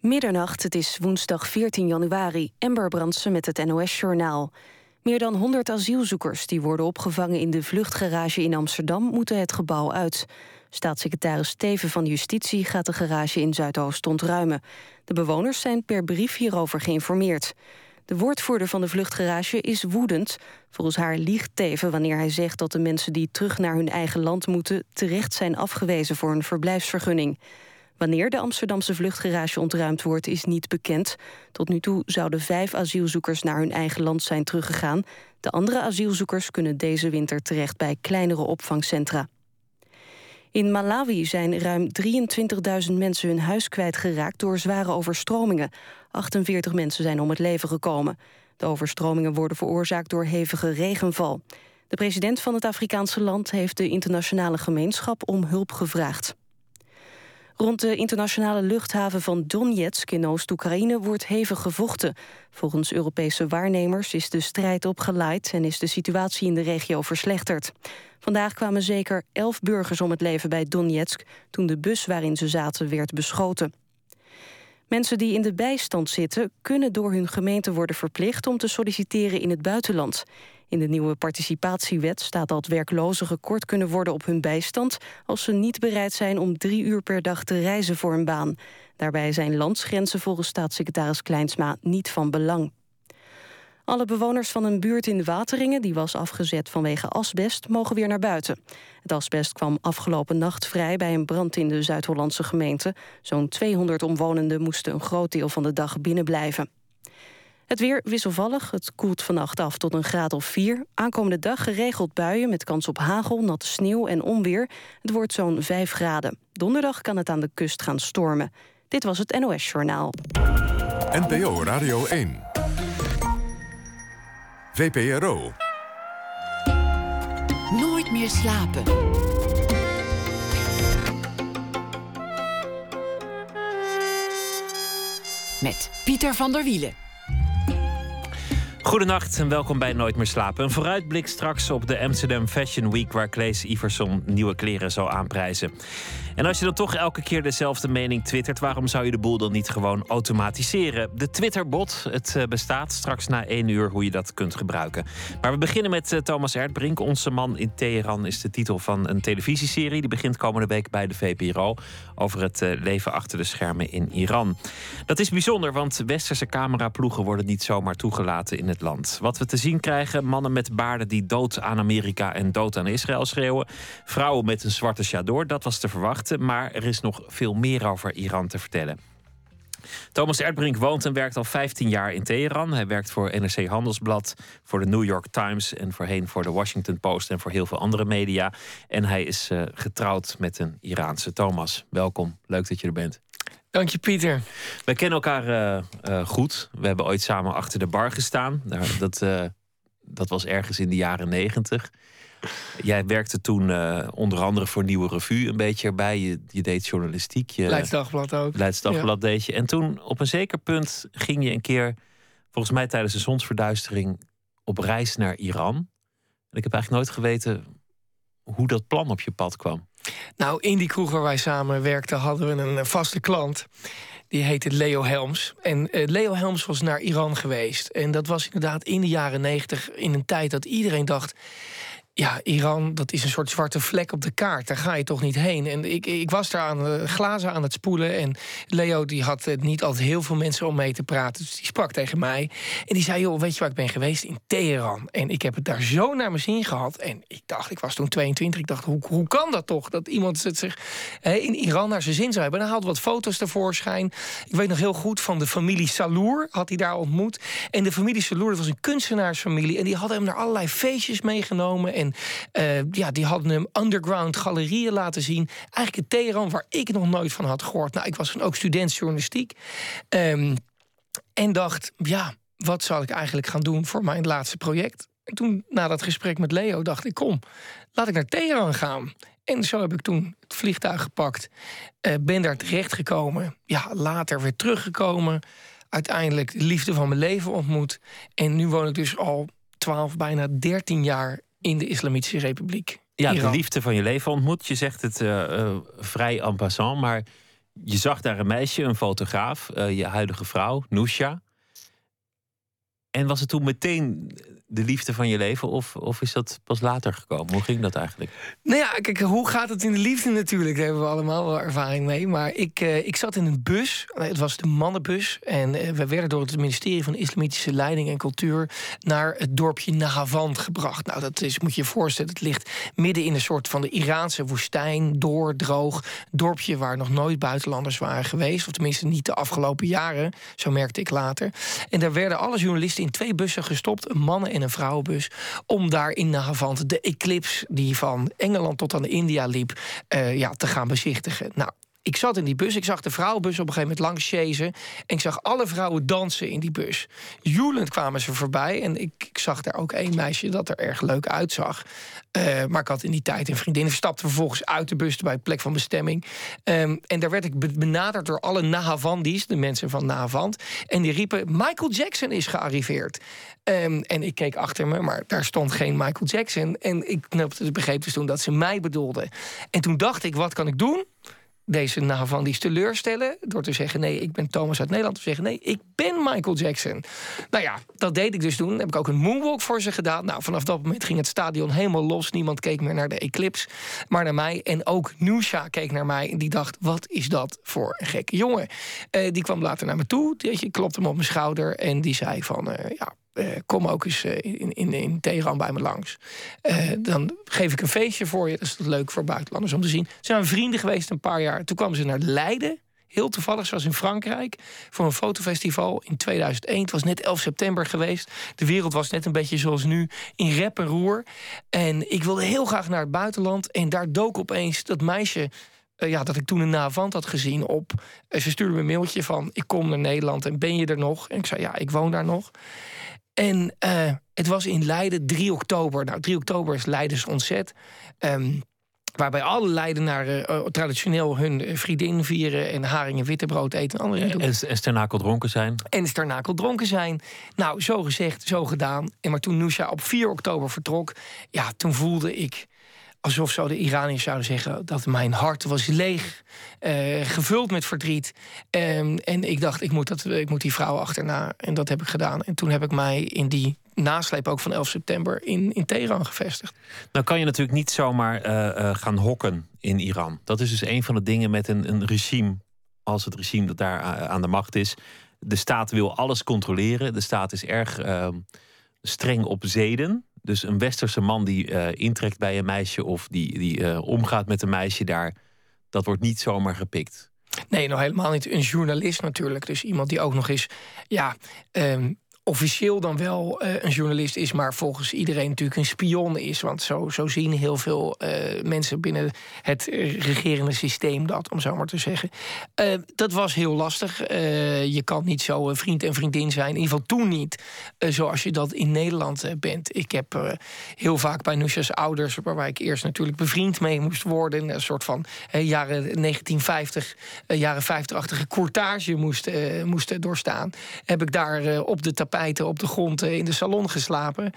Middernacht, het is woensdag 14 januari. Ember Brandsen met het NOS-journaal. Meer dan 100 asielzoekers die worden opgevangen in de vluchtgarage in Amsterdam... moeten het gebouw uit. Staatssecretaris Steven van Justitie gaat de garage in Zuidoost ontruimen. De bewoners zijn per brief hierover geïnformeerd. De woordvoerder van de vluchtgarage is woedend. Volgens haar liegt Teven wanneer hij zegt dat de mensen die terug naar hun eigen land moeten... terecht zijn afgewezen voor een verblijfsvergunning. Wanneer de Amsterdamse vluchtgarage ontruimd wordt is niet bekend. Tot nu toe zouden vijf asielzoekers naar hun eigen land zijn teruggegaan. De andere asielzoekers kunnen deze winter terecht bij kleinere opvangcentra. In Malawi zijn ruim 23.000 mensen hun huis kwijtgeraakt door zware overstromingen. 48 mensen zijn om het leven gekomen. De overstromingen worden veroorzaakt door hevige regenval. De president van het Afrikaanse land heeft de internationale gemeenschap om hulp gevraagd. Rond de internationale luchthaven van Donetsk in Oost-Oekraïne wordt hevig gevochten. Volgens Europese waarnemers is de strijd opgeleid en is de situatie in de regio verslechterd. Vandaag kwamen zeker elf burgers om het leven bij Donetsk toen de bus waarin ze zaten werd beschoten. Mensen die in de bijstand zitten kunnen door hun gemeente worden verplicht om te solliciteren in het buitenland. In de nieuwe participatiewet staat dat werklozen gekort kunnen worden op hun bijstand... als ze niet bereid zijn om drie uur per dag te reizen voor een baan. Daarbij zijn landsgrenzen volgens staatssecretaris Kleinsma niet van belang. Alle bewoners van een buurt in Wateringen... die was afgezet vanwege asbest, mogen weer naar buiten. Het asbest kwam afgelopen nacht vrij bij een brand in de Zuid-Hollandse gemeente. Zo'n 200 omwonenden moesten een groot deel van de dag binnenblijven. Het weer wisselvallig. Het koelt vannacht af tot een graad of 4. Aankomende dag geregeld buien met kans op hagel, natte sneeuw en onweer. Het wordt zo'n 5 graden. Donderdag kan het aan de kust gaan stormen. Dit was het NOS Journaal. NPO Radio 1. VPRO. Nooit meer slapen. Met Pieter van der Wielen. Goedenacht en welkom bij Nooit meer slapen. Een vooruitblik straks op de Amsterdam Fashion Week... waar Claes Iverson nieuwe kleren zal aanprijzen. En als je dan toch elke keer dezelfde mening twittert, waarom zou je de boel dan niet gewoon automatiseren? De Twitterbot, het eh, bestaat straks na één uur hoe je dat kunt gebruiken. Maar we beginnen met eh, Thomas Erdbrink. Onze man in Teheran is de titel van een televisieserie. Die begint komende week bij de VPRO over het eh, leven achter de schermen in Iran. Dat is bijzonder, want westerse cameraploegen worden niet zomaar toegelaten in het land. Wat we te zien krijgen, mannen met baarden die dood aan Amerika en dood aan Israël schreeuwen. Vrouwen met een zwarte chador, dat was te verwachten maar er is nog veel meer over Iran te vertellen. Thomas Erdbrink woont en werkt al 15 jaar in Teheran. Hij werkt voor NRC Handelsblad, voor de New York Times en voorheen voor de Washington Post en voor heel veel andere media. En hij is uh, getrouwd met een Iraanse Thomas. Welkom, leuk dat je er bent. Dank je, Pieter. Wij kennen elkaar uh, uh, goed. We hebben ooit samen achter de bar gestaan. Nou, dat, dat was ergens in de jaren negentig. Jij werkte toen uh, onder andere voor Nieuwe Revue een beetje erbij. Je, je deed journalistiek. Je, Leidsdagblad ook. Leidsdagblad ja. deed je. En toen op een zeker punt ging je een keer, volgens mij tijdens de zonsverduistering, op reis naar Iran. En ik heb eigenlijk nooit geweten hoe dat plan op je pad kwam. Nou, in die kroeg waar wij samen werkten hadden we een vaste klant. Die heette Leo Helms. En uh, Leo Helms was naar Iran geweest. En dat was inderdaad in de jaren negentig, in een tijd dat iedereen dacht ja, Iran, dat is een soort zwarte vlek op de kaart. Daar ga je toch niet heen. En ik, ik was daar aan de glazen aan het spoelen. En Leo die had niet altijd heel veel mensen om mee te praten. Dus die sprak tegen mij. En die zei, joh, weet je waar ik ben geweest? In Teheran. En ik heb het daar zo naar mijn zin gehad. En ik dacht, ik was toen 22. Ik dacht, hoe, hoe kan dat toch? Dat iemand zich in Iran naar zijn zin zou hebben. En dan haalde wat foto's tevoorschijn. Ik weet nog heel goed van de familie Salour. Had hij daar ontmoet. En de familie Salour, dat was een kunstenaarsfamilie. En die hadden hem naar allerlei feestjes meegenomen. En uh, ja, die hadden hem underground galerieën laten zien. Eigenlijk in Teheran, waar ik nog nooit van had gehoord. Nou, ik was toen ook student journalistiek. Um, en dacht, ja, wat zal ik eigenlijk gaan doen voor mijn laatste project? En toen, na dat gesprek met Leo, dacht ik, kom, laat ik naar Teheran gaan. En zo heb ik toen het vliegtuig gepakt. Uh, ben daar terechtgekomen. Ja, later weer teruggekomen. Uiteindelijk de liefde van mijn leven ontmoet. En nu woon ik dus al 12, bijna 13 jaar in de Islamitische Republiek. Ja, de liefde van je leven ontmoet. Je zegt het uh, uh, vrij en passant, maar je zag daar een meisje, een fotograaf, uh, je huidige vrouw, Nusha. En was het toen meteen de liefde van je leven? Of, of is dat pas later gekomen? Hoe ging dat eigenlijk? Nou ja, kijk, hoe gaat het in de liefde natuurlijk? Daar hebben we allemaal wel ervaring mee. Maar ik, uh, ik zat in een bus. Het was de mannenbus. En uh, we werden door het ministerie van Islamitische Leiding en Cultuur... naar het dorpje Nahavand gebracht. Nou, dat is, moet je je voorstellen, het ligt midden in een soort van de Iraanse woestijn. Door, droog. Dorpje waar nog nooit buitenlanders waren geweest. Of tenminste niet de afgelopen jaren. Zo merkte ik later. En daar werden alle journalisten in twee bussen gestopt. Mannen in een vrouwenbus. Om daar in Nagavant de eclipse die van Engeland tot aan India liep, uh, ja, te gaan bezichtigen. Nou, ik zat in die bus, ik zag de vrouwenbus op een gegeven moment langs chasen. En ik zag alle vrouwen dansen in die bus. Joelend kwamen ze voorbij. En ik, ik zag daar ook één meisje dat er erg leuk uitzag. Uh, maar ik had in die tijd een vriendin. stapte vervolgens uit de bus bij het plek van bestemming. Um, en daar werd ik benaderd door alle Nahavandis, de mensen van Nahavand. En die riepen: Michael Jackson is gearriveerd. Um, en ik keek achter me, maar daar stond geen Michael Jackson. En ik begreep dus toen dat ze mij bedoelden. En toen dacht ik: wat kan ik doen? Deze Navandis teleurstellen. Door te zeggen: nee, ik ben Thomas uit Nederland. Te zeggen: nee, ik ben Michael Jackson. Nou ja, dat deed ik dus toen. Heb ik ook een moonwalk voor ze gedaan. Nou, vanaf dat moment ging het stadion helemaal los. Niemand keek meer naar de Eclipse, maar naar mij. En ook Nusha keek naar mij en die dacht: wat is dat voor een gekke jongen? Uh, die kwam later naar me toe. Die klopte hem op mijn schouder en die zei: van uh, ja kom ook eens uh, in, in, in Teheran bij me langs. Uh, dan geef ik een feestje voor je. Dat is leuk voor buitenlanders om te zien. Ze zijn vrienden geweest een paar jaar. Toen kwamen ze naar Leiden. Heel toevallig, zoals in Frankrijk, voor een fotofestival in 2001. Het was net 11 september geweest. De wereld was net een beetje zoals nu, in rep en roer. En ik wilde heel graag naar het buitenland. En daar dook opeens dat meisje ja, dat ik toen een Navant had gezien op. Ze stuurde me een mailtje van: Ik kom naar Nederland en ben je er nog? En ik zei: Ja, ik woon daar nog. En uh, het was in Leiden 3 oktober. Nou, 3 oktober is Leidens ontzet. Um, waarbij alle Leidenaren uh, traditioneel hun vriendin vieren... en haring en wittebrood eten. En, andere en, en sternakel dronken zijn. En sternakel dronken zijn. Nou, zo gezegd, zo gedaan. En maar toen Nusha op 4 oktober vertrok... ja, toen voelde ik alsof zo de Iraniërs zouden zeggen dat mijn hart was leeg, uh, gevuld met verdriet. Um, en ik dacht, ik moet, dat, ik moet die vrouw achterna. En dat heb ik gedaan. En toen heb ik mij in die nasleep ook van 11 september in, in Teheran gevestigd. Nou kan je natuurlijk niet zomaar uh, uh, gaan hokken in Iran. Dat is dus een van de dingen met een, een regime als het regime dat daar aan de macht is. De staat wil alles controleren. De staat is erg ehm, streng op zeden. Dus een westerse man die uh, intrekt bij een meisje of die, die uh, omgaat met een meisje daar, dat wordt niet zomaar gepikt. Nee, nog helemaal niet. Een journalist natuurlijk. Dus iemand die ook nog eens ja, um, officieel dan wel uh, een journalist is, maar volgens iedereen natuurlijk een spion is. Want zo, zo zien heel veel uh, mensen binnen het regerende systeem dat, om zo maar te zeggen. Uh, dat was heel lastig. je kan niet zo vriend en vriendin zijn, in ieder geval toen niet, zoals je dat in Nederland bent. Ik heb heel vaak bij Nusha's ouders, waar ik eerst natuurlijk bevriend mee moest worden, een soort van jaren 1950, jaren 50-achtige courtage moest, moest doorstaan, heb ik daar op de tapijt op de grond eh, in de salon geslapen.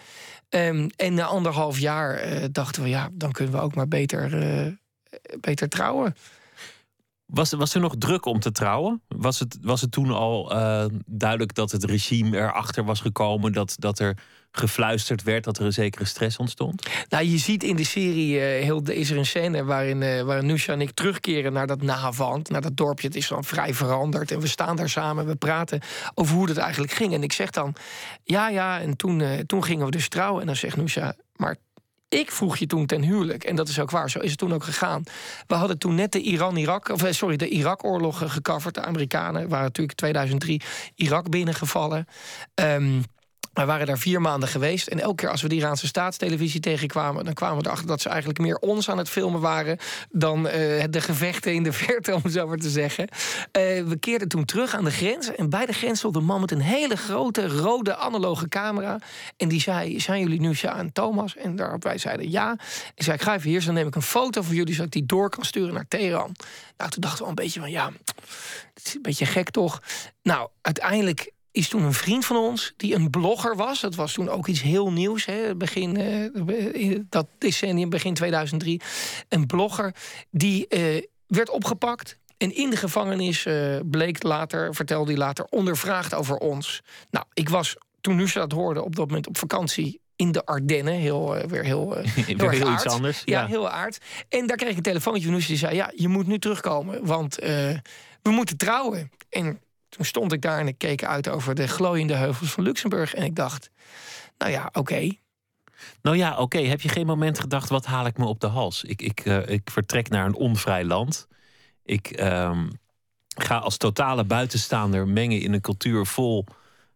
Um, en na anderhalf jaar uh, dachten we, ja, dan kunnen we ook maar beter, uh, beter trouwen. Was, was er nog druk om te trouwen? Was het, was het toen al duidelijk dat het regime erachter was gekomen? Dat, dat er gefluisterd werd dat er een zekere stress ontstond? Nou, je ziet in de serie, uh, heel, is er een scène waarin, uh, waarin Nusha en ik terugkeren naar dat Nahavand, naar dat dorpje. Het is dan vrij veranderd en we staan daar samen, we praten over hoe het eigenlijk ging. En ik zeg dan, ja, ja, en toen, uh, toen gingen we dus trouwen. En dan zegt Nusha, maar ik vroeg je toen ten huwelijk. En dat is ook waar. Zo is het toen ook gegaan. We hadden toen net de Iran-Irak, of sorry, de Irak-oorlog gecoverd. De Amerikanen waren natuurlijk 2003 Irak binnengevallen. Um, we waren daar vier maanden geweest. En elke keer als we de Iraanse staatstelevisie tegenkwamen... dan kwamen we erachter dat ze eigenlijk meer ons aan het filmen waren... dan uh, de gevechten in de verte, om zo maar te zeggen. Uh, we keerden toen terug aan de grens. En bij de grens stond een man met een hele grote rode analoge camera. En die zei, zijn jullie nu en Thomas? En daarop wij zeiden ja. Ik zei, ik ga even hier, dan neem ik een foto van jullie... zodat ik die door kan sturen naar Teheran. Nou, toen dachten we een beetje van, ja, het is een beetje gek toch? Nou, uiteindelijk is toen een vriend van ons die een blogger was. Dat was toen ook iets heel nieuws. Hè, begin, uh, dat decennium, begin 2003. Een blogger die uh, werd opgepakt en in de gevangenis uh, bleek later, vertelde hij later, ondervraagd over ons. Nou, ik was toen nu ze dat hoorde op dat moment op vakantie in de Ardennen. Heel, uh, weer heel, uh, heel, heel iets anders. Ja, heel aard. En daar kreeg ik een telefoontje van Noesje die zei... ja, je moet nu terugkomen, want uh, we moeten trouwen. En toen stond ik daar en ik keek uit over de glooiende heuvels van Luxemburg. En ik dacht, nou ja, oké. Nou ja, oké. Heb je geen moment gedacht, wat haal ik me op de hals? Ik, ik, ik vertrek naar een onvrij land. Ik um, ga als totale buitenstaander mengen in een cultuur vol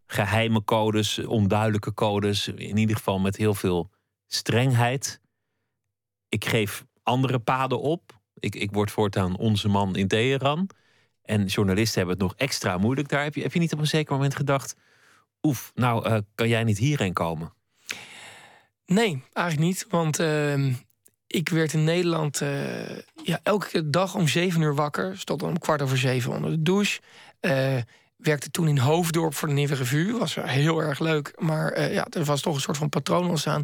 geheime codes, onduidelijke codes. In ieder geval met heel veel strengheid. Ik geef andere paden op. Ik, ik word voortaan onze man in Teheran. En journalisten hebben het nog extra moeilijk daar. Heb je, heb je niet op een zeker moment gedacht... oef, nou uh, kan jij niet hierheen komen? Nee, eigenlijk niet. Want uh, ik werd in Nederland uh, ja, elke dag om zeven uur wakker. Stond om kwart over zeven onder de douche. Uh, werkte toen in Hoofddorp voor de Nieuwe Revue. Was heel erg leuk. Maar ja, er was toch een soort van patroon ontstaan.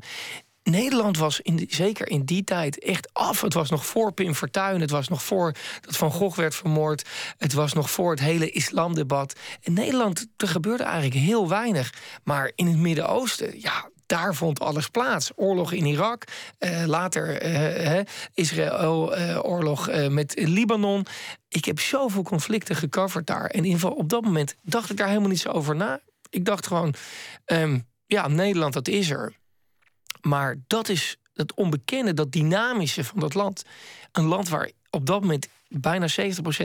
Nederland was in zeker in die tijd echt af. Het was nog voor Pim Fortuyn. Het was nog voor dat Van Gogh werd vermoord. Het was nog voor het hele islamdebat. In Nederland er gebeurde eigenlijk heel weinig. Maar in het Midden-Oosten, ja, daar vond alles plaats. Oorlog in Irak, uh, later uh, Israël-oorlog uh, met Libanon. Ik heb zoveel conflicten gecoverd daar. En in op dat moment dacht ik daar helemaal niet zo over na. Ik dacht gewoon, um, ja, Nederland, dat is er. Maar dat is het onbekende, dat dynamische van dat land. Een land waar op dat moment bijna 70%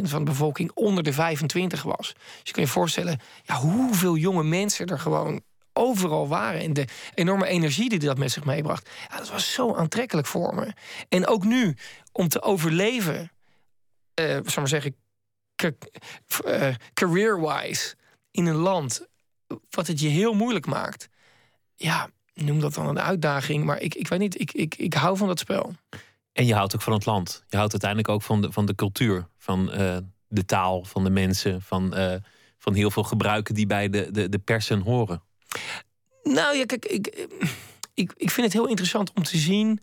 van de bevolking onder de 25 was. Dus je kan je voorstellen ja, hoeveel jonge mensen er gewoon overal waren. En de enorme energie die dat met zich meebracht. Ja, dat was zo aantrekkelijk voor me. En ook nu, om te overleven, uh, zal maar zeggen, uh, career-wise, in een land wat het je heel moeilijk maakt. Ja, noem dat dan een uitdaging, maar ik, ik weet niet, ik, ik, ik hou van dat spel. En je houdt ook van het land. Je houdt uiteindelijk ook van de, van de cultuur, van uh, de taal, van de mensen, van, uh, van heel veel gebruiken die bij de, de, de persen horen. Nou ja, kijk, ik, ik, ik vind het heel interessant om te zien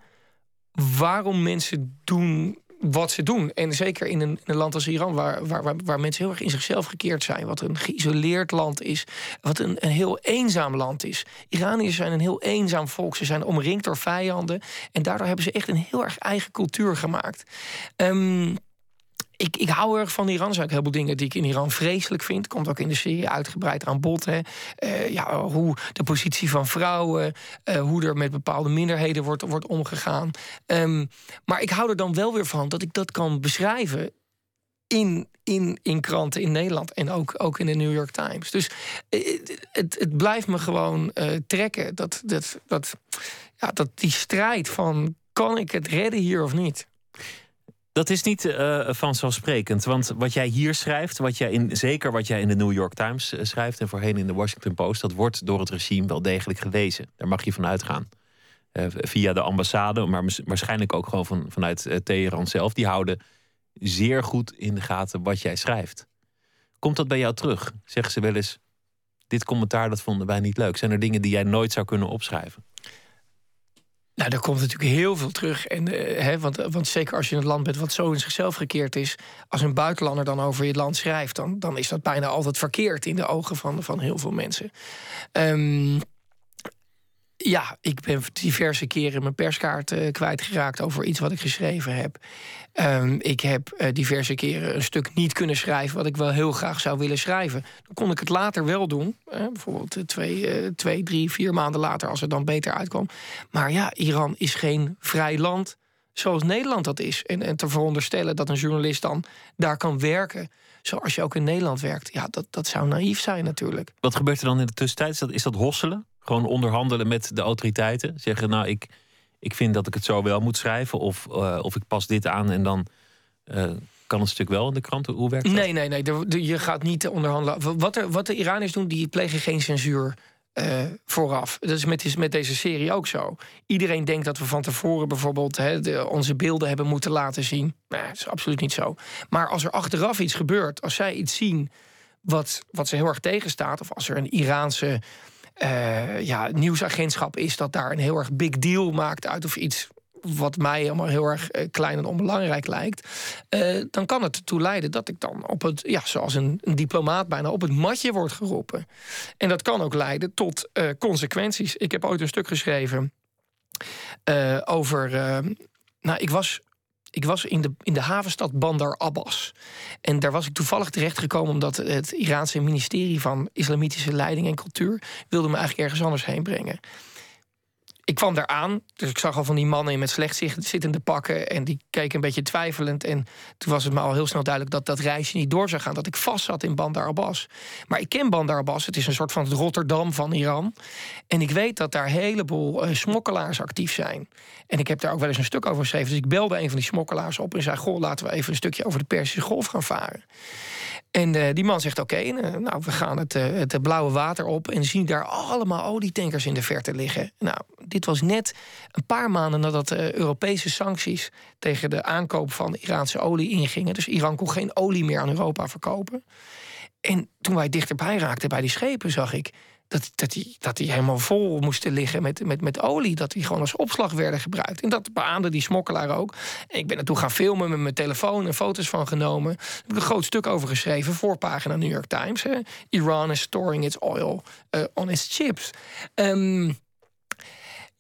waarom mensen doen wat ze doen. En zeker in een, in een land als Iran, waar, waar, waar, waar, mensen heel erg in zichzelf gekeerd zijn. Wat een geïsoleerd land is. Wat een, een heel eenzaam land is. Iraniërs zijn een heel eenzaam volk. Ze zijn omringd door vijanden. En daardoor hebben ze echt een heel erg eigen cultuur gemaakt. Um, ik, ik hou erg van Iran. Er zijn ook heel veel dingen die ik in Iran vreselijk vind. Komt ook in de serie uitgebreid aan bod. Hè. Uh, ja, hoe de positie van vrouwen, uh, hoe er met bepaalde minderheden wordt, wordt omgegaan. Um, maar ik hou er dan wel weer van dat ik dat kan beschrijven in, in, in kranten in Nederland en ook, ook in de New York Times. Dus uh, het, het blijft me gewoon trekken. Dat, dat, dat, ja, dat die strijd van kan ik het redden hier of niet? Dat is niet uh, vanzelfsprekend. Want wat jij hier schrijft, wat jij in, zeker wat jij in de New York Times uh, schrijft en voorheen in de Washington Post, dat wordt door het regime wel degelijk gelezen. Daar mag je van uitgaan. Uh, via de ambassade, maar waarschijnlijk ook gewoon van, vanuit Teheran zelf. Die houden zeer goed in de gaten wat jij schrijft. Komt dat bij jou terug? Zeggen ze wel eens: dit commentaar dat vonden wij niet leuk. Zijn er dingen die jij nooit zou kunnen opschrijven? Nou, daar komt natuurlijk heel veel terug. En, uh, hè, want, want zeker als je in een land bent wat zo in zichzelf gekeerd is... als een buitenlander dan over je land schrijft... dan, dan is dat bijna altijd verkeerd in de ogen van, van heel veel mensen. Um, ja, ik ben diverse keren mijn perskaart uh, kwijtgeraakt over iets wat ik geschreven heb. Um, ik heb uh, diverse keren een stuk niet kunnen schrijven wat ik wel heel graag zou willen schrijven. Dan kon ik het later wel doen. Bijvoorbeeld twee, twee, drie, vier maanden later als het dan beter uitkwam. Maar ja, Iran is geen vrij land zoals Nederland dat is. En, en te veronderstellen dat een journalist dan daar kan werken zoals je ook in Nederland werkt. Ja, dat, dat zou naïef zijn natuurlijk. Wat gebeurt er dan in de tussentijd? Dat, is dat hosselen? Gewoon onderhandelen met de autoriteiten? Zeggen, nou, ik, ik vind dat ik het zo wel moet schrijven. Of, uh, of ik pas dit aan en dan uh, kan het stuk wel in de krant. Hoe werkt dat? Nee, nee, nee. Je gaat niet onderhandelen. Wat, wat de Iraniërs doen, die plegen geen censuur. Uh, vooraf. Dat is met, met, deze serie ook zo. Iedereen denkt dat we van tevoren bijvoorbeeld de, onze beelden hebben moeten laten zien. Nee, dat is absoluut niet zo. Maar als er achteraf iets gebeurt, als zij iets zien wat, wat ze heel erg tegenstaat, of als er een Iraanse uh, ja, nieuwsagentschap is dat daar een heel erg big deal maakt uit of iets wat mij allemaal heel erg eh, klein en onbelangrijk lijkt, eh, dan kan het ertoe leiden dat ik dan op het, ja, zoals een, een diplomaat bijna, op het matje word geroepen. En dat kan ook leiden tot consequenties. Ik heb ooit een stuk geschreven over. nou, ik was ik was in de, in de havenstad Bandar Abbas. En daar was ik toevallig terechtgekomen omdat het Iraanse ministerie van Islamitische Leiding en Cultuur wilde me eigenlijk ergens anders heen brengen ik kwam daar aan, dus ik zag al van die mannen met slecht zittende pakken. En die keken een beetje twijfelend. En toen was het me al heel snel duidelijk dat dat reisje niet door zou gaan. Dat ik vast zat in Bandar Abbas. Maar ik ken Bandar Abbas. Het is een soort van het Rotterdam van Iran. En ik weet dat daar een heleboel uh, smokkelaars actief zijn. En ik heb daar ook wel eens een stuk over geschreven. Dus ik belde een van die smokkelaars op en zei: Goh, laten we even een stukje over de Persische Golf gaan varen. En uh, die man zegt: Oké, uh, nou, we gaan het, uh, het blauwe water op en zien daar allemaal olietankers in de verte liggen. Nou, dit was net een paar maanden nadat Europese sancties tegen de aankoop van Iraanse olie ingingen. Dus Iran kon geen olie meer aan Europa verkopen. En toen wij dichterbij raakten bij die schepen, zag ik dat, dat, die, dat die helemaal vol moesten liggen met, met, met olie. Dat die gewoon als opslag werden gebruikt. En dat beaamde die smokkelaar ook. En ik ben naartoe gaan filmen met mijn telefoon en foto's van genomen. Daar heb ik een groot stuk over geschreven, voorpagina New York Times. Hè. Iran is storing its oil uh, on its chips. Um,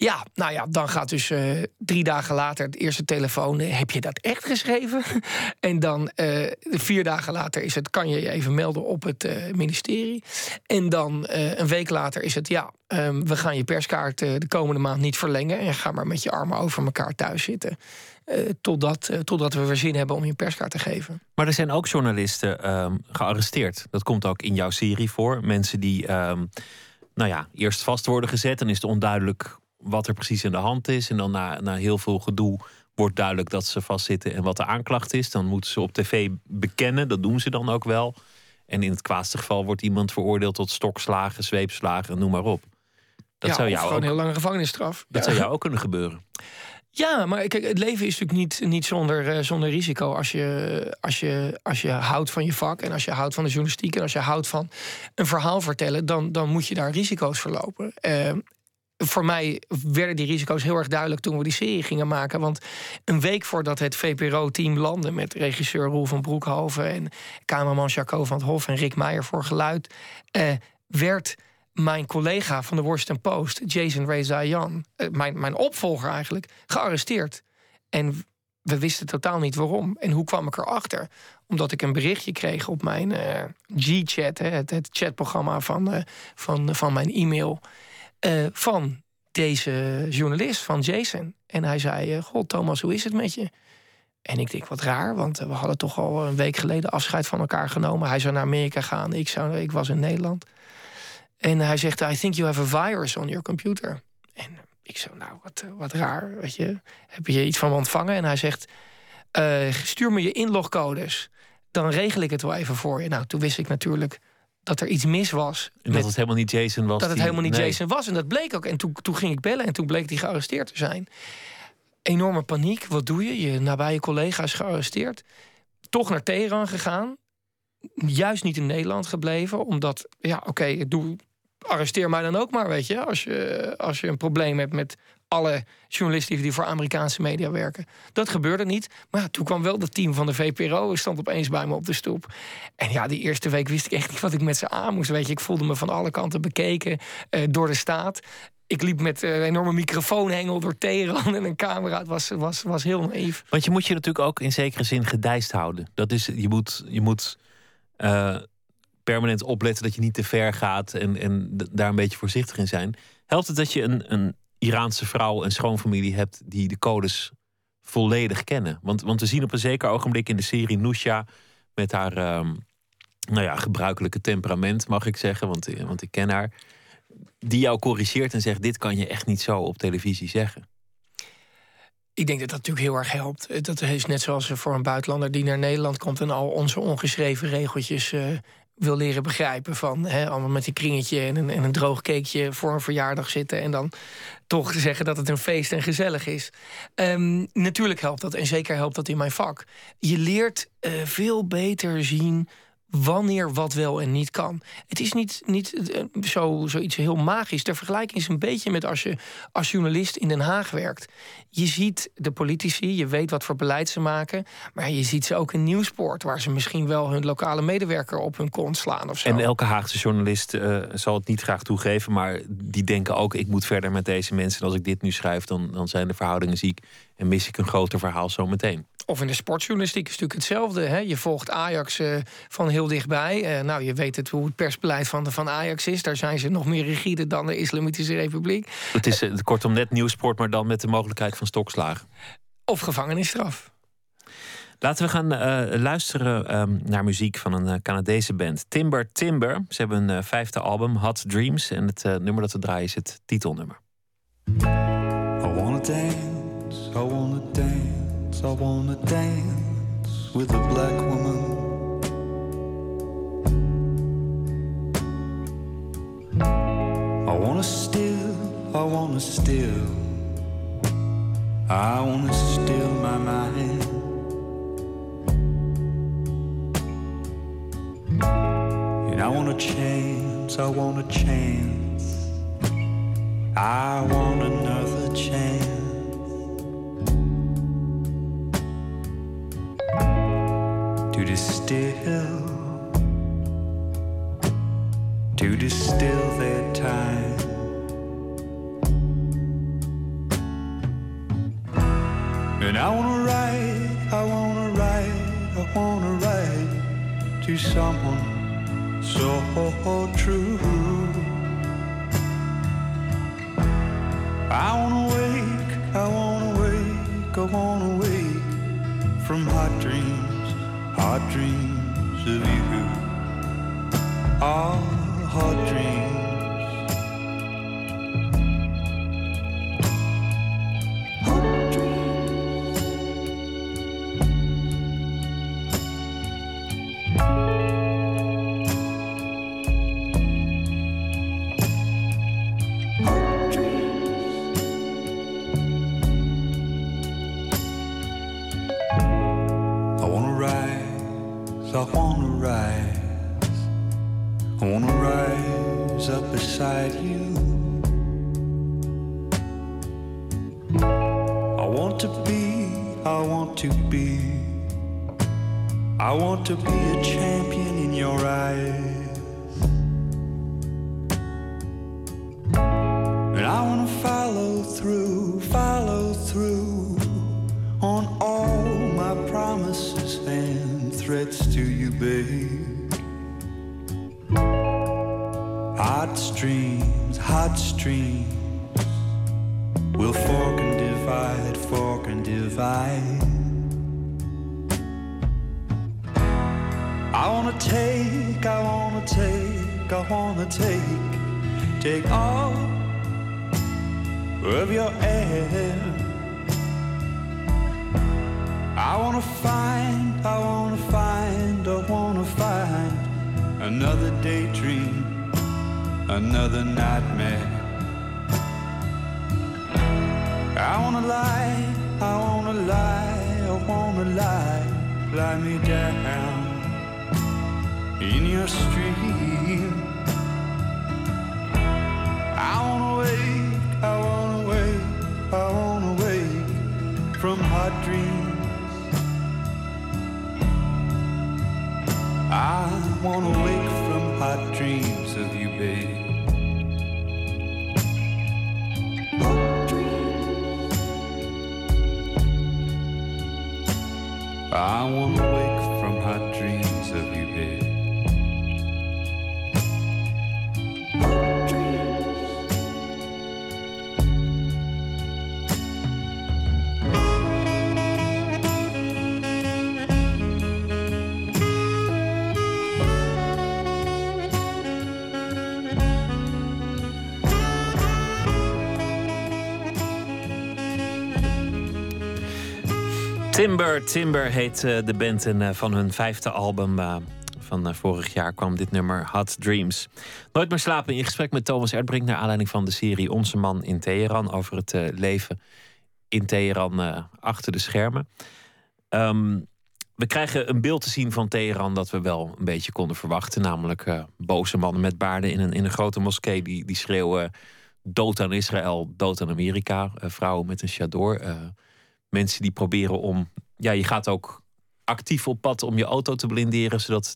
ja, nou ja, dan gaat dus uh, drie dagen later het eerste telefoon. heb je dat echt geschreven? en dan uh, vier dagen later is het, kan je je even melden op het ministerie. En dan een week later is het, ja, um, we gaan je perskaart de komende maand niet verlengen. En ga maar met je armen over elkaar thuis zitten. totdat, totdat we weer zin hebben om je perskaart te geven. Maar er zijn ook journalisten um, gearresteerd. Dat komt ook in jouw serie voor. Mensen die. Um, nou ja, eerst vast worden gezet. Dan is het onduidelijk wat er precies in de hand is. En dan na, na heel veel gedoe wordt duidelijk dat ze vastzitten en wat de aanklacht is. Dan moeten ze op tv bekennen. Dat doen ze dan ook wel. En in het kwaadste geval wordt iemand veroordeeld tot stokslagen, zweepslagen, noem maar op. Dat ja, zou jou gewoon ook, een heel lange gevangenisstraf. Dat zou jou ook kunnen gebeuren. Ja, maar kijk, het leven is natuurlijk niet, niet zonder, uh, zonder risico. Als je, als, je, als je houdt van je vak en als je houdt van de journalistiek en als je houdt van een verhaal vertellen, dan, dan moet je daar risico's verlopen. Uh, voor mij werden die risico's heel erg duidelijk toen we die serie gingen maken. Want een week voordat het VPRO-team landde met regisseur Roel van Broekhoven en cameraman Jaco van het Hof en Rick Meijer voor geluid, eh, werd mijn collega van de Washington Post, Jason Rezayan, eh, mijn, mijn opvolger eigenlijk, gearresteerd. En we wisten totaal niet waarom. En hoe kwam ik erachter? Omdat ik een berichtje kreeg op mijn uh, G-chat, het, het chatprogramma van, uh, van, van mijn e-mail. Uh, van deze journalist, van Jason. En hij zei: uh, God, Thomas, hoe is het met je? En ik denk wat raar, want we hadden toch al een week geleden afscheid van elkaar genomen. Hij zou naar Amerika gaan, ik, zou, ik was in Nederland. En hij zegt: I think you have a virus on your computer. En ik zo, nou, wat, wat raar, weet je. Heb je iets van ontvangen? En hij zegt: Stuur me je inlogcodes. Dan regel ik het wel even voor je. Nou, toen wist ik natuurlijk dat er iets mis was. En dat het helemaal niet Jason was. Dat het helemaal niet Jason was. En dat bleek ook. En toen, toen ging ik bellen en toen bleek hij gearresteerd te zijn. Enorme paniek. Wat doe je? Je nabije collega is gearresteerd. Toch naar Teheran gegaan. Juist niet in Nederland gebleven. Omdat, ja, oké, okay, doe arresteer mij dan ook maar, weet je. Als je, als je een probleem hebt met alle journalisten die voor Amerikaanse media werken. Dat gebeurde niet. Maar ja, toen kwam wel het team van de VPRO, stond opeens bij me op de stoep. En ja, die eerste week wist ik echt niet wat ik met ze aan moest. Weet je, ik voelde me van alle kanten bekeken uh, door de staat. Ik liep met een enorme microfoonhengel door Teheran en een camera. Het was, was, was heel naïef. Want je moet je natuurlijk ook in zekere zin gedijst houden. Dat is, je moet, je moet uh, permanent opletten dat je niet te ver gaat en, en daar een beetje voorzichtig in zijn. Helpt het dat je een, een Iraanse vrouw en schoonfamilie hebt die de codes volledig kennen? Want, want we zien op een zeker ogenblik in de serie Nusha met haar um, nou ja, gebruikelijke temperament, mag ik zeggen, want, eh, want ik ken haar. Die jou corrigeert en zegt: Dit kan je echt niet zo op televisie zeggen. Ik denk dat dat natuurlijk heel erg helpt. Dat is net zoals voor een buitenlander die naar Nederland komt en al onze ongeschreven regeltjes uh, wil leren begrijpen. Van hè, allemaal met een kringetje en een, en een droog cakeje voor een verjaardag zitten. En dan toch zeggen dat het een feest en gezellig is. Um, natuurlijk helpt dat. En zeker helpt dat in mijn vak. Je leert uh, veel beter zien wanneer wat wel en niet kan. Het is niet, niet eh, zo, zoiets heel magisch. De vergelijking is een beetje met als je als journalist in Den Haag werkt. Je ziet de politici, je weet wat voor beleid ze maken. Maar je ziet ze ook in Nieuwsport, waar ze misschien wel hun lokale medewerker op hun kont slaan. Of zo. En elke Haagse journalist uh, zal het niet graag toegeven, maar die denken ook: ik moet verder met deze mensen. En als ik dit nu schrijf, dan, dan zijn de verhoudingen ziek en mis ik een groter verhaal zo meteen. Of in de sportjournalistiek is natuurlijk hetzelfde. Hè? Je volgt Ajax uh, van heel dichtbij. Uh, nou, je weet het, hoe het persbeleid van, van Ajax is. Daar zijn ze nog meer rigide dan de Islamitische Republiek. Het is uh, kortom net nieuwsport, maar dan met de mogelijkheid van stokslagen. Of gevangenisstraf. Laten we gaan luisteren um, naar muziek van een Canadese band. Timber Timber. Ze hebben een vijfde album, Hot Dreams. En het nummer dat we draaien is het titelnummer. I wanna dance, I wanna dance. I wanna dance with a black woman. I wanna steal, I wanna steal. I wanna steal my mind. And I want a chance, I want a chance. I want another chance. To distill, to distill their time. And I wanna write, I wanna write, I wanna write to someone so true. I wanna wake, I wanna wake, I wanna wake from hot dreams hot dreams of you. Our hot dreams. hot stream. will fork and divide, fork and divide. I wanna take, I wanna take, I wanna take, take all of your air. I wanna find, I wanna find, I wanna find another daydream another nightmare. I wanna lie, I wanna lie, I wanna lie, lie me down in your stream. I wanna wake, I wanna wake, I wanna wake from hot dreams. I wanna wake from hot dreams. Timber, heet uh, de band en uh, van hun vijfde album uh, van vorig jaar kwam dit nummer Hot Dreams. Nooit meer slapen in gesprek met Thomas Erdbrink naar aanleiding van de serie Onze Man in Teheran over het leven in Teheran achter de schermen. Um, we krijgen een beeld te zien van Teheran dat we wel een beetje konden verwachten. Namelijk boze mannen met baarden in een, in een grote moskee die, die schreeuwen dood aan Israël, dood aan Amerika. Vrouwen met een chador. Mensen die proberen om. Ja, je gaat ook actief op pad om je auto te blinderen, zodat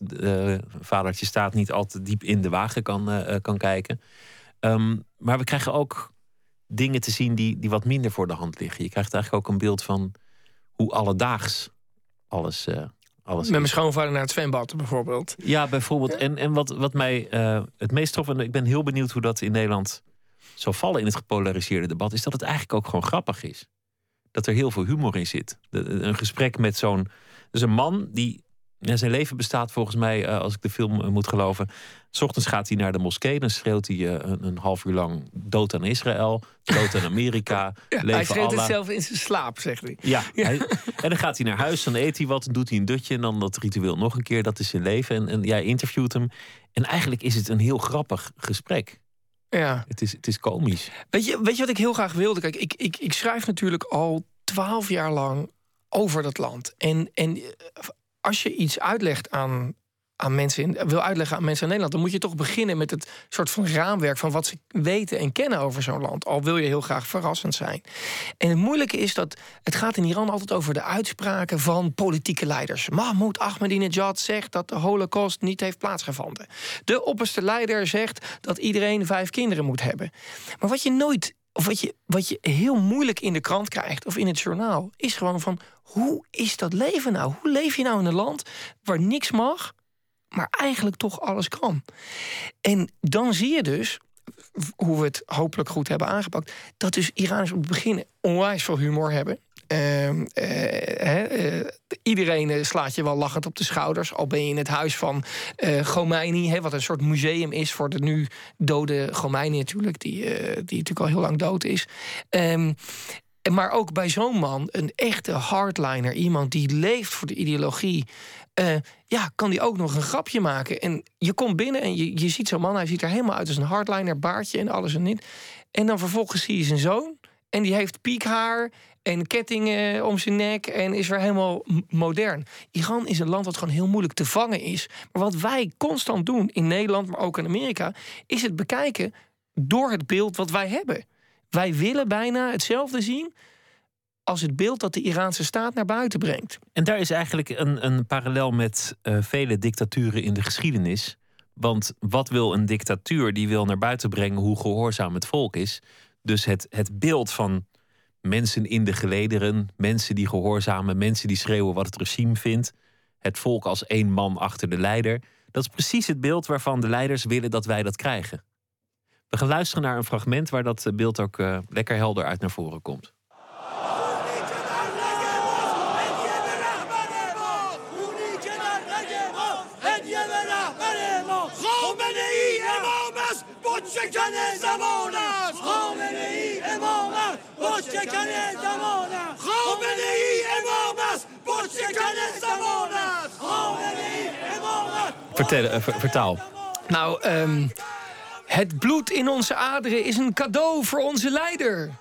vadertje staat niet al te diep in de wagen kan, kan kijken. Um, maar we krijgen ook dingen te zien die, die wat minder voor de hand liggen. Je krijgt eigenlijk ook een beeld van hoe alledaags alles. Uh, alles Met mijn schoonvader naar het zwembad bijvoorbeeld. Ja, bijvoorbeeld. En, en wat, wat mij uh, het meest trof, en ik ben heel benieuwd hoe dat in Nederland zou vallen in het gepolariseerde debat, is dat het eigenlijk ook gewoon grappig is. Dat er heel veel humor in zit. Een gesprek met zo'n. Dus een man die ja, zijn leven bestaat volgens mij, uh, als ik de film uh, moet geloven. S ochtends gaat hij naar de moskee, dan schreeuwt hij uh, een, een, half uur lang dood aan Israël, dood aan Amerika. ja, hij schreeuwt het zelf in zijn slaap, zegt hij. Ja, ja. Hij, en dan gaat hij naar huis, dan eet hij wat, dan doet hij een dutje en dan dat ritueel nog een keer. Dat is zijn leven. En, en jij interviewt hem. En eigenlijk is het een heel grappig gesprek. Ja. Het is, het is komisch. Weet je, weet je wat ik heel graag wilde? Kijk, ik, ik, ik schrijf natuurlijk al twaalf jaar lang over dat land. En, en als je iets uitlegt aan, aan mensen in, wil uitleggen aan mensen in Nederland, dan moet je toch beginnen met het soort van raamwerk van wat ze weten en kennen over zo'n land. Al wil je heel graag verrassend zijn. En het moeilijke is dat het gaat in Iran altijd over de uitspraken van politieke leiders. Mahmoud Ahmadinejad zegt dat de Holocaust niet heeft plaatsgevonden. De opperste leider zegt dat iedereen vijf kinderen moet hebben. Maar wat je nooit of wat je, wat je heel moeilijk in de krant krijgt of in het journaal, is gewoon van hoe is dat leven nou? Hoe leef je nou in een land waar niks mag, maar eigenlijk toch alles kan? En dan zie je dus, hoe we het hopelijk goed hebben aangepakt, dat dus Iraniërs op het begin onwijs veel humor hebben. Uh, uh, uh, iedereen slaat je wel lachend op de schouders. Al ben je in het huis van Khomeini, wat een soort museum is voor de nu dode Khomeini natuurlijk, die, die natuurlijk al heel lang dood is. Um, maar ook bij zo'n man, een echte hardliner, iemand die leeft voor de ideologie. Ja, kan die ook nog een grapje maken. En je komt binnen en je, je ziet zo'n man, hij ziet er helemaal uit als een hardliner, baardje en alles en niet. En dan vervolgens zie je zijn zoon. En die heeft piekhaar en kettingen om zijn nek en is weer helemaal modern. Iran is een land wat gewoon heel moeilijk te vangen is. Maar wat wij constant doen in Nederland, maar ook in Amerika, is het bekijken door het beeld wat wij hebben. Wij willen bijna hetzelfde zien als het beeld dat de Iraanse staat naar buiten brengt. En daar is eigenlijk een, een parallel met uh, vele dictaturen in de geschiedenis. Want wat wil een dictatuur? Die wil naar buiten brengen hoe gehoorzaam het volk is. Dus het, het beeld van mensen in de gelederen, mensen die gehoorzamen, mensen die schreeuwen wat het regime vindt, het volk als één man achter de leider. Dat is precies het beeld waarvan de leiders willen dat wij dat krijgen. We gaan luisteren naar een fragment waar dat beeld ook uh, lekker helder uit naar voren komt. شکن زمان است خامنه ای امام است با شکن زمان است خامنه ای امام است Vertel, uh, vertaal. Nou, um, het bloed in onze aderen is een cadeau voor onze leider.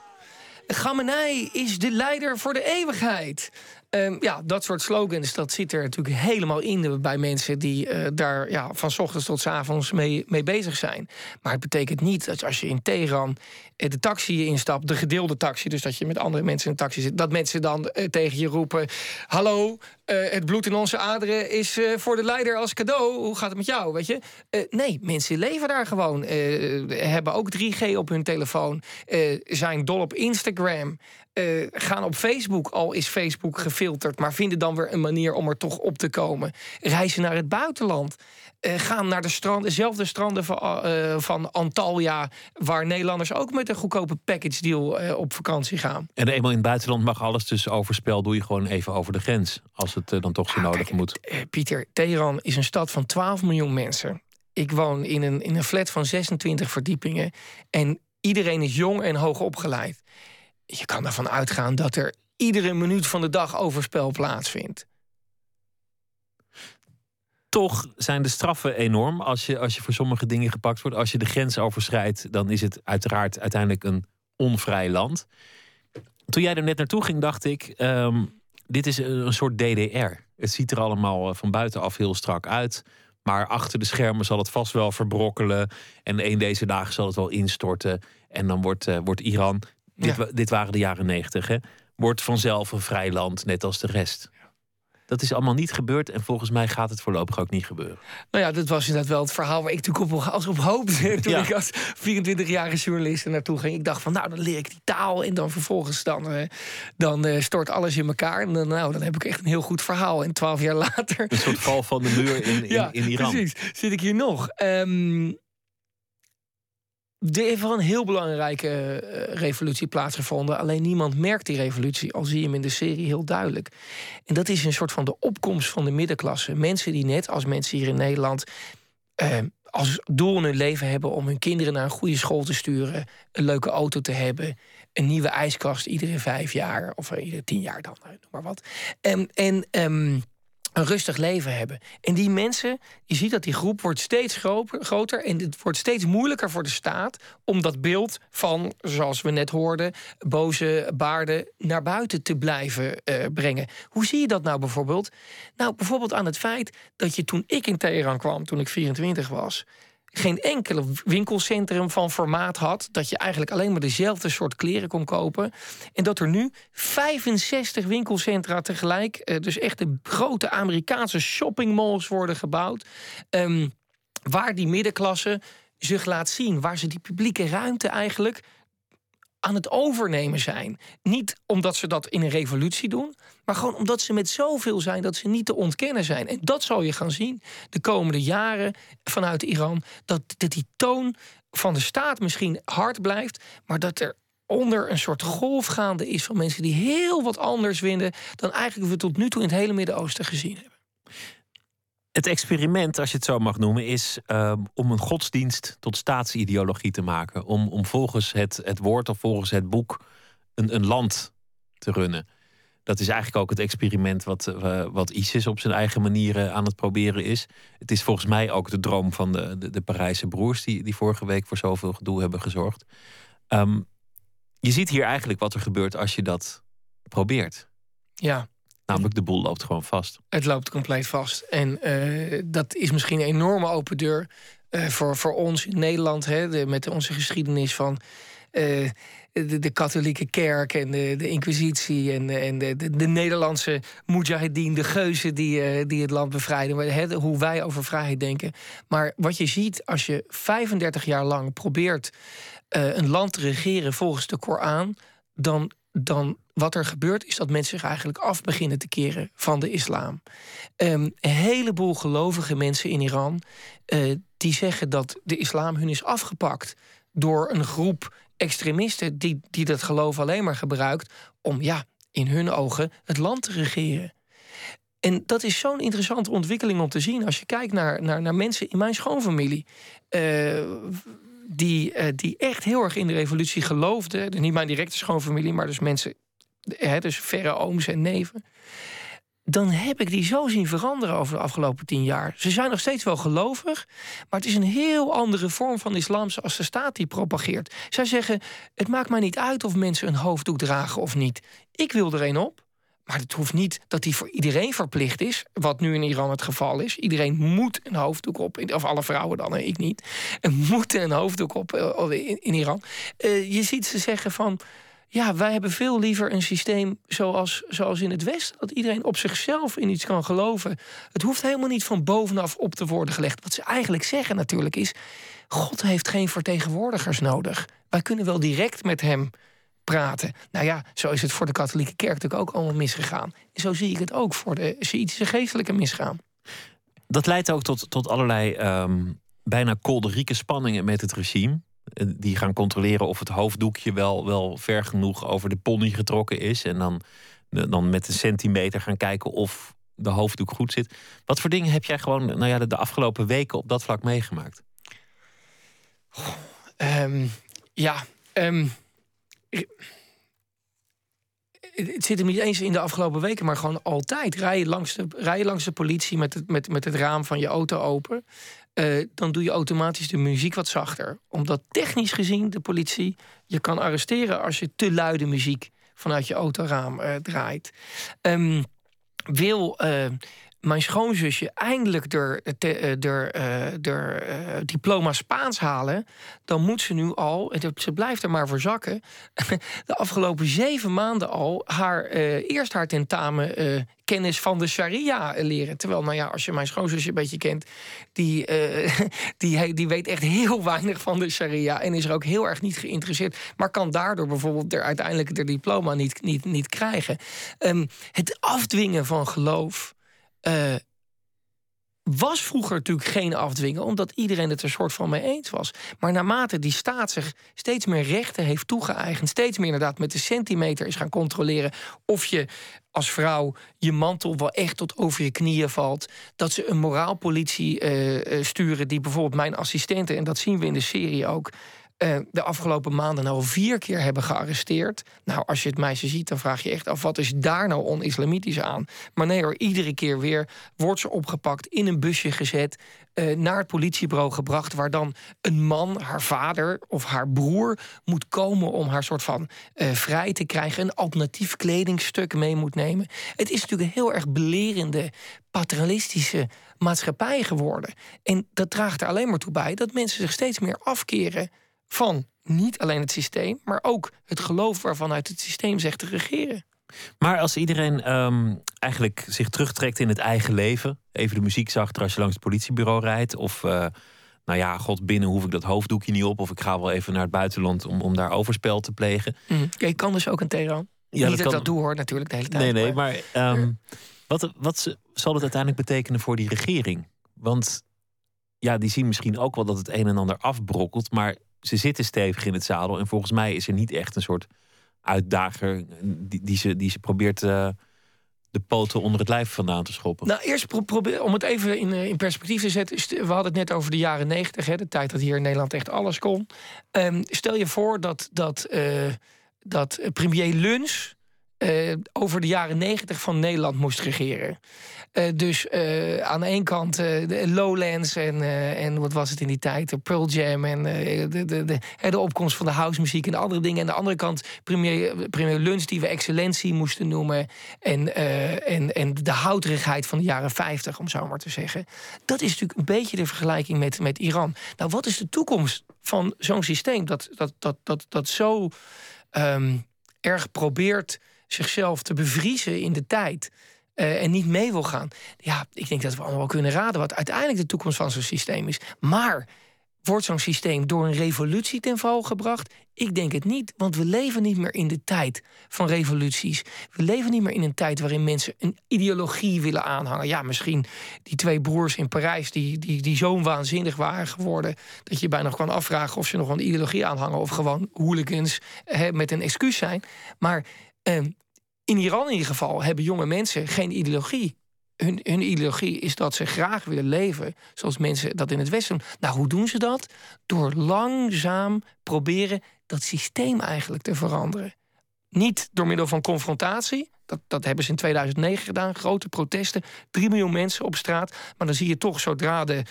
Khamenei is de leider voor de eeuwigheid. Um, ja, dat soort slogans, dat zit er natuurlijk helemaal in bij mensen die uh, daar ja, van ochtends tot avonds mee, mee bezig zijn. Maar het betekent niet dat als je in Teheran eh, de taxi instapt, de gedeelde taxi, dus dat je met andere mensen in een taxi zit, dat mensen dan uh, tegen je roepen: Hallo, het bloed in onze aderen is voor de leider als cadeau. Hoe gaat het met jou? Weet je? nee, mensen leven daar gewoon. hebben ook 3G op hun telefoon, zijn dol op Instagram. Uh, gaan op Facebook, al is Facebook gefilterd, maar vinden dan weer een manier om er toch op te komen. Reizen naar het buitenland. Uh, gaan naar de strand, dezelfde stranden van, uh, van Antalya, waar Nederlanders ook met een goedkope package deal op vakantie gaan. En eenmaal in het buitenland mag alles, dus overspel doe je gewoon even over de grens, als het dan toch zo ah, nodig kijk, moet. Pieter, Teheran is een stad van 12 miljoen mensen. Ik woon in een, in een flat van 26 verdiepingen en iedereen is jong en hoog opgeleid je kan ervan uitgaan dat er iedere minuut van de dag overspel plaatsvindt. Toch zijn de straffen enorm als je, als je voor sommige dingen gepakt wordt. Als je de grens overschrijdt, dan is het uiteraard uiteindelijk een onvrij land. Toen jij er net naartoe ging, dacht ik. Um, dit is een, een soort DDR. Het ziet er allemaal eh, van buitenaf heel strak uit. Maar achter de schermen zal het vast wel verbrokkelen. En een deze dagen zal het wel instorten. En dan wordt, eh, wordt Iran, dit, Ja. dit waren de jaren negentig, wordt vanzelf een vrij land, net als de rest. Dat is allemaal niet gebeurd en volgens mij gaat het voorlopig ook niet gebeuren. Nou ja, dat was inderdaad wel het verhaal waar ik natuurlijk op, als op hoopte. Toen Ja. ik als 24-jarige journalist er naartoe ging. Ik dacht van, nou, dan leer ik die taal. En dan vervolgens dan, eh, dan eh, stort alles in elkaar. En dan, nou, dan heb ik echt een heel goed verhaal. En twaalf jaar later... Een soort val van de muur in, in, ja, in Iran. precies. Zit ik hier nog. Ehm er heeft wel een heel belangrijke eh, revolutie plaatsgevonden. Alleen niemand merkt die revolutie. Al zie je hem in de serie heel duidelijk. En dat is een soort van de opkomst van de middenklasse. Mensen die net als mensen hier in Nederland. eh, als doel in hun leven hebben om hun kinderen naar een goede school te sturen. Een leuke auto te hebben. Een nieuwe ijskast iedere vijf jaar. Of iedere tien jaar dan, eh, noem maar wat. En, en ehm, een rustig leven hebben. En die mensen, je ziet dat die groep wordt steeds gro- groter... en het wordt steeds moeilijker voor de staat... om dat beeld van, zoals we net hoorden... boze baarden naar buiten te blijven eh, brengen. Hoe zie je dat nou bijvoorbeeld? Nou, bijvoorbeeld aan het feit dat je toen ik in Teheran kwam... toen ik 24 was geen enkele winkelcentrum van formaat had. Dat je eigenlijk alleen maar dezelfde soort kleren kon kopen. En dat er nu 65 winkelcentra tegelijk, eh, dus echt de grote Amerikaanse shoppingmalls worden gebouwd. ehm, waar die middenklasse zich laat zien. Waar ze die publieke ruimte eigenlijk aan het overnemen zijn. Niet omdat ze dat in een revolutie doen, maar gewoon omdat ze met zoveel zijn dat ze niet te ontkennen zijn. En dat zal je gaan zien de komende jaren vanuit Iran. Dat, dat die toon van de staat misschien hard blijft, maar dat er onder een soort golf gaande is van mensen die heel wat anders vinden dan eigenlijk we tot nu toe in het hele Midden-Oosten gezien hebben. Het experiment, als je het zo mag noemen, is ehm, om een godsdienst tot staatsideologie te maken. Om, om volgens het, het woord of volgens het boek een, een land te runnen. Dat is eigenlijk ook het experiment wat, eh, wat ISIS op zijn eigen manier aan het proberen is. Het is volgens mij ook de droom van de, de, de Parijse broers, die, die vorige week voor zoveel gedoe hebben gezorgd. Ehm, je ziet hier eigenlijk wat er gebeurt als je dat probeert. Ja, Namelijk, de boel loopt gewoon vast. Het loopt compleet vast. En eh, dat is misschien een enorme open deur eh, voor, voor ons in Nederland, hè, met onze geschiedenis van eh, de, katholieke kerk en de, de inquisitie en, de- en de, de, de Nederlandse mujahideen, de geuzen die, die het land bevrijden, maar, hè, hoe wij over vrijheid denken. Maar wat je ziet als je 35 jaar lang probeert een land te regeren volgens de Koran, dan, dan wat er gebeurt is dat mensen zich eigenlijk af beginnen te keren van de islam. Ehm, een heleboel gelovige mensen in Iran eh, die zeggen dat de islam hun is afgepakt door een groep extremisten die, die dat geloof alleen maar gebruikt om ja, in hun ogen het land te regeren. En dat is zo'n interessante ontwikkeling om te zien. Als je kijkt naar, naar, naar mensen in mijn schoonfamilie. eh, die, eh, die echt heel erg in de revolutie geloofden. Dus niet mijn directe schoonfamilie, maar dus mensen. Dus verre ooms en neven. Dan heb ik die zo zien veranderen over de afgelopen tien jaar. Ze zijn nog steeds wel gelovig, maar het is een heel andere vorm van islam zoals de staat die propageert. Zij zeggen: Het maakt mij niet uit of mensen een hoofddoek dragen of niet. Ik wil er een op. Maar het hoeft niet dat die voor iedereen verplicht is. Wat nu in Iran het geval is. Iedereen moet een hoofddoek op. Of alle vrouwen dan, hè, ik niet. En moeten een hoofddoek op eh, in, in Iran. Eh, je ziet ze zeggen van... Ja, wij hebben veel liever een systeem zoals, zoals in het Westen. Dat iedereen op zichzelf in iets kan geloven. Het hoeft helemaal niet van bovenaf op te worden gelegd. Wat ze eigenlijk zeggen natuurlijk is... God heeft geen vertegenwoordigers nodig. Wij kunnen wel direct met hem praten. Nou ja, zo is het voor de katholieke kerk natuurlijk ook allemaal misgegaan. En zo zie ik het ook voor de Sjiitische geestelijke misgaan. Dat leidt ook tot, tot allerlei ehm, bijna kolderieke spanningen met het regime. Eh, Die gaan controleren of het hoofddoekje wel, wel ver genoeg over de pony getrokken is. En dan, dan met een centimeter gaan kijken of de hoofddoek goed zit. Wat voor dingen heb jij gewoon nou ja, de, afgelopen weken op dat vlak meegemaakt? Ehm, ja, ehm, het zit hem niet eens in de afgelopen weken, maar gewoon altijd. Rij je langs de, langs de politie met het, met, met het raam van je auto open. Eh, dan doe je automatisch de muziek wat zachter. Omdat technisch gezien de politie je kan arresteren als je te luide muziek vanuit je autoraam draait. Um, wil mijn schoonzusje eindelijk de, de, de, de, diploma Spaans halen, dan moet ze nu al, ze blijft er maar voor zakken, de afgelopen zeven maanden al haar, uh, eerst haar tentamen kennis van de sharia leren. Terwijl, nou ja, als je mijn schoonzusje een beetje kent, die, die, die weet echt heel weinig van de sharia en is er ook heel erg niet geïnteresseerd, maar kan daardoor bijvoorbeeld er uiteindelijk de diploma niet, niet, niet krijgen. Um, het afdwingen van geloof uh, was vroeger natuurlijk geen afdwingen, omdat iedereen het er soort van mee eens was. Maar naarmate die staat zich steeds meer rechten heeft toegeëigend, steeds meer inderdaad met de centimeter is gaan controleren of je als vrouw je mantel wel echt tot over je knieën valt. Dat ze een moraalpolitie uh, sturen die bijvoorbeeld mijn assistenten, en dat zien we in de serie ook, uh, de afgelopen maanden al vier keer hebben gearresteerd. Nou, als je het meisje ziet, dan vraag je echt af: wat is daar nou on-islamitisch aan? Maar nee hoor, iedere keer weer wordt ze opgepakt, in een busje gezet, uh, naar het politiebureau gebracht, waar dan een man, haar vader of haar broer, moet komen om haar soort van uh, vrij te krijgen, een alternatief kledingstuk mee moet nemen. Het is natuurlijk een heel erg belerende, paternalistische maatschappij geworden. En dat draagt er alleen maar toe bij dat mensen zich steeds meer afkeren van niet alleen het systeem, maar ook het geloof waarvan uit het systeem zegt te regeren. Maar als iedereen um, eigenlijk zich terugtrekt in het eigen leven, even de muziek zachter als je langs het politiebureau rijdt, of uh, nou ja, god, binnen hoef ik dat hoofddoekje niet op, of ik ga wel even naar het buitenland om, om daar overspel te plegen. Mm. Je kan dus ook een Teheran. Ja, niet dat, dat ik dat doe hoor, natuurlijk de hele tijd. Nee, nee, maar, maar um, wat, wat zal het uiteindelijk betekenen voor die regering? Want ja, die zien misschien ook wel dat het een en ander afbrokkelt, maar ze zitten stevig in het zadel. En volgens mij is er niet echt een soort uitdager die, die, ze, die ze probeert uh, de poten onder het lijf vandaan te schoppen. Nou, eerst probeer, om het even in, eh, in perspectief te zetten. We hadden het net over de jaren negentig, de tijd dat hier in Nederland echt alles kon. Um, stel je voor dat, dat, dat premier Luns uh, over de jaren negentig van Nederland moest regeren. Uh, dus uh, aan de ene kant de Lowlands en, en wat was het in die tijd? De Pearl Jam en de, de, de, de, opkomst van de housemuziek en de andere dingen. En aan de andere kant premier, premier Luns die we excellentie moesten noemen. En, en, en de houterigheid van de jaren 50, om zo maar te zeggen. Dat is natuurlijk een beetje de vergelijking met, met Iran. Nou, wat is de toekomst van zo'n systeem dat, dat, dat, dat, dat zo um, erg probeert zichzelf te bevriezen in de tijd. Uh, en niet mee wil gaan. Ja, ik denk dat we allemaal kunnen raden wat uiteindelijk de toekomst van zo'n systeem is. Maar wordt zo'n systeem door een revolutie ten val gebracht? Ik denk het niet, want we leven niet meer in de tijd van revoluties. We leven niet meer in een tijd waarin mensen een ideologie willen aanhangen. Ja, misschien die twee broers in Parijs die, die, die zo waanzinnig waren geworden... dat je bijna kan afvragen of ze nog een ideologie aanhangen... of gewoon hooligans hè, met een excuus zijn. Maar in Iran in ieder geval hebben jonge mensen geen ideologie. Hun, hun, ideologie is dat ze graag willen leven zoals mensen dat in het Westen doen. Nou, hoe doen ze dat? Door langzaam proberen dat systeem eigenlijk te veranderen. Niet door middel van confrontatie, dat, dat hebben ze in 2009 gedaan. Grote protesten. 3 miljoen mensen op straat. Maar dan zie je toch zodra de, uh,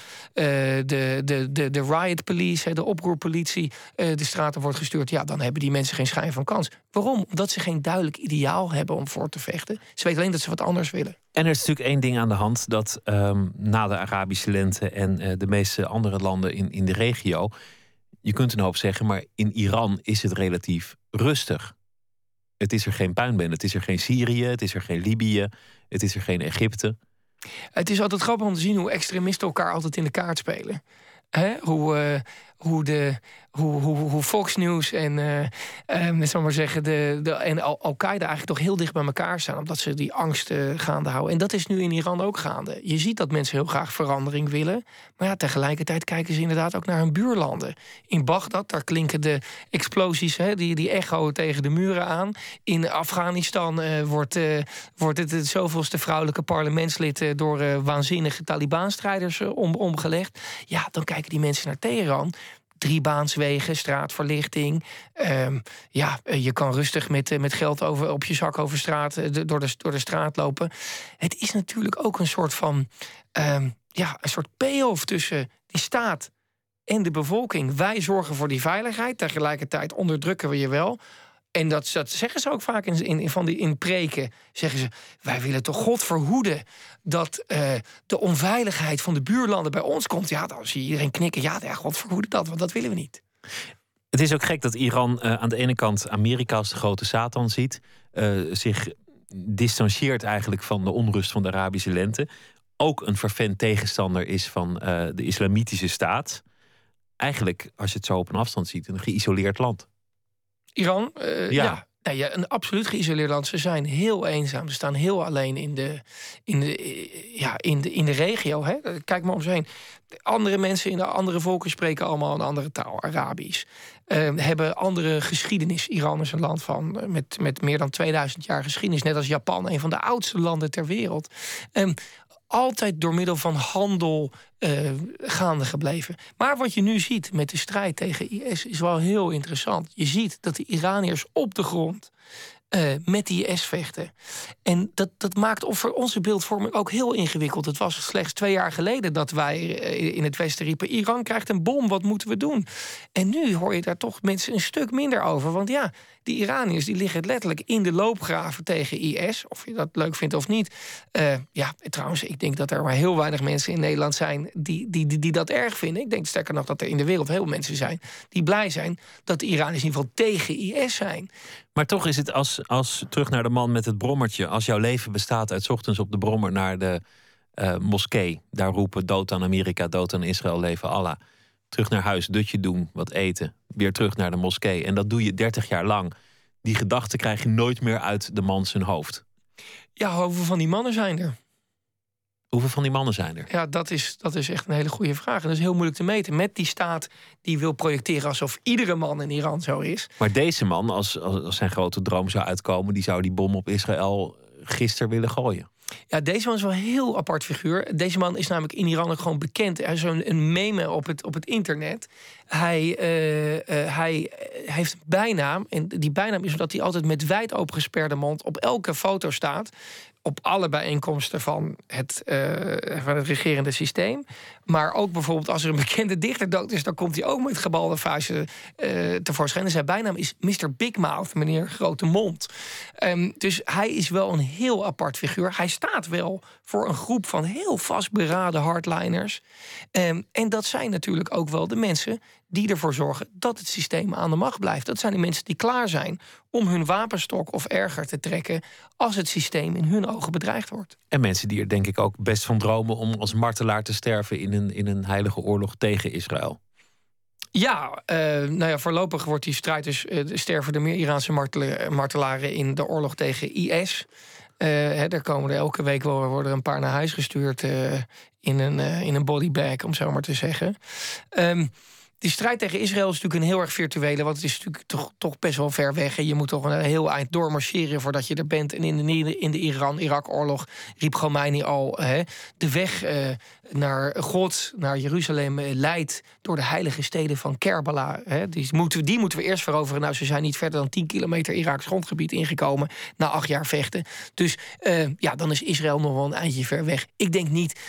de, de, de, de riot police, de oproerpolitie, uh, de straten wordt gestuurd. Ja, dan hebben die mensen geen schijn van kans. Waarom? Omdat ze geen duidelijk ideaal hebben om voor te vechten. Ze weten alleen dat ze wat anders willen. En er is natuurlijk één ding aan de hand. Dat um, na de Arabische lente en uh, de meeste andere landen in, in de regio. Je kunt een hoop zeggen, maar in Iran is het relatief rustig. Het is er geen puinbende. Het is er geen Syrië, het is er geen Libië, het is er geen Egypte. Het is altijd grappig om te zien hoe extremisten elkaar altijd in de kaart spelen. Hoe, uh, hoe, de, hoe, hoe, hoe Fox News en, uh, um, maar zeggen, de, de, en Al-Qaeda eigenlijk toch heel dicht bij elkaar staan. Omdat ze die angst uh, gaande houden. En dat is nu in Iran ook gaande. Je ziet dat mensen heel graag verandering willen. Maar ja, tegelijkertijd kijken ze inderdaad ook naar hun buurlanden. In Bagdad, daar klinken de explosies, hè, die, die echo tegen de muren aan. In Afghanistan uh, wordt, wordt het, het zoveelste vrouwelijke parlementslid door waanzinnige Taliban-strijders om, omgelegd. Ja, dan kijken die mensen naar Teheran driebaanswegen, straatverlichting. Um, ja, eh, je kan rustig met, eh, met geld over, op je zak over straat, eh, door, de, door de straat lopen. Het is natuurlijk ook een soort van um, ja, een soort payoff tussen die staat en de bevolking. Wij zorgen voor die veiligheid. Tegelijkertijd onderdrukken we je wel. En dat, dat zeggen ze ook vaak in, in, van die, in preken. Zeggen ze, wij willen toch God verhoeden... dat uh, de onveiligheid van de buurlanden bij ons komt. Ja, dan zie je iedereen knikken. Ja, God verhoeden dat, want dat willen we niet. Het is ook gek dat Iran uh, aan de ene kant Amerika als de grote Satan ziet... Uh, zich distancieert eigenlijk van de onrust van de Arabische lente. Ook een vervent tegenstander is van de islamitische staat. Eigenlijk, als je het zo op een afstand ziet, een geïsoleerd land. Iran? Uh, ja. ja. ja. een absoluut geïsoleerd land. Ze zijn heel eenzaam. Ze staan heel alleen in de, in de, ja, in de, in de regio. Hè? Kijk maar om ze heen. Andere mensen in de andere volken spreken allemaal een andere taal, Arabisch. Uh, hebben andere geschiedenis. Iran is een land van, eh, met, met meer dan 2000 jaar geschiedenis. Net als Japan, een van de oudste landen ter wereld. Um, altijd door middel van handel uh, gaande gebleven. Maar wat je nu ziet met de strijd tegen IS is wel heel interessant. Je ziet dat de Iraniërs op de grond uh, met die IS vechten. En dat, dat maakt voor onze beeldvorming ook heel ingewikkeld. Het was slechts twee jaar geleden dat wij eh, in het Westen riepen: Iran krijgt een bom, wat moeten we doen? En nu hoor je daar toch mensen een stuk minder over. Want ja, die Iraniërs die liggen letterlijk in de loopgraven tegen IS. Of je dat leuk vindt of niet. Uh, ja, trouwens, ik denk dat er maar heel weinig mensen in Nederland zijn die, die, die, dat erg vinden. Ik denk sterker nog dat er in de wereld heel veel mensen zijn die blij zijn dat de Iraniërs in ieder geval tegen IS zijn. Maar toch is het als, als terug naar de man met het brommertje. Als jouw leven bestaat uit ochtends op de brommer naar de uh, moskee. Daar roepen dood aan Amerika, dood aan Israël, leven Allah. Terug naar huis, dutje doen, wat eten. Weer terug naar de moskee. En dat doe je 30 jaar lang. Die gedachten krijg je nooit meer uit de man zijn hoofd. Ja, hoeveel van die mannen zijn er? Hoeveel van die mannen zijn er? Ja, dat is, dat is echt een hele goede vraag. En dat is heel moeilijk te meten. Met die staat die wil projecteren alsof iedere man in Iran zo is. Maar deze man, als, als zijn grote droom zou uitkomen, die zou die bom op Israël gisteren willen gooien. Ja, deze man is wel een heel apart figuur. Deze man is namelijk in Iran ook gewoon bekend. Hij is een, meme op het, op het internet. Hij, uh, uh, hij heeft een bijnaam. En die bijnaam is omdat hij altijd met wijd opengesperde mond op elke foto staat op alle bijeenkomsten van het, uh, van het regerende systeem. Maar ook bijvoorbeeld als er een bekende dichter dood is, dan komt hij ook met gebalde vuisten uh, tevoorschijn. En zijn bijnaam is Mr. Big Mouth, meneer Grote Mond. Um, dus hij is wel een heel apart figuur. Hij staat wel voor een groep van heel vastberaden hardliners. Um, en dat zijn natuurlijk ook wel de mensen die ervoor zorgen dat het systeem aan de macht blijft. Dat zijn de mensen die klaar zijn om hun wapenstok of erger te trekken als het systeem in hun ogen bedreigd wordt. En mensen die er denk ik ook best van dromen om als martelaar te sterven in een, in een heilige oorlog tegen Israël. Ja, uh, nou ja, voorlopig wordt die strijd dus uh, sterven er meer Iraanse martelaren in de oorlog tegen IS. Uh, hè, er komen er elke week wel worden er een paar naar huis gestuurd in een, in een bodybag, om zo maar te zeggen. Um, die strijd tegen Israël is natuurlijk een heel erg virtuele, want het is natuurlijk toch, toch best wel ver weg. En je moet toch een heel eind doormarcheren voordat je er bent. En in de, in de Iran-Irak-oorlog riep Khomeini al: hè, de weg naar God, naar Jeruzalem, uh, leidt door de heilige steden van Kerbala. Hè. Die, moeten, we, die moeten we eerst veroveren. Nou, ze zijn niet verder dan 10 kilometer Iraks grondgebied ingekomen na acht jaar vechten. Dus uh, ja, dan is Israël nog wel een eindje ver weg. Ik denk niet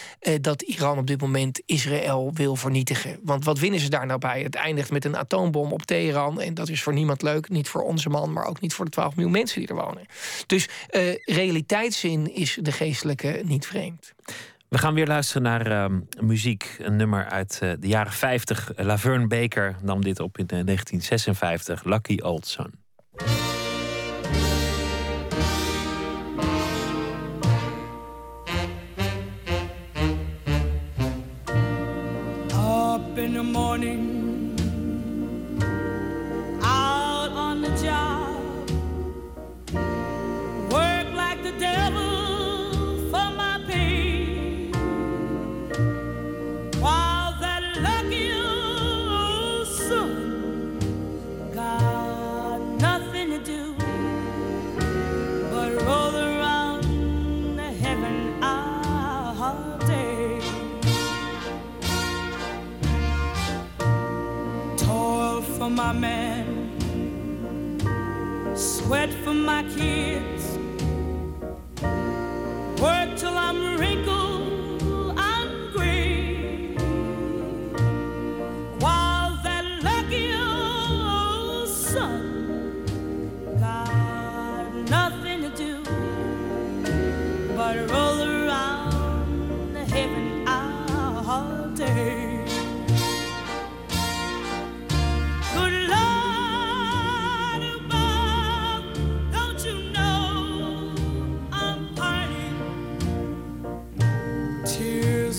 dat Iran op dit moment Israël wil vernietigen. Want wat winnen ze daar nou bij? Het eindigt met een atoombom op Teheran. En dat is voor niemand leuk. Niet voor onze man, maar ook niet voor de 12 miljoen mensen die er wonen. Dus realiteitszin is de geestelijke niet vreemd. We gaan weer luisteren naar uh, muziek. Een nummer uit uh, de jaren 50. Laverne Baker nam dit op in 1956. Lucky Old Son. Up in the morning, my man, sweat for my kids, work till I'm wrinkled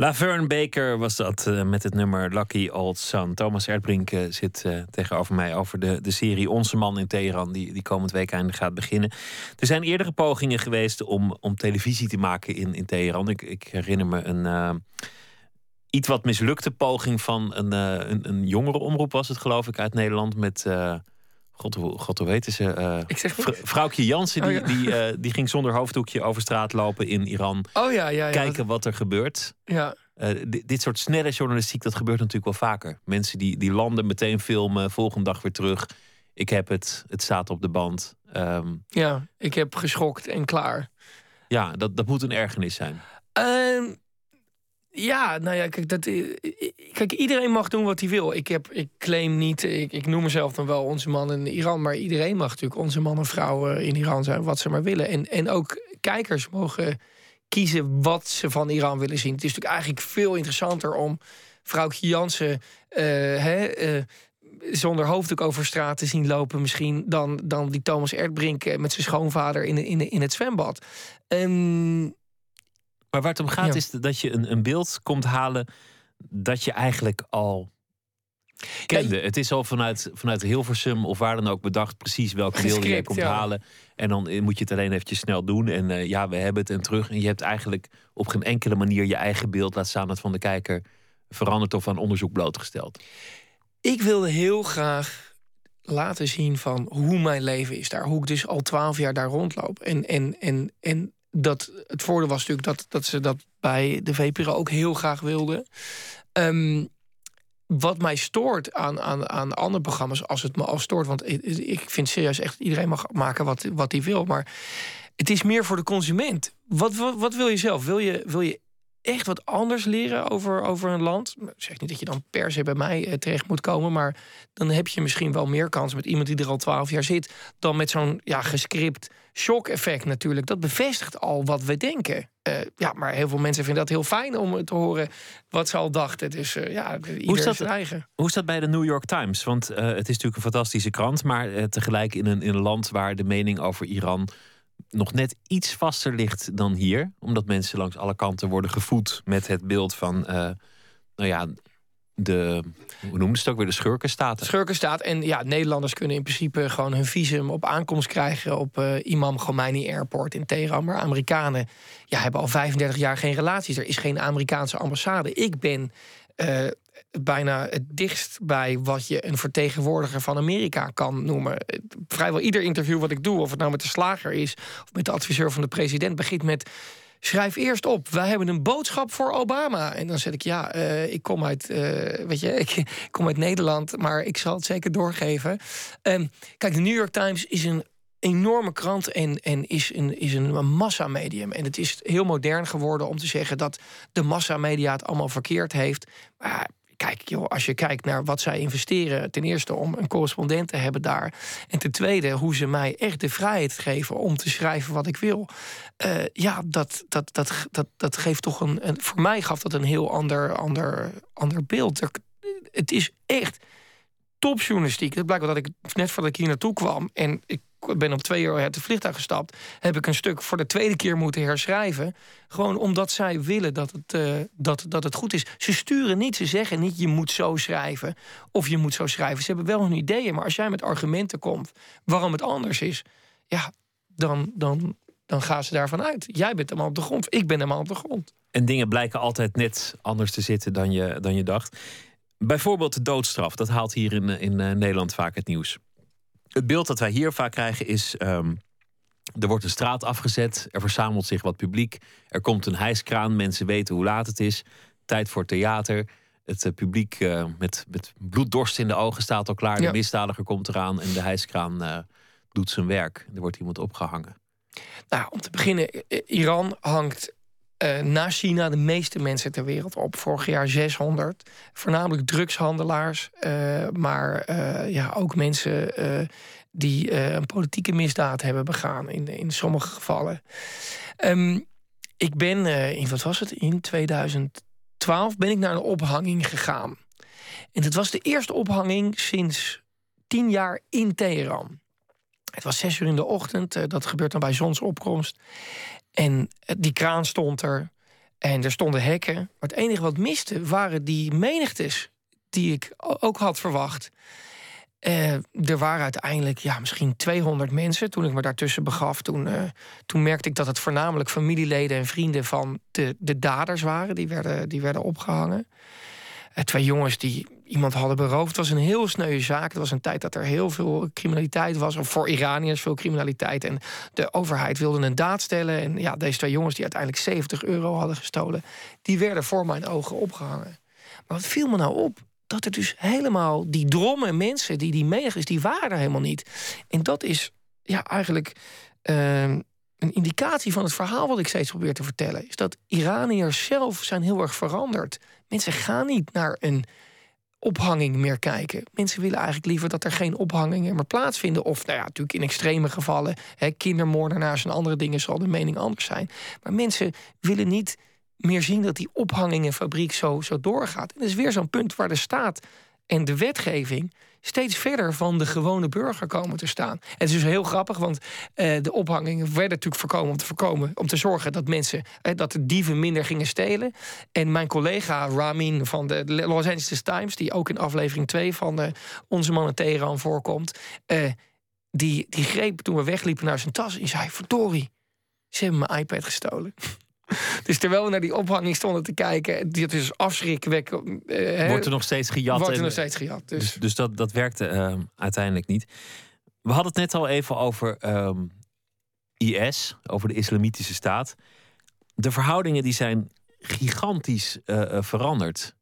Laverne Baker was dat eh, met het nummer Lucky Old Son. Thomas Erdbrink eh, zit eh, tegenover mij over de, de serie Onze Man in Teheran, die, die komend week eindelijk gaat beginnen. Er zijn eerdere pogingen geweest om, om televisie te maken in, in Teheran. Ik, ik herinner me een iets wat mislukte poging van een, een, een jongere omroep, was het geloof ik, uit Nederland met. God, hoe, God, hoe heette ze? Eh, Ik zeg Vr-. Vrouwtje Jansen, Oh, die, ja. die, eh, die ging zonder hoofddoekje over straat lopen in Iran. Oh ja, ja, ja. Kijken wat er gebeurt. Ja, Eh, di- dit soort snelle journalistiek, dat gebeurt natuurlijk wel vaker. Mensen die, die landen, meteen filmen, volgende dag weer terug. Ik heb het, het staat op de band. Ehm, ja, ik heb geschokt en klaar. ja, dat, dat moet een ergernis zijn. Ehm, ja, nou ja, kijk, dat, eh, kijk, iedereen mag doen wat hij wil. Ik, heb, ik claim niet, ik, ik noem mezelf dan wel onze man in Iran, maar iedereen mag natuurlijk onze man en vrouw eh, in Iran zijn, wat ze maar willen. En, en ook kijkers mogen kiezen wat ze van Iran willen zien. Het is natuurlijk eigenlijk veel interessanter om vrouwtje Jansen eh, hè, eh, zonder hoofddoek over straat te zien lopen, misschien dan, dan die Thomas Erdbrink eh, met zijn schoonvader in, in, in het zwembad. Ehm, Maar waar het om gaat Ja. is dat je een, een beeld komt halen dat je eigenlijk al kende. het is al vanuit, vanuit Hilversum of waar dan ook bedacht precies welke beelden je komt ja. halen. En dan eh, moet je het alleen eventjes snel doen. En eh, ja, we hebben het en terug. En je hebt eigenlijk op geen enkele manier je eigen beeld, laat staan het van de kijker, veranderd of aan onderzoek blootgesteld. Ik wilde heel graag laten zien van hoe mijn leven is daar. Hoe ik dus al twaalf jaar daar rondloop. En, en, en, en dat, het voordeel was natuurlijk dat, dat ze dat bij de VPRO ook heel graag wilden. Ehm, wat mij stoort aan, aan, aan andere programma's, als het me al stoort... want ik, ik vind serieus echt, iedereen mag maken wat, wat hij wil... maar het is meer voor de consument. Wat, wat, wat wil je zelf? Wil je, wil je echt wat anders leren over, over een land? Ik zeg niet dat je dan per se bij mij eh, terecht moet komen... maar dan heb je misschien wel meer kans met iemand die er al twaalf jaar zit... dan met zo'n ja, gescript shock-effect natuurlijk. Dat bevestigt al wat we denken. Eh, ja, maar heel veel mensen vinden dat heel fijn om te horen wat ze al dachten. Dus eh, ja, ieder is dat- zijn eigen. Hoe is dat bij de New York Times? Want eh, het is natuurlijk een fantastische krant, maar tegelijk in een, in een land waar de mening over Iran nog net iets vaster ligt dan hier. Omdat mensen langs alle kanten worden gevoed met het beeld van, nou ja, de, hoe noemen ze het ook weer, de schurkenstaten. Schurkenstaat. En ja, Nederlanders kunnen in principe gewoon hun visum op aankomst krijgen op eh, Imam Khomeini Airport in Teheran. Maar Amerikanen ja, hebben al 35 jaar geen relaties. Er is geen Amerikaanse ambassade. Ik ben eh, bijna het dichtst bij wat je een vertegenwoordiger van Amerika kan noemen. Vrijwel ieder interview wat ik doe, of het nou met de slager is of met de adviseur van de president, begint met. Schrijf eerst op, wij hebben een boodschap voor Obama. En dan zeg ik, ja, eh, ik kom uit, eh, weet je, ik, kom uit Nederland, maar ik zal het zeker doorgeven. Ehm, kijk, de New York Times is een enorme krant en, en is een, is een massamedium. En het is heel modern geworden om te zeggen dat de massamedia het allemaal verkeerd heeft. Kijk, joh, als je kijkt naar wat zij investeren, ten eerste om een correspondent te hebben daar. En ten tweede, hoe ze mij echt de vrijheid geven om te schrijven wat ik wil. Eh, ja, dat, dat, dat, dat, dat geeft toch een, een. Voor mij gaf dat een heel ander, ander, ander beeld. Het is echt topjournalistiek. Het blijkt wel dat ik net voordat ik hier naartoe kwam en ik ben om twee uur uit de vliegtuig gestapt, heb ik een stuk voor de tweede keer moeten herschrijven. Gewoon omdat zij willen dat het, eh, dat, dat het goed is. Ze sturen niet, ze zeggen niet je moet zo schrijven of je moet zo schrijven. Ze hebben wel hun ideeën, maar als jij met argumenten komt waarom het anders is, ja, dan, dan, dan gaan ze daarvan uit. Jij bent helemaal op de grond, ik ben helemaal op de grond. En dingen blijken altijd net anders te zitten dan je, dan je dacht. Bijvoorbeeld de doodstraf, dat haalt hier in, in eh, Nederland vaak het nieuws. Het beeld dat wij hier vaak krijgen is. ehm, er wordt een straat afgezet, er verzamelt zich wat publiek, er komt een hijskraan, mensen weten hoe laat het is, tijd voor theater. Het eh, publiek eh, met, met bloeddorst in de ogen staat al klaar, Ja. de misdadiger komt eraan en de hijskraan eh, doet zijn werk. Er wordt iemand opgehangen. Nou, om te beginnen, Iran hangt eh, na China de meeste mensen ter wereld op. Vorig jaar 600. Voornamelijk drugshandelaars, eh, maar eh, ja, ook mensen die een politieke misdaad hebben begaan in, in sommige gevallen. Ehm, ik ben in, wat was het, in 2012 ben ik naar een ophanging gegaan. En het was de eerste ophanging sinds tien jaar in Teheran. Het was zes uur in de ochtend. dat gebeurt dan bij zonsopkomst. En eh, die kraan stond er. En er stonden hekken. Maar het enige wat miste waren die menigtes die ik ook had verwacht. Eh, er waren uiteindelijk ja, misschien 200 mensen. Toen ik me daartussen begaf, toen, eh, toen merkte ik dat het voornamelijk familieleden en vrienden van de, de daders waren. Die werden, die werden opgehangen. Eh, twee jongens die iemand hadden beroofd. Het was een heel sneuwe zaak. Het was een tijd dat er heel veel criminaliteit was. Of voor Iraniërs veel criminaliteit. En de overheid wilde een daad stellen. En ja, deze twee jongens die uiteindelijk 70 euro hadden gestolen... die werden voor mijn ogen opgehangen. Maar wat viel me nou op? Dat er dus helemaal die drommen mensen, die die menigtes, die waren er helemaal niet. En dat is ja, eigenlijk eh, een indicatie van het verhaal wat ik steeds probeer te vertellen. Is dat Iraniërs zelf zijn heel erg veranderd. Mensen gaan niet naar een ophanging meer kijken. Mensen willen eigenlijk liever dat er geen ophangingen meer plaatsvinden. Of nou ja, natuurlijk in extreme gevallen, hè, kindermoordenaars en andere dingen zal de mening anders zijn. Maar mensen willen niet meer zien dat die ophangingenfabriek zo, zo doorgaat. En dat is weer zo'n punt waar de staat en de wetgeving steeds verder van de gewone burger komen te staan. Het is dus heel grappig, want eh, de ophangingen werden natuurlijk voorkomen om te voorkomen, om te zorgen dat mensen, eh, dat de dieven minder gingen stelen. En mijn collega Ramin van de Los Angeles Times, die ook in aflevering 2 van eh, Onze Man in Teheran voorkomt, die, die greep toen we wegliepen naar zijn tas en zei: Verdorie, ze hebben mijn iPad gestolen. Dus terwijl we naar die ophanging stonden te kijken, dit is afschrikwekkend. eh, Wordt er nog steeds gejat. wordt er en- nog steeds gejat. Dus, Dus, dus dat, dat werkte eh, uiteindelijk niet. We hadden het net al even over ehm, IS, over de Islamitische Staat. De verhoudingen die zijn gigantisch eh, eh, veranderd.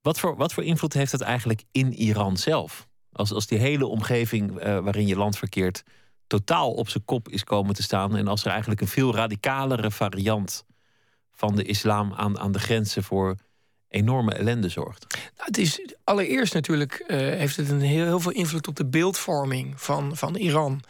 Wat voor, wat voor invloed heeft dat eigenlijk in Iran zelf? Als, als die hele omgeving waarin je land verkeert totaal op zijn kop is komen te staan. En als er eigenlijk een veel radicalere variant van de islam aan, aan de grenzen voor enorme ellende zorgt. Nou, het is allereerst natuurlijk eh, heeft het een heel, heel veel invloed op de beeldvorming van, van Iran.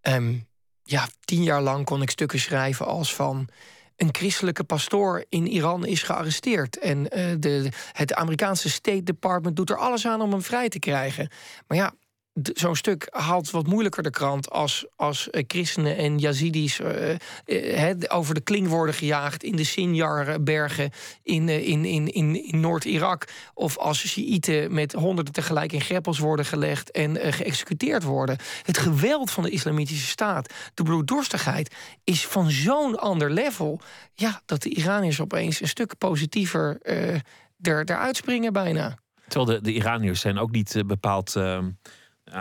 Ehm, ja, tien jaar lang kon ik stukken schrijven als van een christelijke pastoor in Iran is gearresteerd. En eh, de, het Amerikaanse State Department doet er alles aan om hem vrij te krijgen. Maar ja, zo'n stuk haalt wat moeilijker de krant als, als eh, christenen en Yazidis eh, eh, over de kling worden gejaagd in de Sinjar-bergen in, in, in, in, in Noord-Irak. Of als Shiiten met honderden tegelijk in greppels worden gelegd en geëxecuteerd worden. Het geweld van de Islamitische Staat, de bloeddorstigheid, is van zo'n ander level. Ja, dat de Iraniërs opeens een stuk positiever er, eruit springen bijna. Terwijl de, de Iraniërs zijn ook niet bepaald eh,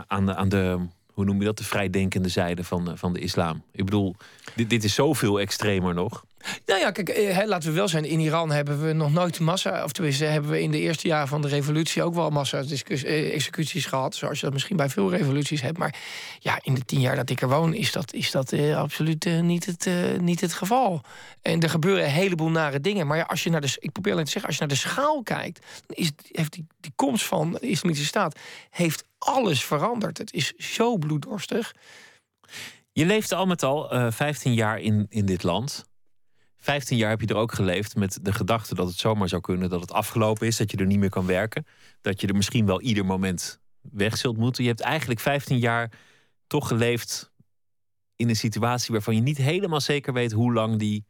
aan, de, aan de, hoe noem je dat, de vrijdenkende zijde van, eh, van de islam. Ik bedoel, dit, dit is zoveel extremer nog. Nou ja, kijk, eh, laten we wel zijn. In Iran hebben we nog nooit massa... of tenminste hebben we in de eerste jaren van de revolutie... ook wel massa-executies gehad. Zoals je dat misschien bij veel revoluties hebt. Maar ja, in de tien jaar dat ik er woon... is dat, is dat eh, absoluut eh, niet, het, eh, niet het geval. En er gebeuren een heleboel nare dingen. Maar als je naar de... ik probeer alleen te zeggen... als je naar de schaal kijkt... is, heeft die, die komst van de Islamitische Staat... heeft alles veranderd. Het is zo bloeddorstig. Je leefde al met al eh 15 jaar in, in dit land. 15 jaar heb je er ook geleefd met de gedachte dat het zomaar zou kunnen dat het afgelopen is, dat je er niet meer kan werken, dat je er misschien wel ieder moment weg zult moeten. Je hebt eigenlijk 15 jaar toch geleefd in een situatie waarvan je niet helemaal zeker weet hoe lang die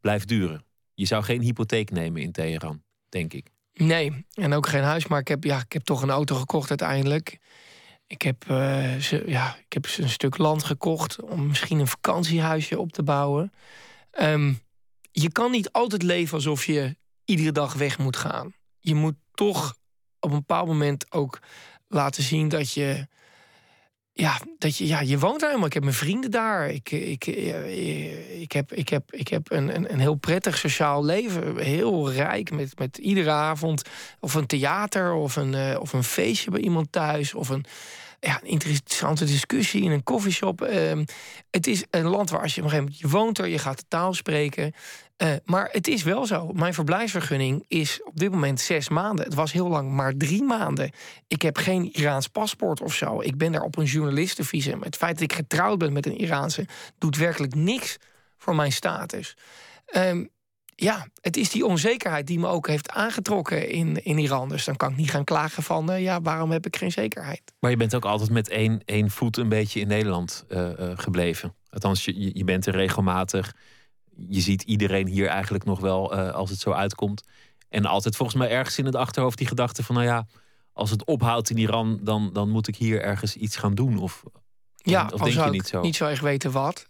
blijft duren. Je zou geen hypotheek nemen in Teheran, denk ik. Nee, en ook geen huis. Maar ik heb, ja, ik heb toch een auto gekocht uiteindelijk. Ik heb, eh, ze, ja, ik heb een stuk land gekocht om misschien een vakantiehuisje op te bouwen. Ehm, je kan niet altijd leven alsof je iedere dag weg moet gaan. Je moet toch op een bepaald moment ook laten zien dat je. Ja, dat je, ja, je woont daar helemaal. Ik heb mijn vrienden daar. Ik, ik, eh, ik heb, ik heb, ik heb een, een, heel prettig sociaal leven. Heel rijk met, met iedere avond. Of een theater of een, eh, of een feestje bij iemand thuis. Of een, ja, interessante discussie in een koffieshop. Ehm, het is een land waar als je op een gegeven moment je woont er, je gaat de taal spreken. Eh, maar het is wel zo. Mijn verblijfsvergunning is op dit moment zes maanden. Het was heel lang maar drie maanden. Ik heb geen Iraans paspoort of zo. Ik ben daar op een journalistenvisum. Het feit dat ik getrouwd ben met een Iraanse doet werkelijk niks voor mijn status. Ehm, ja, het is die onzekerheid die me ook heeft aangetrokken in, in Iran. Dus dan kan ik niet gaan klagen van, uh, ja, waarom heb ik geen zekerheid? Maar je bent ook altijd met één, één voet een beetje in Nederland uh, gebleven. Althans, je, je bent er regelmatig je ziet iedereen hier eigenlijk nog wel uh, als het zo uitkomt. En altijd volgens mij ergens in het achterhoofd die gedachte van, nou ja, als het ophoudt in Iran, dan, dan moet ik hier ergens iets gaan doen. Of, ja, of denk je niet zo? Niet zo erg weten wat.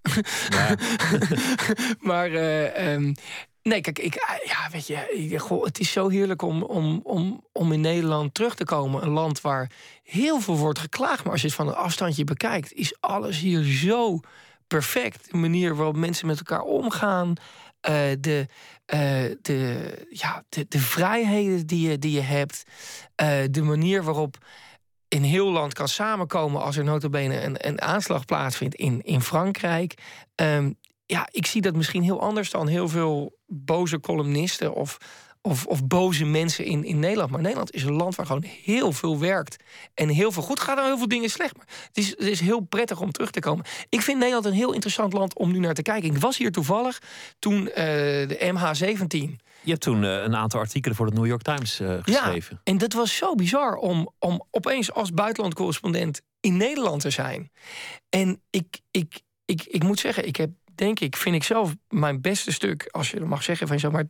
Ja. maar uh, um, nee, kijk, ik, ja, weet je, goh, het is zo heerlijk om, om, om, om in Nederland terug te komen. Een land waar heel veel wordt geklaagd, maar als je het van een afstandje bekijkt, is alles hier zo perfect. De manier waarop mensen met elkaar omgaan. Uh, de, uh, de, ja, de, de vrijheden die je, die je hebt. Uh, de manier waarop in heel land kan samenkomen als er notabene een, een aanslag plaatsvindt in, in Frankrijk. Um, ja, ik zie dat misschien heel anders dan heel veel boze columnisten of of, of boze mensen in, in Nederland. Maar Nederland is een land waar gewoon heel veel werkt. En heel veel goed gaat en heel veel dingen slecht. Maar het is, het is heel prettig om terug te komen. Ik vind Nederland een heel interessant land om nu naar te kijken. Ik was hier toevallig toen uh, de MH17. Je hebt toen uh, een aantal artikelen voor de New York Times uh, geschreven. Ja, en dat was zo bizar om, om opeens als buitenlandcorrespondent in Nederland te zijn. En ik, ik, ik, ik moet zeggen, ik heb denk ik, vind ik zelf mijn beste stuk, als je dat mag zeggen van zo, maar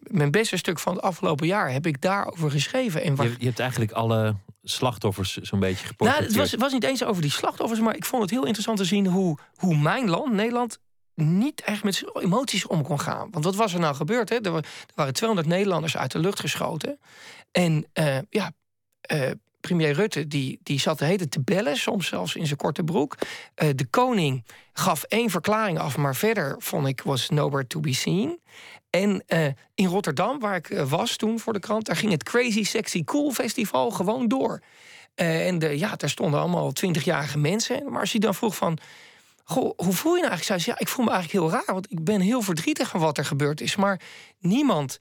mijn beste stuk van het afgelopen jaar heb ik daarover geschreven. En waar... je, je hebt eigenlijk alle slachtoffers zo'n beetje geportretteerd. Nou, het was, was niet eens over die slachtoffers, maar ik vond het heel interessant te zien hoe, hoe mijn land, Nederland, niet echt met emoties om kon gaan. Want wat was er nou gebeurd? Hè? Er, waren 200 Nederlanders uit de lucht geschoten. En uh, ja, uh, premier Rutte die, die zat de hele te bellen, soms zelfs in zijn korte broek. Uh, de koning gaf één verklaring af, maar verder vond ik was nowhere to be seen. En uh, in Rotterdam, waar ik uh, was toen voor de krant, daar ging het Crazy Sexy Cool Festival gewoon door. en de, ja, daar stonden allemaal twintigjarige mensen. Maar als je dan vroeg van. Goh, hoe voel je nou eigenlijk? Zei ze, ja, ik voel me eigenlijk heel raar, want ik ben heel verdrietig van wat er gebeurd is. Maar niemand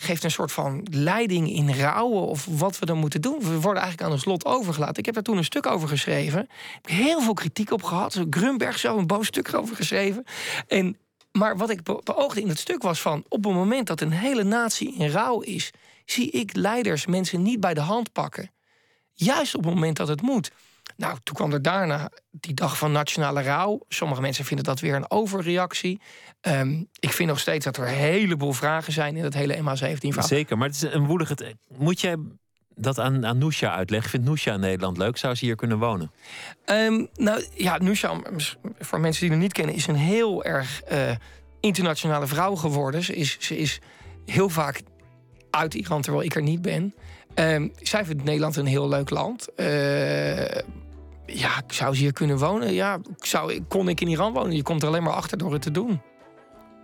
geeft een soort van leiding in rouwen of wat we dan moeten doen. We worden eigenlijk aan ons lot overgelaten. Ik heb daar toen een stuk over geschreven. Ik heb heel veel kritiek op gehad. Grunberg zo een boos stuk over geschreven. En, maar wat ik beoogde in het stuk was van... op het moment dat een hele natie in rouw is... zie ik leiders mensen niet bij de hand pakken. Juist op het moment dat het moet. Nou, toen kwam er daarna die dag van nationale rouw. Sommige mensen vinden dat weer een overreactie. Um, ik vind nog steeds dat er een heleboel vragen zijn in het hele MH17-verhaal. Zeker, maar het is een woelige. Moet jij dat aan, aan Noesha uitleggen? Vindt Noesha in Nederland leuk? Zou ze hier kunnen wonen? Um, nou ja, Noesha, voor mensen die het niet kennen, is een heel erg uh, internationale vrouw geworden. Ze is, ze is heel vaak uit Iran terwijl ik er niet ben. Um, zij vindt Nederland een heel leuk land. Uh, ja, zou ze hier kunnen wonen? Ja, zou, kon ik in Iran wonen? Je komt er alleen maar achter door het te doen.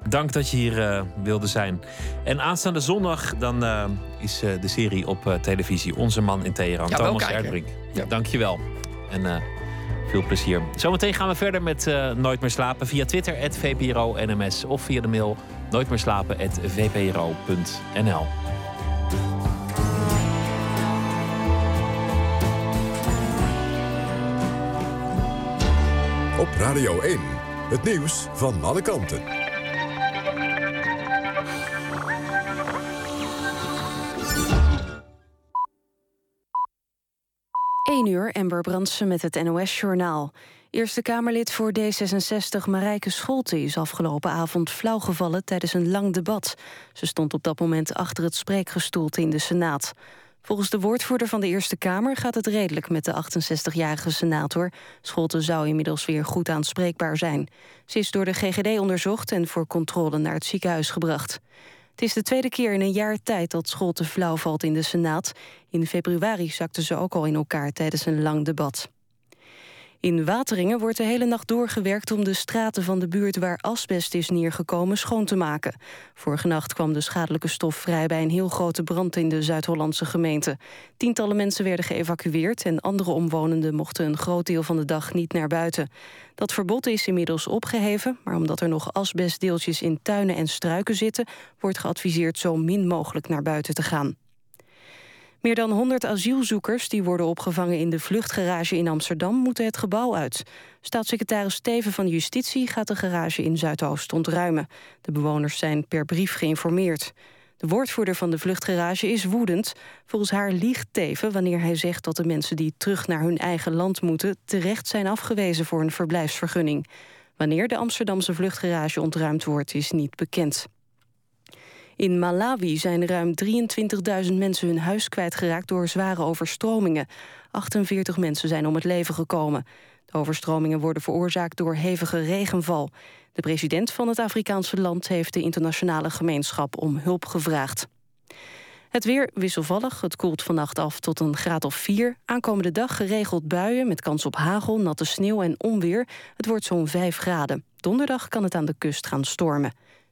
Dank dat je hier uh, wilde zijn. En aanstaande zondag dan uh, is uh, de serie op televisie Onze Man in Teheran. Ja, Thomas Erdbrink. Ja. Dank je wel. En veel plezier. Zometeen gaan we verder met Nooit meer slapen via Twitter, VPRO NMS. Of via de mail nooitmeerslapen.vpro.nl. Op Radio 1, het nieuws van alle kanten. 1 uur, Ember Brandsen met het NOS-journaal. Eerste Kamerlid voor D66 Marijke Scholte is afgelopen avond flauwgevallen tijdens een lang debat. Ze stond op dat moment achter het spreekgestoelte in de Senaat. Volgens de woordvoerder van de Eerste Kamer gaat het redelijk met de 68-jarige senator. Scholte zou inmiddels weer goed aanspreekbaar zijn. Ze is door de GGD onderzocht en voor controle naar het ziekenhuis gebracht. Het is de tweede keer in een jaar tijd dat Scholte flauw valt in de Senaat. In februari zakte ze ook al in elkaar tijdens een lang debat. In Wateringen wordt de hele nacht doorgewerkt om de straten van de buurt waar asbest is neergekomen schoon te maken. Vorige nacht kwam de schadelijke stof vrij bij een heel grote brand in de Zuid-Hollandse gemeente. Tientallen mensen werden geëvacueerd en andere omwonenden mochten een groot deel van de dag niet naar buiten. Dat verbod is inmiddels opgeheven, maar omdat er nog asbestdeeltjes in tuinen en struiken zitten, wordt geadviseerd zo min mogelijk naar buiten te gaan. Meer dan 100 asielzoekers die worden opgevangen in de vluchtgarage in Amsterdam moeten het gebouw uit. Staatssecretaris Steven van Justitie gaat de garage in Zuidoost ontruimen. De bewoners zijn per brief geïnformeerd. De woordvoerder van de vluchtgarage is woedend. Volgens haar liegt Teven wanneer hij zegt dat de mensen die terug naar hun eigen land moeten terecht zijn afgewezen voor een verblijfsvergunning. Wanneer de Amsterdamse vluchtgarage ontruimd wordt is niet bekend. In Malawi zijn ruim 23.000 mensen hun huis kwijtgeraakt door zware overstromingen. 48 mensen zijn om het leven gekomen. De overstromingen worden veroorzaakt door hevige regenval. De president van het Afrikaanse land heeft de internationale gemeenschap om hulp gevraagd. Het weer wisselvallig. Het koelt vannacht af tot een graad of 4. Aankomende dag geregeld buien met kans op hagel, natte sneeuw en onweer. Het wordt zo'n 5 graden. Donderdag kan het aan de kust gaan stormen.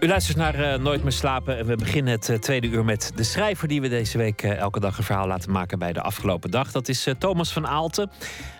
U luistert naar uh, Nooit meer slapen en we beginnen het uh, tweede uur met de schrijver die we deze week uh, elke dag een verhaal laten maken bij de afgelopen dag. Dat is Thomas van Aalten.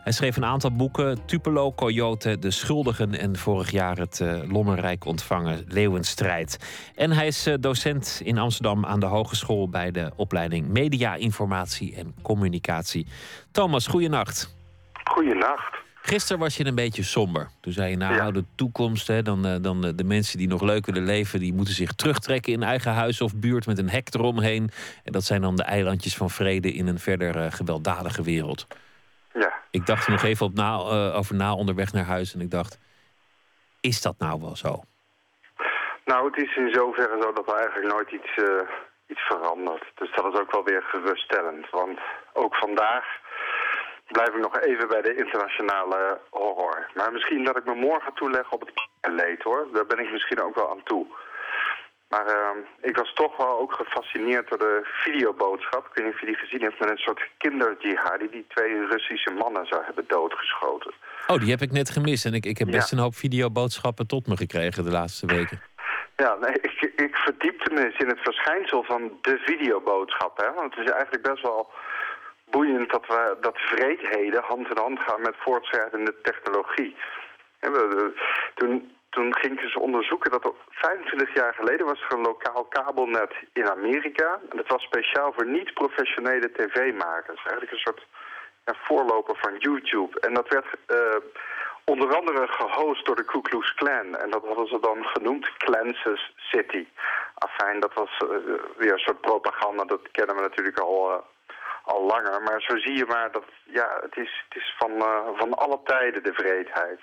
Hij schreef een aantal boeken: Tupelo, Coyote, De Schuldigen en vorig jaar het lommerrijk ontvangen Leeuwenstrijd. En hij is docent in Amsterdam aan de Hogeschool bij de opleiding Media, Informatie en Communicatie. Thomas, goeienacht. Goeienacht. Gisteren was je een beetje somber. Toen zei je, nou, Ja. de toekomst, hè, dan, eh, dan eh, de mensen die nog leuk willen leven, die moeten zich terugtrekken in eigen huis of buurt met een hek eromheen. En dat zijn dan de eilandjes van vrede in een verder eh, gewelddadige wereld. Ja. Ik dacht er nog even op na, over na onderweg naar huis en ik dacht, is dat nou wel zo? Nou, het is in zoverre zo dat er eigenlijk nooit iets, iets verandert. Dus dat is ook wel weer geruststellend. Want ook vandaag blijf ik nog even bij de internationale horror. Maar misschien dat ik me morgen toeleg op het leed, hoor. Daar ben ik misschien ook wel aan toe. Maar eh, ik was toch wel ook gefascineerd door de videoboodschap. Ik weet niet of je die gezien hebt met een soort kinderjihad... die die twee Russische mannen zou hebben doodgeschoten. Oh, die heb ik net gemist en ik, ik heb Ja. best een hoop videoboodschappen tot me gekregen de laatste weken. Ja, nee, ik, ik verdiepte me eens in het verschijnsel van de videoboodschap. Hè? Want het is eigenlijk best wel boeiend dat, we, dat vreedheden hand in hand gaan met voortschrijdende technologie. Hè, we- toen, toen ging ik eens onderzoeken dat er 25 jaar geleden was er een lokaal kabelnet in Amerika. En dat was speciaal voor niet-professionele tv-makers. Eigenlijk een soort voorloper van YouTube. En dat werd eh, onder andere gehost door de Ku Klux Klan. En dat hadden ze dan genoemd Kansas City. Afijn, dat was eh, weer een soort propaganda. Dat kennen we natuurlijk al, eh, al langer. Maar zo zie je maar dat ja, het is, het is van, eh, van alle tijden de vreedheid.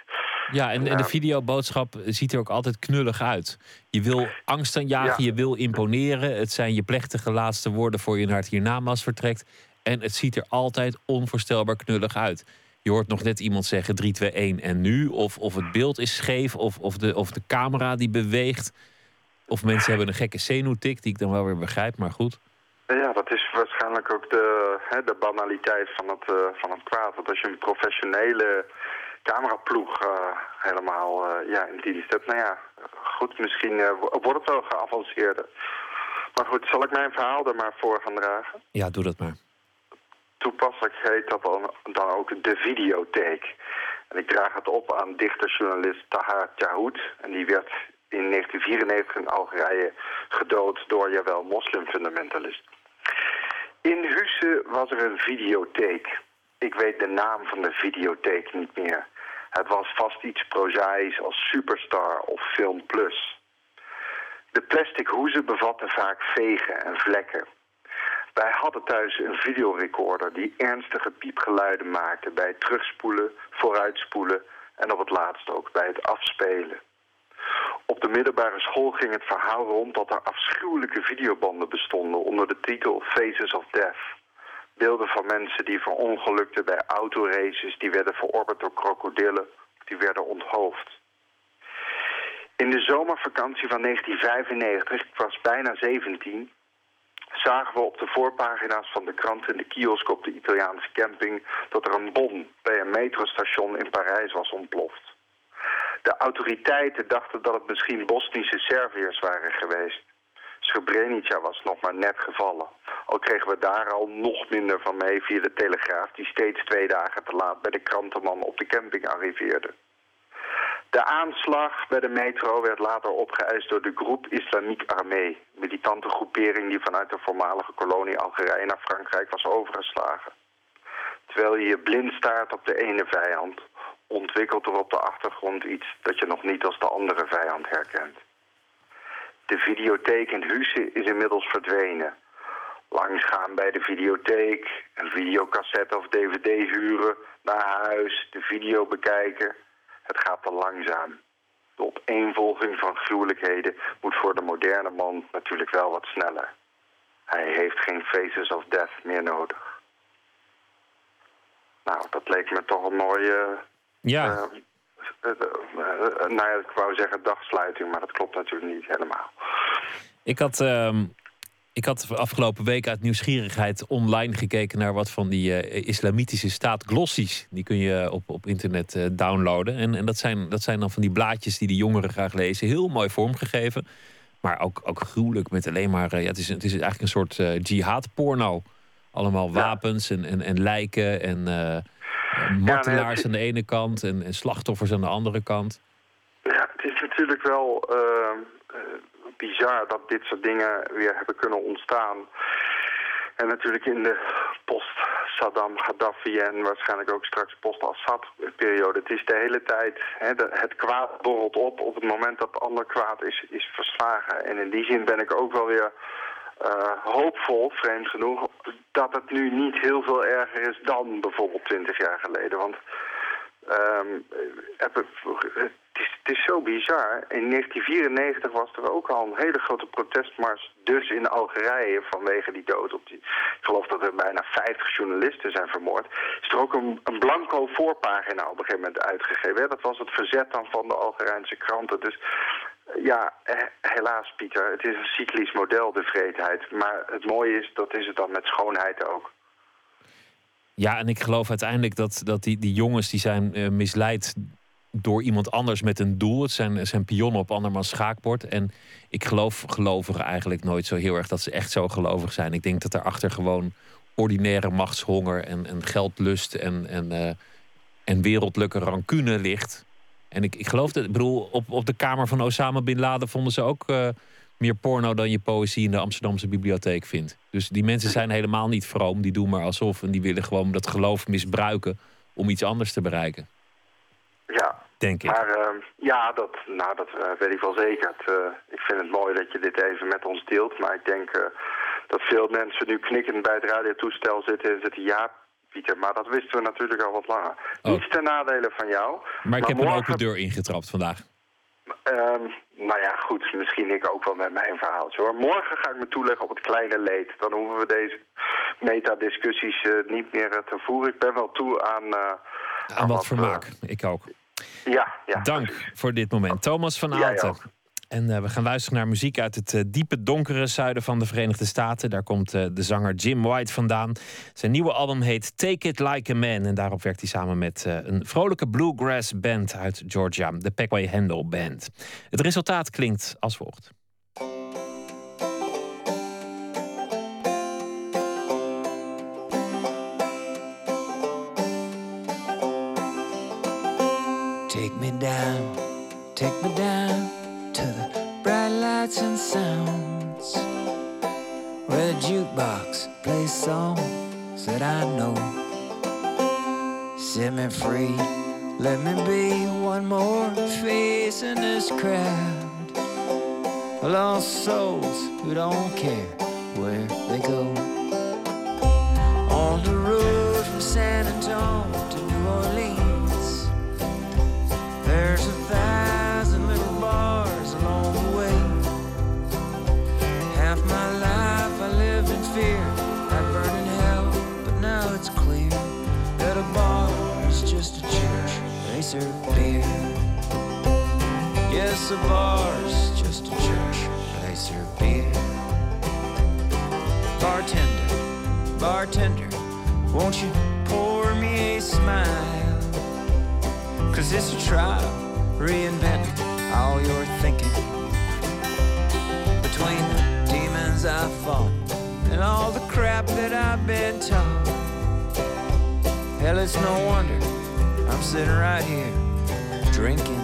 Ja, en, de videoboodschap ziet er ook altijd knullig uit. Je wil angst aanjagen, Ja. je wil imponeren. Het zijn je plechtige laatste woorden voor je naar het hiernamaals vertrekt. En het ziet er altijd onvoorstelbaar knullig uit. Je hoort nog net iemand zeggen 3, 2, 1 en nu. Of, of het beeld is scheef, of, of, de, of de camera die beweegt. Of mensen hebben een gekke zenuwtik, die ik dan wel weer begrijp, maar goed. Ja, dat is waarschijnlijk ook de, hè, de banaliteit van het, eh, van het kwaad. Want als je een professionele cameraploeg eh, helemaal eh, ja, in dienst hebt... nou ja, goed, misschien wo- wordt het wel geavanceerder. Maar goed, zal ik mijn verhaal er maar voor gaan dragen? Ja, doe dat maar. Toepasselijk heet dat dan, dan ook de videotheek. En ik draag het op aan dichterjournalist Tahar Tjahoud. En die werd in 1994 in Algerije gedood door, jawel, moslimfundamentalist. In Husse was er een videotheek. Ik weet de naam van de videotheek niet meer. Het was vast iets prozaïs als Superstar of Film Plus. De plastic hoezen bevatten vaak vegen en vlekken. Wij hadden thuis een videorecorder die ernstige piepgeluiden maakte bij het terugspoelen, vooruitspoelen en op het laatst ook bij het afspelen. Op de middelbare school ging het verhaal rond dat er afschuwelijke videobanden bestonden onder de titel Faces of Death. Beelden van mensen die verongelukten bij autoraces, die werden verorberd door krokodillen, die werden onthoofd. In de zomervakantie van 1995, ik was bijna 17, zagen we op de voorpagina's van de krant in de kiosk op de Italiaanse camping dat er een bom bij een metrostation in Parijs was ontploft. De autoriteiten dachten dat het misschien Bosnische Serviërs waren geweest. Srebrenica was nog maar net gevallen. Al kregen we daar al nog minder van mee via de telegraaf... die steeds twee dagen te laat bij de krantenman op de camping arriveerde. De aanslag bij de metro werd later opgeëist door de groep Islamique Armee... militante groepering die vanuit de voormalige kolonie Algerije naar Frankrijk was overgeslagen. Terwijl je je blind staart op de ene vijand... ontwikkelt er op de achtergrond iets dat je nog niet als de andere vijand herkent. De videotheek in Husse is inmiddels verdwenen. Langsgaan bij de videotheek, een videocassette of dvd huren, naar huis, de video bekijken. Het gaat te langzaam. De opeenvolging van gruwelijkheden moet voor de moderne man natuurlijk wel wat sneller. Hij heeft geen faces of death meer nodig. Nou, dat leek me toch een mooie... Ja, eh, eh, nou ja, ik wou zeggen dagsluiting, maar dat klopt natuurlijk niet helemaal. ik had, ehm, ik had afgelopen week uit nieuwsgierigheid online gekeken naar wat van die eh, islamitische staat glossies. Die kun je op, op internet eh, downloaden. En, en dat, zijn, dat zijn dan van die blaadjes die de jongeren graag lezen. Heel mooi vormgegeven. Maar ook, ook gruwelijk met alleen maar. ja, het, is, het is eigenlijk een soort jihad-porno. Allemaal wapens en, en, en lijken en martelaars aan de ene kant en, en slachtoffers aan de andere kant. Ja, het is natuurlijk wel eh, eh, bizar dat dit soort dingen weer hebben kunnen ontstaan. En natuurlijk in de post-Saddam Gaddafi en waarschijnlijk ook straks post-Assad-periode. Het is de hele tijd, hè, het kwaad borrelt op op het moment dat het ander kwaad is, is verslagen. En in die zin ben ik ook wel weer eh, hoopvol, vreemd genoeg, dat het nu niet heel veel erger is dan bijvoorbeeld 20 jaar geleden. Want Ehm, het, is, het is zo bizar. In 1994 was er ook al een hele grote protestmars, dus in Algerije, vanwege die dood. Op die, ik geloof dat er bijna 50 journalisten zijn vermoord. Is er ook een, blanco voorpagina op een gegeven moment uitgegeven. Hè? Dat was het verzet dan van de Algerijnse kranten. Dus ja, he- helaas Pieter, het is een cyclisch model, de vreedheid. Maar het mooie is, dat is het dan met schoonheid ook. Ja, en ik geloof uiteindelijk dat, dat die, die jongens die zijn eh, misleid door iemand anders met een doel. Het zijn, zijn pionnen op andermans schaakbord. En ik geloof gelovigen eigenlijk nooit zo heel erg dat ze echt zo gelovig zijn. Ik denk dat erachter gewoon ordinaire machtshonger en, en geldlust en, en, eh, en wereldlijke rancune ligt. En ik, ik geloof dat, ik bedoel, op, op de kamer van Osama Bin Laden vonden ze ook eh, meer porno dan je poëzie in de Amsterdamse bibliotheek vindt. Dus die mensen zijn helemaal niet vroom, die doen maar alsof en die willen gewoon dat geloof misbruiken om iets anders te bereiken, Ja, denk ik. Maar eh, ja, dat, nou, dat eh, weet ik wel zeker. Het, eh, ik vind het mooi dat je dit even met ons deelt. Maar ik denk dat veel mensen nu knikkend bij het radiotoestel zitten en zitten... Ja, Pieter, maar dat wisten we natuurlijk al wat langer. Oh. Niets ten nadele van jou. Maar ik heb een morgen- open deur ingetrapt vandaag. Ehm, nou ja, goed, misschien ik ook wel met mijn verhaaltje hoor. Morgen ga ik me toeleggen op het kleine leed. Dan hoeven we deze metadiscussies eh niet meer eh, te voeren. Ik ben wel toe aan... eh, Aan wat vermaak. Ik ook. ja, ja. Dank voor dit moment. Thomas van Aalten. En eh, we gaan luisteren naar muziek uit het eh, diepe donkere zuiden van de Verenigde Staten. Daar komt eh, de zanger Jim White vandaan. Zijn nieuwe album heet Take It Like a Man. En daarop werkt hij samen met een vrolijke bluegrass band uit Georgia, de Peckway Handle Band. Het resultaat klinkt als volgt. Take me down, take me down to the bright lights and sounds where the jukebox plays songs that I know. Set me free, let me be one more face in this crowd. lost souls who don't care where they go. On the road from San Antonio to New Orleans, there's a thousand serve beer. Yes, a bar's just a church serve beer. Bartender, bartender, won't you pour me a smile? Cause it's a trial, reinventing all your thinking. Between the demons I fought and all the crap that I've been taught. Hell, it's no wonder I'm sitting right here drinking.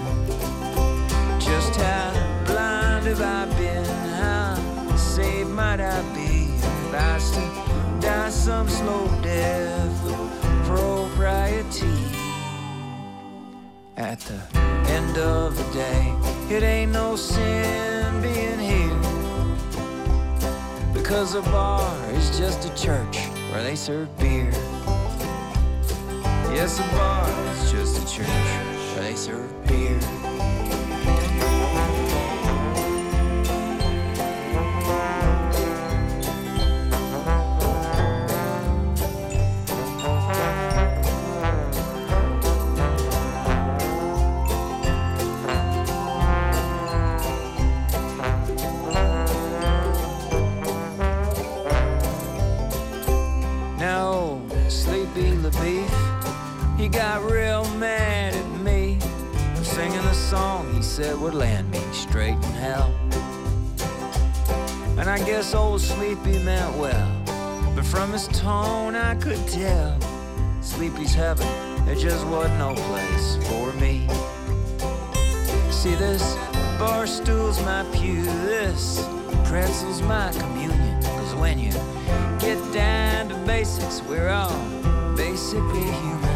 Just how blind have I been? How saved might I be? If I still die some slow death of propriety. At the end of the day, it ain't no sin being here. Because a bar is just a church where they serve beer. Yes, a bar is just a church where they serve beer. Got real mad at me for singing a song he said would land me straight in hell. And I guess old Sleepy meant well, but from his tone I could tell Sleepy's heaven, there just wasn't no place for me. See, this bar stool's my pew, this pretzel's my communion. Cause when you get down to basics, we're all basically human.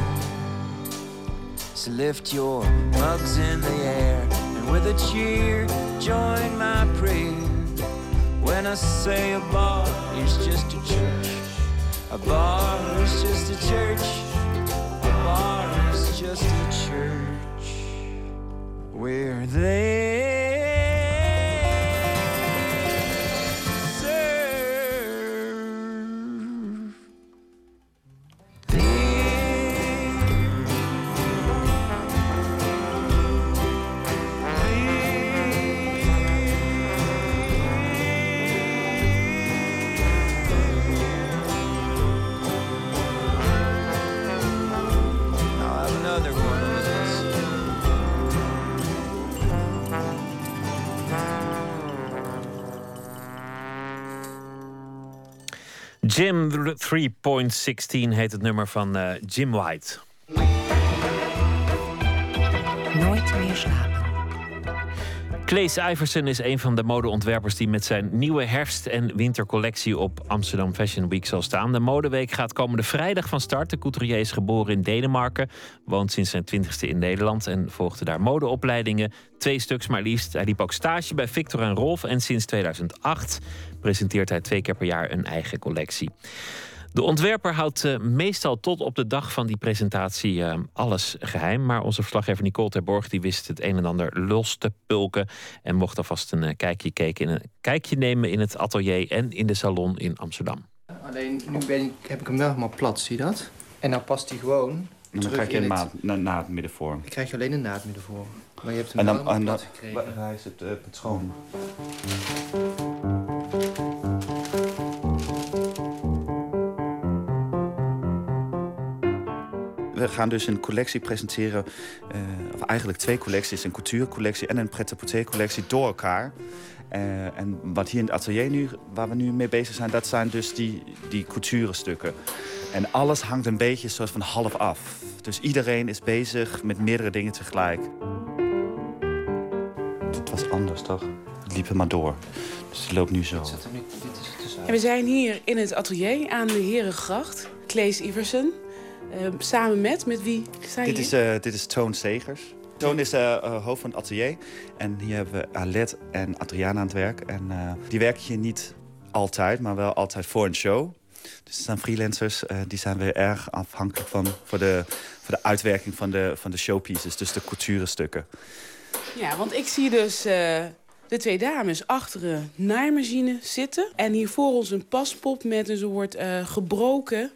So lift your mugs in the air and with a cheer join my prayer. When I say a bar is just a church, a bar is just a church, a bar is just a church where they Jim 3.16 heet het nummer van eh, Jim White. Nooit meer slapen. Claes Iverson is een van de modeontwerpers die met zijn nieuwe herfst- en wintercollectie op Amsterdam Fashion Week zal staan. De modeweek gaat komende vrijdag van start. De couturier is geboren in Denemarken, woont sinds zijn twintigste in Nederland en volgde daar modeopleidingen. Twee stuks maar liefst. Hij liep ook stage bij Victor en Rolf en sinds 2008 presenteert hij twee keer per jaar een eigen collectie. De ontwerper houdt eh, meestal tot op de dag van die presentatie eh, alles geheim. Maar onze verslaggever Nicole Terborg die wist het een en ander los te pulken. En mocht alvast een eh, kijkje, kijken in een, kijkje nemen in het atelier en in de salon in Amsterdam. Alleen nu ben ik, heb ik hem wel helemaal plat, zie je dat? En dan past hij gewoon En dan terug krijg je in een het- maat na, na het middenvorm. Ik krijg je alleen een naad middenvoor. Maar je hebt hem En wel dan, helemaal en plat dan gekregen. hij is het, het schoon. We gaan dus een collectie presenteren, eh, of eigenlijk twee collecties. Een couturecollectie en een pret-à-porter collectie door elkaar. Eh, en wat hier in het atelier nu, waar we nu mee bezig zijn, dat zijn dus die, die couturestukken. En alles hangt een beetje soort van half af. Dus iedereen is bezig met meerdere dingen tegelijk. Het was anders, toch? Het liep helemaal door. Dus het loopt nu zo. Zet hem nu, dit is het En we zijn hier in het atelier aan de Herengracht. Klees Iversen. Eh, samen met, met wie je Dit is, eh, dit is Toon Segers. Toon is uh, hoofd van het atelier. En hier hebben we Alet en Adriana aan het werk. En die werken hier niet altijd, maar wel altijd voor een show. Dus het zijn freelancers, uh, die zijn weer erg afhankelijk van voor de, voor de uitwerking van de, van de showpieces, dus de couturestukken. Ja, want ik zie dus de twee dames achter een naaimachine zitten. En hier voor ons een paspop met een soort uh, gebroken,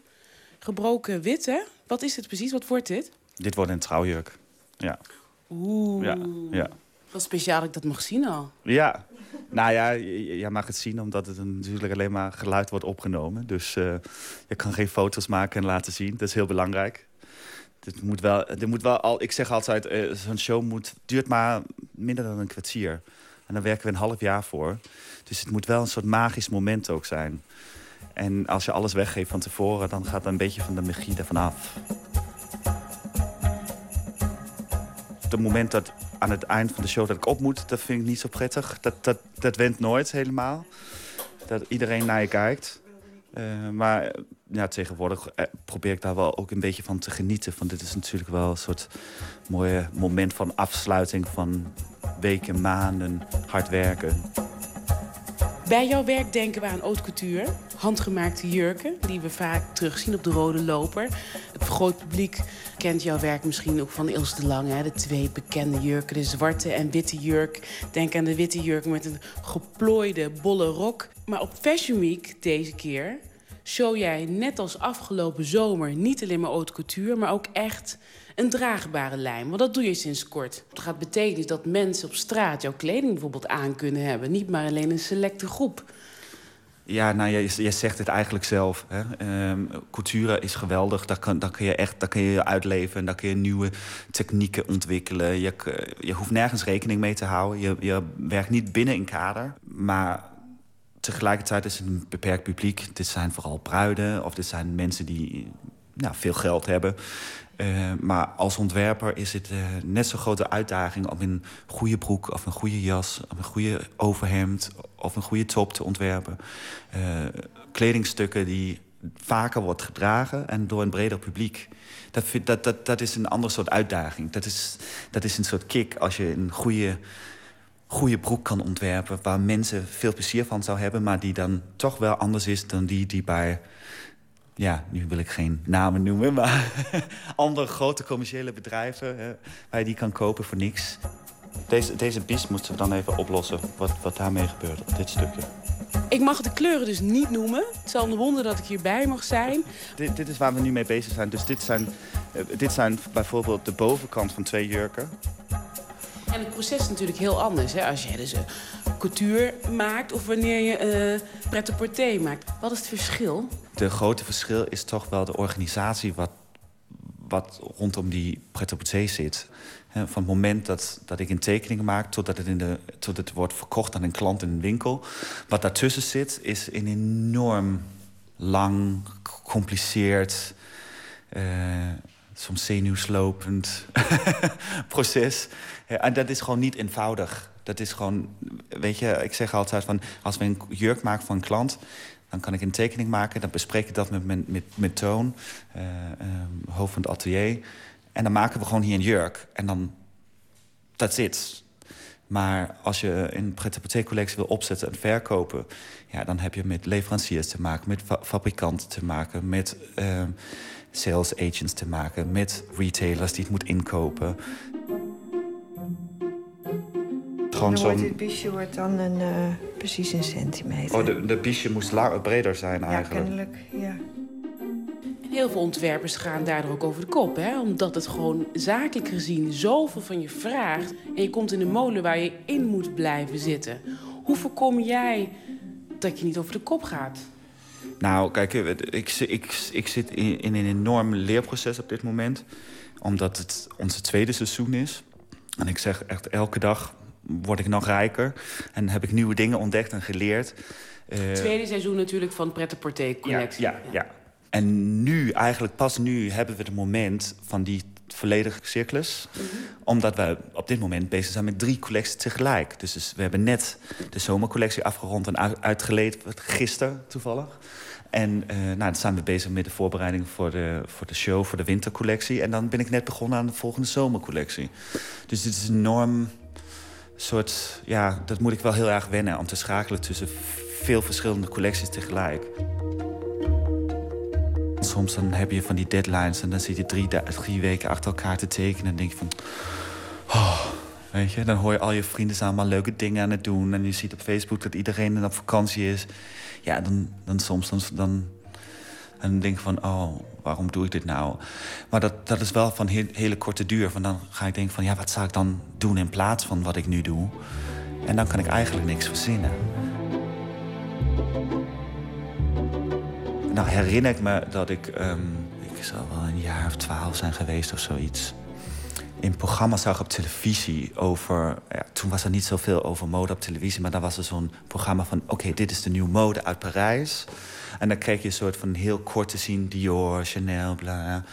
gebroken wit, hè? Wat is het precies? Wat wordt dit? Dit wordt een trouwjurk, ja. Oeh. Ja, ja. Wat speciaal dat ik dat mag zien al. Ja, nou ja, jij mag het zien omdat het natuurlijk alleen maar geluid wordt opgenomen. Dus uh, je kan geen foto's maken en laten zien. Dat is heel belangrijk. Dit moet wel, dit moet wel al, ik zeg altijd, uh, zo'n show moet, duurt maar minder dan een kwartier. En daar werken we een half jaar voor. Dus het moet wel een soort magisch moment ook zijn. En als je alles weggeeft van tevoren, dan gaat er een beetje van de magie ervan af. Het moment dat aan het eind van de show dat ik op moet, dat vind ik niet zo prettig. Dat, dat, dat went nooit helemaal. Dat iedereen naar je kijkt. Uh, maar ja, tegenwoordig eh, probeer ik daar wel ook een beetje van te genieten. Van dit is natuurlijk wel een soort mooie moment van afsluiting van weken, maanden hard werken. Bij jouw werk denken we aan haute couture. Handgemaakte jurken, die we vaak terugzien op de rode loper. Het groot publiek kent jouw werk misschien ook van Ilse de Lange. Hè? De twee bekende jurken, de zwarte en witte jurk. Denk aan de witte jurk met een geplooide bolle rok. Maar op Fashion Week deze keer show jij net als afgelopen zomer... niet alleen maar haute couture, maar ook echt een draagbare lijm. Want dat doe je sinds kort. Het gaat betekenen dat mensen op straat jouw kleding bijvoorbeeld aan kunnen hebben. Niet maar alleen een selecte groep. Ja, nou, je, je zegt het eigenlijk zelf. Hè. Couture is geweldig. Daar kan, kun je echt daar kun je uitleven. En daar kun je nieuwe technieken ontwikkelen. Je, je hoeft nergens rekening mee te houden. Je, je werkt niet binnen een kader. Maar tegelijkertijd is het een beperkt publiek. Dit zijn vooral bruiden. Of dit zijn mensen die nou, veel geld hebben. Uh, maar als ontwerper is het uh, net zo'n grote uitdaging om een goede broek of een goede jas, of een goede overhemd of een goede top te ontwerpen. Uh, kledingstukken die vaker wordt gedragen en door een breder publiek. Dat, dat, dat, is een ander soort uitdaging. Dat is, dat is een soort kick als je een goede, goede broek kan ontwerpen... waar mensen veel plezier van zou hebben... maar die dan toch wel anders is dan die die bij ja, nu wil ik geen namen noemen, maar andere grote commerciële bedrijven hè, waar je die kan kopen voor niks. Deze, deze bies moeten we dan even oplossen, wat, wat daarmee gebeurt op dit stukje. Ik mag de kleuren dus niet noemen. Het zal een wonder dat ik hierbij mag zijn. Dit, dit is waar we nu mee bezig zijn. Dus dit zijn, uh, dit zijn bijvoorbeeld de bovenkant van twee jurken. En het proces is natuurlijk heel anders. Hè? Als je dus een couture maakt of wanneer je uh, maakt. Wat is het verschil? De grote verschil is toch wel de organisatie wat, wat rondom die pret-à-porter zit. Van het moment dat, dat ik een tekening maak totdat het, in de, tot het wordt verkocht aan een klant in een winkel. Wat daartussen zit is een enorm lang, gecompliceerd... Uh, soms zenuwslopend proces. En dat is gewoon niet eenvoudig. Dat is gewoon, weet je, ik zeg altijd van... als we een jurk maken van een klant... dan kan ik een tekening maken, dan bespreek ik dat met, met, met, met Toon... Uh, uh, hoofd van het atelier. En dan maken we gewoon hier een jurk. En dan, that's it. Maar als je een pret collectie wil opzetten en verkopen... Ja, dan heb je met leveranciers te maken, met fa fabrikanten te maken... met uh, sales agents te maken, met retailers die het moet inkopen gewoon zo'n... Het biesje wordt dan een, uh, precies een centimeter. Oh, de, de biesje moest langer, breder zijn eigenlijk. Ja, kennelijk, ja. Heel veel ontwerpers gaan daardoor ook over de kop, hè? omdat het gewoon zakelijk gezien zoveel van je vraagt. En je komt in een molen waar je in moet blijven zitten. Hoe voorkom jij dat je niet over de kop gaat? Nou, kijk, ik, ik, ik zit in, in een enorm leerproces op dit moment. Omdat het onze tweede seizoen is. En ik zeg echt elke dag, word ik nog rijker. En heb ik nieuwe dingen ontdekt en geleerd. Uh, Tweede seizoen natuurlijk van Pret Porté Collectie. Ja, ja, ja, En nu, eigenlijk pas nu, hebben we het moment van die volledige cyclus. Mm -hmm. Omdat we op dit moment bezig zijn met drie collecties tegelijk. Dus, dus we hebben net de zomercollectie afgerond en uitgeleed, gisteren toevallig. En uh, nou, dan zijn we bezig met de voorbereiding voor de, voor de show, voor de wintercollectie. En dan ben ik net begonnen aan de volgende zomercollectie. Dus dit is enorm soort... Ja, dat moet ik wel heel erg wennen om te schakelen tussen veel verschillende collecties tegelijk. Soms dan heb je van die deadlines en dan zit je drie, drie weken achter elkaar te tekenen. En denk je van... Oh, weet je, dan hoor je al je vrienden zijn allemaal leuke dingen aan het doen. En je ziet op Facebook dat iedereen op vakantie is. Ja, dan, dan soms dan, dan, dan denk je van... Oh, waarom doe ik dit nou? Maar dat, dat is wel van hele korte duur. Van dan ga ik denken van... Ja, wat zou ik dan doen in plaats van wat ik nu doe? En dan kan ik eigenlijk niks verzinnen. Nou herinner ik me dat ik, um, ik zal wel een jaar of twaalf zijn geweest of zoiets. In programma's zag op televisie over, ja, toen was er niet zoveel over mode op televisie, maar dan was er zo'n programma van, oké, dit is de nieuwe mode uit Parijs. En dan kreeg je een soort van heel kort te zien Dior, Chanel, bla.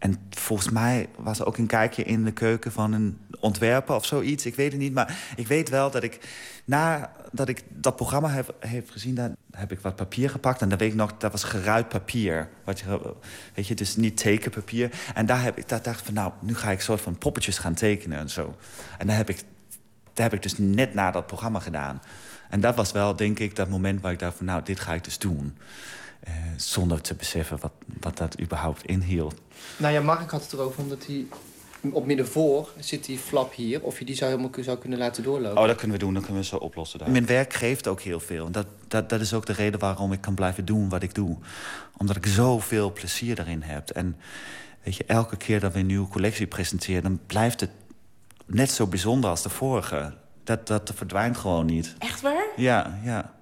En volgens mij was er ook een kijkje in de keuken van een ontwerper of zoiets. Ik weet het niet, maar ik weet wel dat ik... nadat ik dat programma heb, heb gezien, dan heb ik wat papier gepakt. En dan weet ik nog, dat was geruit papier. Wat je, weet je, dus niet tekenpapier. En daar heb ik daar dacht van, nou, nu ga ik soort van poppetjes gaan tekenen en zo. En daar heb ik, daar heb ik dus net na dat programma gedaan. En dat was wel, denk ik, dat moment waar ik dacht van, nou, dit ga ik dus doen. Uh, zonder te beseffen wat, wat dat überhaupt inhield. Nou ja, Mark had het erover omdat hij op middenvoor zit die flap hier. Of je die zou helemaal zou kunnen laten doorlopen. Oh, dat kunnen we doen. Dat kunnen we zo oplossen. Daar. Mijn werk geeft ook heel veel. En dat, dat, dat is ook de reden waarom ik kan blijven doen wat ik doe. Omdat ik zoveel plezier daarin heb. En weet je, elke keer dat we een nieuwe collectie presenteren... dan blijft het net zo bijzonder als de vorige. Dat, dat verdwijnt gewoon niet. Echt waar? Ja, ja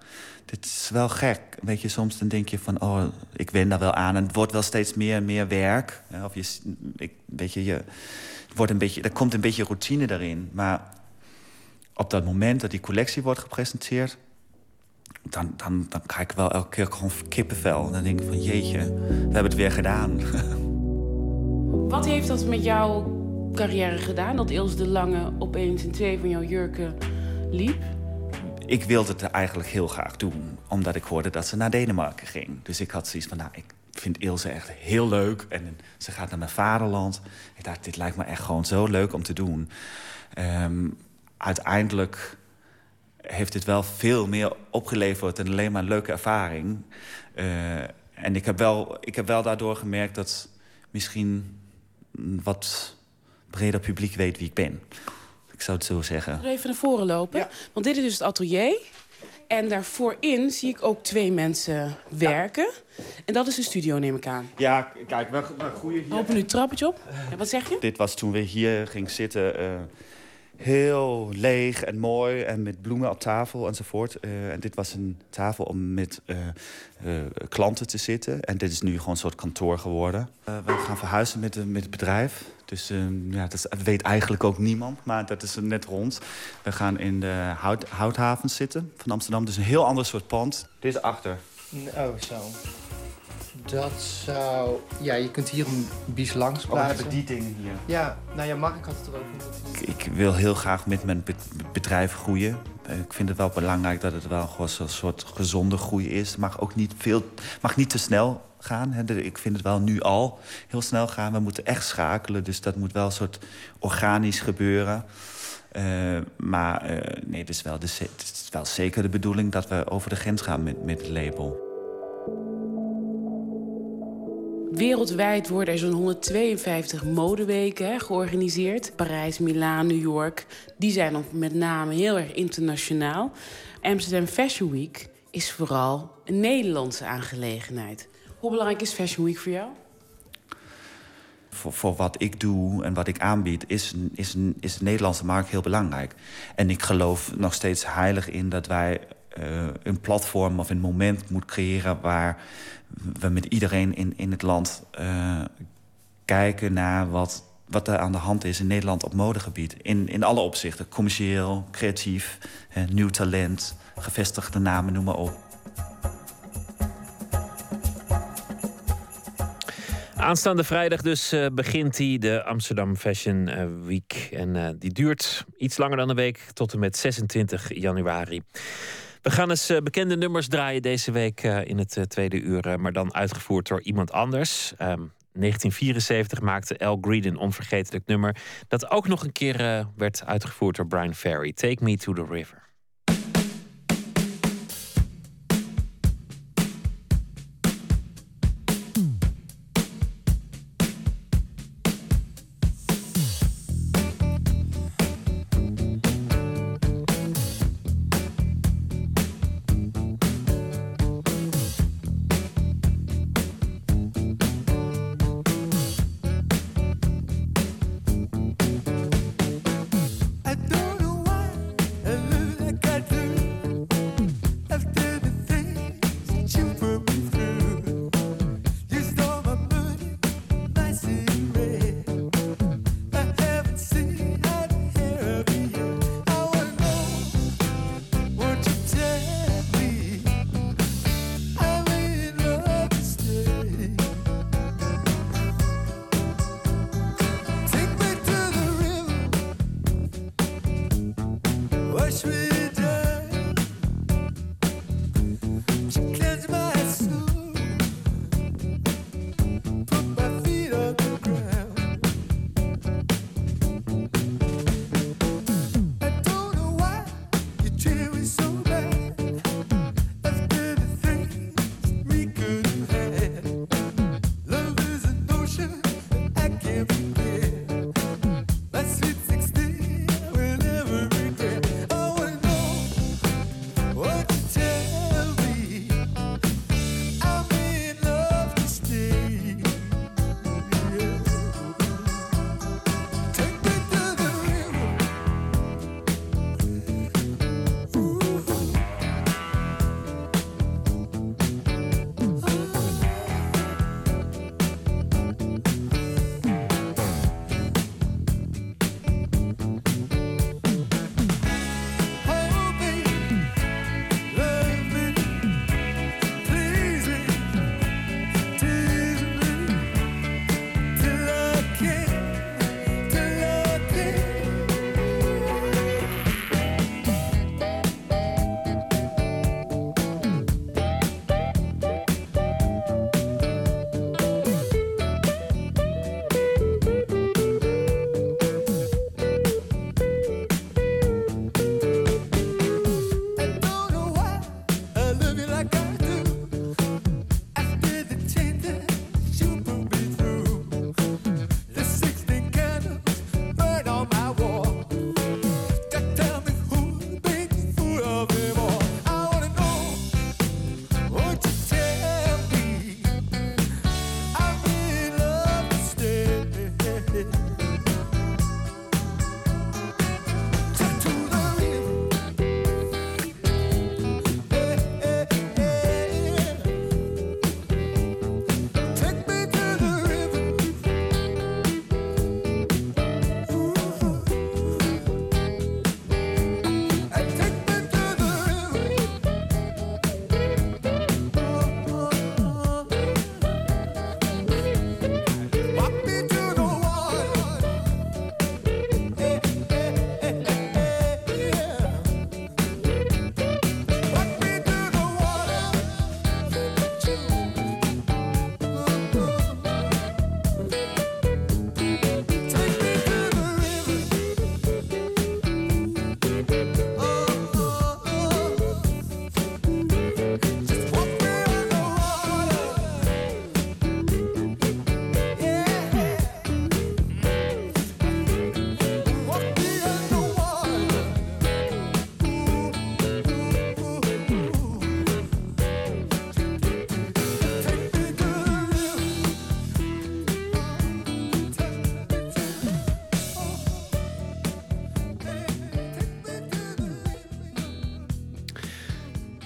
dit is wel gek. Weet je, soms dan denk je van, oh, ik wen daar wel aan. En het wordt wel steeds meer en meer werk. Of je, ik, weet je, je, het wordt een beetje, er komt een beetje routine daarin. Maar op dat moment dat die collectie wordt gepresenteerd... dan, dan, dan krijg ik wel elke keer gewoon kippenvel. Dan denk ik van, jeetje, we hebben het weer gedaan. Wat heeft dat met jouw carrière gedaan? Dat Ilse de Lange opeens in twee van jouw jurken liep? ik wilde het eigenlijk heel graag doen. Omdat ik hoorde dat ze naar Denemarken ging. Dus ik had zoiets van, nou, ik vind Ilse echt heel leuk. En ze gaat naar mijn vaderland. Ik dacht, dit lijkt me echt gewoon zo leuk om te doen. Um, uiteindelijk heeft dit wel veel meer opgeleverd... dan alleen maar een leuke ervaring. Uh, en ik heb, wel, ik heb wel daardoor gemerkt dat misschien... wat breder publiek weet wie ik ben. Ik zou het zo zeggen. Even naar voren lopen. Want dit is dus het atelier. En daarvoorin zie ik ook twee mensen werken. En dat is de studio, neem ik aan. Ja, kijk, we, we groeien hier. Open nu het trappetje op. Ja, wat zeg je? Dit was toen we hier gingen zitten. Uh, heel leeg en mooi en met bloemen op tafel enzovoort. Uh, en dit was een tafel om met uh, klanten te zitten. En dit is nu gewoon een soort kantoor geworden. we gaan verhuizen met, met het bedrijf. Dus uh, ja, dat, weet eigenlijk ook niemand, maar dat is net rond. We gaan in de hout, Houthaven zitten van Amsterdam. Dus een heel ander soort pand. Dit is achter. Oh, zo. Dat zou... Ja, je kunt hier een bies langs plaatsen. Oh, hebben die dingen hier. Ja, nou ja, Mark had het erover. Ik, ik wil heel graag met mijn bedrijf groeien. Ik vind het wel belangrijk dat het wel gewoon een soort gezonde groei is. Het mag ook niet, veel, mag niet te snel gaan. Ik vind het wel nu al heel snel gaan. We moeten echt schakelen, dus dat moet wel een soort organisch gebeuren. Uh, maar uh, nee, het is, wel de, het is wel zeker de bedoeling dat we over de grens gaan met, met het label. Wereldwijd worden er zo'n 152 modeweken georganiseerd. Parijs, Milaan, New York. Die zijn dan met name heel erg internationaal. Amsterdam Fashion Week is vooral een Nederlandse aangelegenheid. Hoe belangrijk is Fashion Week voor jou? Voor, wat ik doe en wat ik aanbied, is, is, is de Nederlandse markt heel belangrijk. En ik geloof nog steeds heilig in dat wij uh, een platform of een moment moeten creëren waar we met iedereen in, in het land uh, kijken naar wat, wat er aan de hand is in Nederland op modegebied. In, in alle opzichten. Commercieel, creatief, nieuw talent, gevestigde namen, noem maar op. Aanstaande vrijdag dus uh, begint hij, de Amsterdam Fashion Week. En die duurt iets langer dan een week, tot en met 26 januari. We gaan eens eh, bekende nummers draaien deze week eh, in het eh, tweede uur, maar dan uitgevoerd door iemand anders. Ehm, 1974 maakte Al Green een onvergetelijk nummer dat ook nog een keer werd uitgevoerd door Brian Ferry. Take Me to the River.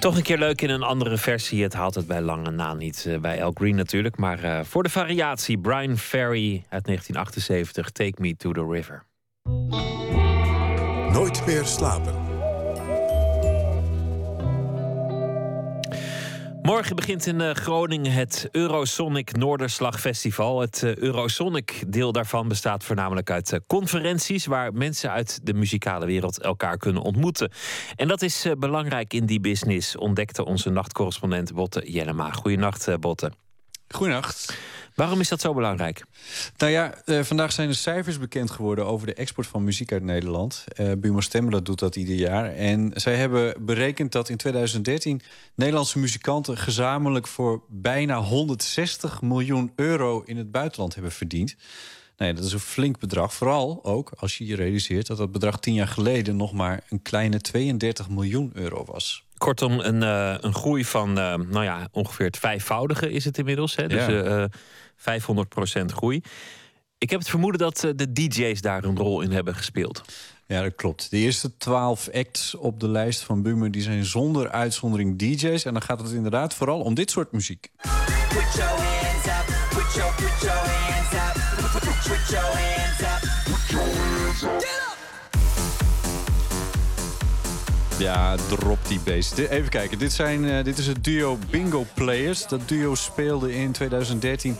Toch een keer leuk in een andere versie. Het haalt het bij lange na niet eh, bij El Green natuurlijk. Maar eh, voor de variatie, Brian Ferry uit 1978, Take Me to the River. Nooit meer slapen. Morgen begint in eh, Groningen het Eurosonic Noorderslag Festival. Het eh, Eurosonic deel daarvan bestaat voornamelijk uit eh, conferenties waar mensen uit de muzikale wereld elkaar kunnen ontmoeten. En dat is belangrijk in die business, ontdekte onze nachtcorrespondent Botte Jellema. Goedenacht, Botte. Goedenacht. Waarom is dat zo belangrijk? Nou ja, eh, vandaag zijn de cijfers bekend geworden over de export van muziek uit Nederland. Eh Buma Stemmer doet dat ieder jaar. En zij hebben berekend dat in 2013 Nederlandse muzikanten gezamenlijk voor bijna 160 miljoen euro in het buitenland hebben verdiend. Nou ja, dat is een flink bedrag. Vooral ook als je je realiseert dat dat bedrag tien jaar geleden nog maar een kleine 32 miljoen euro was. Kortom, een, eh, een groei van eh, nou ja, ongeveer het vijfvoudige is het inmiddels. Hè? Dus Ja. eh, 500% groei. Ik heb het vermoeden dat de DJ's daar een rol in hebben gespeeld. Ja, dat klopt. De eerste twaalf acts op de lijst van Buma die zijn zonder uitzondering DJ's. En dan gaat het inderdaad vooral om dit soort muziek. Put your hands up, put your, put your hands up, put, put, put your hands Ja, drop die. Di- Even kijken, dit, zijn, eh, dit is het duo Bingo Players. Dat duo speelde in 2013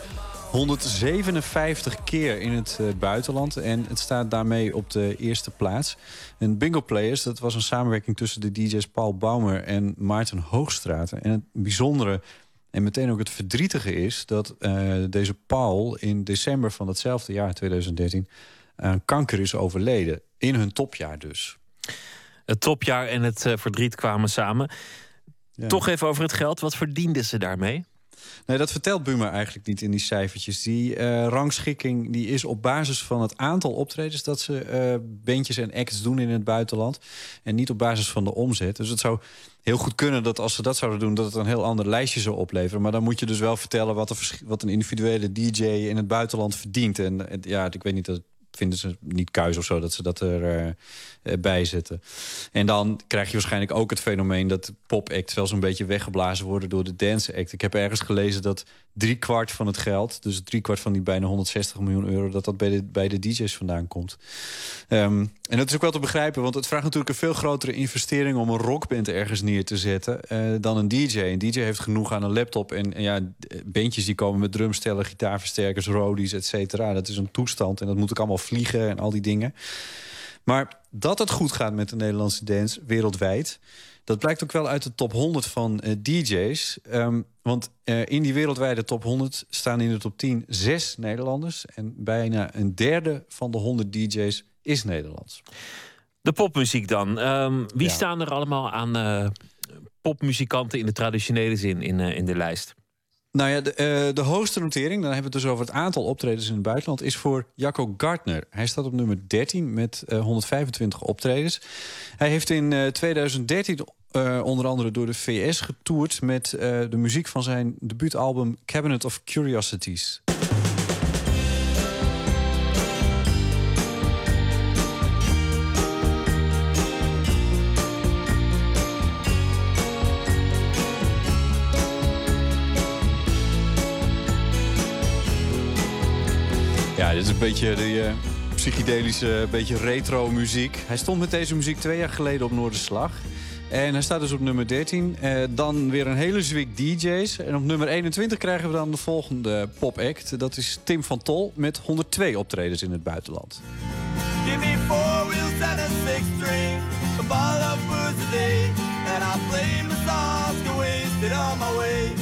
157 keer in het eh, buitenland. En het staat daarmee op de eerste plaats. En Bingo Players, dat was een samenwerking tussen de DJ's Paul Baumer en Maarten Hoogstraten. En het bijzondere en meteen ook het verdrietige is... dat eh, deze Paul in december van datzelfde jaar, 2013... aan kanker is overleden. In hun topjaar dus. Het topjaar en het eh, verdriet kwamen samen. Ja. Toch even over het geld. Wat verdienden ze daarmee? Nee, dat vertelt Buma eigenlijk niet in die cijfertjes. Die eh, rangschikking die is op basis van het aantal optredens... dat ze eh bandjes en acts doen in het buitenland. En niet op basis van de omzet. Dus het zou heel goed kunnen dat als ze dat zouden doen... dat het een heel ander lijstje zou opleveren. Maar dan moet je dus wel vertellen... wat, vers- wat een individuele DJ in het buitenland verdient. En ja, ik weet niet... dat vinden ze niet kuis of zo dat ze dat erbij bij bij zetten. En dan krijg je waarschijnlijk ook het fenomeen... dat de pop-act wel zo'n beetje weggeblazen worden door de dance-act. Ik heb ergens gelezen dat driekwart van het geld... dus driekwart van die bijna 160 miljoen euro... dat dat bij de, bij de DJ's vandaan komt. Ehm, en dat is ook wel te begrijpen, want het vraagt natuurlijk... een veel grotere investering om een rockband ergens neer te zetten... eh, dan een DJ. Een DJ heeft genoeg aan een laptop. En, ja, bandjes die komen met drumstellen, gitaarversterkers... roadies, et cetera. Dat is een toestand en dat moet ook allemaal vliegen en al die dingen. Maar dat het goed gaat met de Nederlandse dance wereldwijd... dat blijkt ook wel uit de top 100 van eh, DJ's. Ehm, want eh, in die wereldwijde top 100 staan in de top 10 zes Nederlanders... en bijna een derde van de 100 DJ's is Nederlands. De popmuziek dan. Ehm, wie Ja. staan er allemaal aan eh, popmuzikanten in de traditionele zin in, in de lijst? Nou ja, de, eh, de hoogste notering, dan hebben we het dus over het aantal optredens in het buitenland, is voor Jacco Gardner. Hij staat op nummer 13 met eh, 125 optredens. Hij heeft in eh, 2013 eh, onder andere door de VS getoerd met eh, de muziek van zijn debuutalbum Cabinet of Curiosities. Ja, dit is een beetje de eh, psychedelische, beetje retro muziek. Hij stond met deze muziek twee jaar geleden op Noorderslag. En hij staat dus op nummer 13. Eh, dan weer een hele zwik DJ's. En op nummer 21 krijgen we dan de volgende pop-act. Dat is Tim van Tol met 102 optredens in het buitenland. Give me four wheels and a six string, a of booze a day, and I play my songs, get wasted on my way.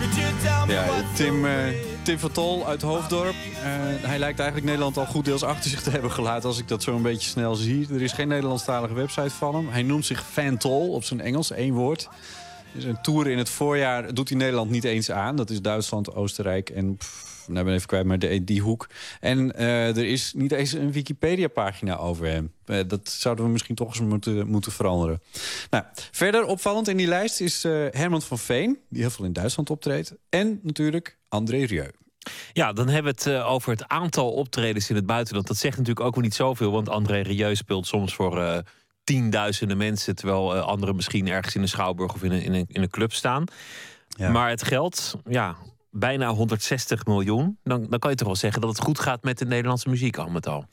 Could you tell me Ja, Tim? Tim van Tol uit Hoofddorp. Eh, hij lijkt eigenlijk Nederland al goed deels achter zich te hebben gelaten... als ik dat zo een beetje snel zie. Er is geen Nederlandstalige website van hem. Hij noemt zich Fan Tol op zijn Engels, één woord. Dus een tour in het voorjaar doet hij Nederland niet eens aan. Dat is Duitsland, Oostenrijk en... nou ben ik even kwijt, maar de, die hoek. En eh, er is niet eens een Wikipedia-pagina over hem. Eh, dat zouden we misschien toch eens moeten, moeten veranderen. Nou, verder opvallend in die lijst is eh, Herman van Veen... die heel veel in Duitsland optreedt. En natuurlijk André Rieu. Ja, dan hebben we het over het aantal optredens in het buitenland. Dat zegt natuurlijk ook wel niet zoveel, want André Rieu speelt soms voor tienduizenden mensen, terwijl anderen misschien ergens in een schouwburg of in een, in een, in een club staan. Maar het geld, ja, bijna 160 miljoen. Dan, dan kan je toch wel zeggen dat het goed gaat met de Nederlandse muziek al met al.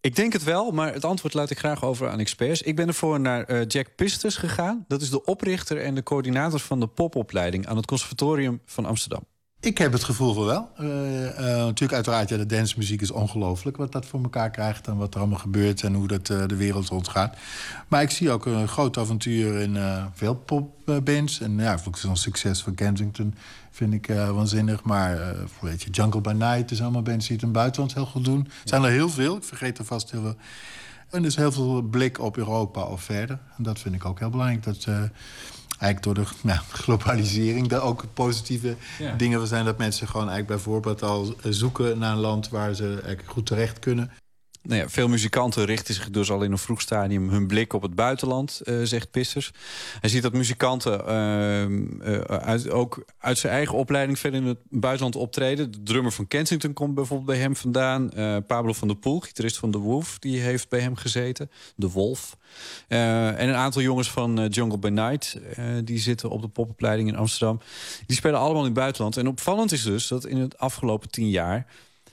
Ik denk het wel, maar het antwoord laat ik graag over aan experts. Ik ben ervoor naar eh, Jack Pistes gegaan. Dat is de oprichter en de coördinator van de popopleiding... aan het Conservatorium van Amsterdam. Ik heb het gevoel van wel. Eh, eh, natuurlijk, uiteraard, ja, de dancemuziek is ongelooflijk wat dat voor elkaar krijgt en wat er allemaal gebeurt en hoe dat eh, de wereld rondgaat. Maar ik zie ook een groot avontuur in veel popbands. En ja, ook zo'n succes van Kensington vind ik waanzinnig. Maar weet je, Jungle by Night is allemaal bands die het in buitenland heel goed doen. Er zijn er heel veel, ik vergeet er vast heel veel. En is heel veel blik op Europa of verder. En dat vind ik ook heel belangrijk. Dat eigenlijk door de nou, globalisering daar ook positieve Ja. dingen zijn. Dat mensen gewoon eigenlijk bijvoorbeeld al zoeken naar een land waar ze eigenlijk goed terecht kunnen. Nou ja, veel muzikanten richten zich dus al in een vroeg stadium hun blik op het buitenland, eh, zegt Pissers. Hij ziet dat muzikanten ehm, eh, uit, ook uit zijn eigen opleiding verder in het buitenland optreden. De drummer van Kensington komt bijvoorbeeld bij hem vandaan. Eh, Pablo van der Poel, gitarist van The Wolf, die heeft bij hem gezeten. De Wolf. Eh, en een aantal jongens van eh, Jungle by Night, eh, die zitten op de popopleiding in Amsterdam. Die spelen allemaal in het buitenland. En opvallend is dus dat in het afgelopen tien jaar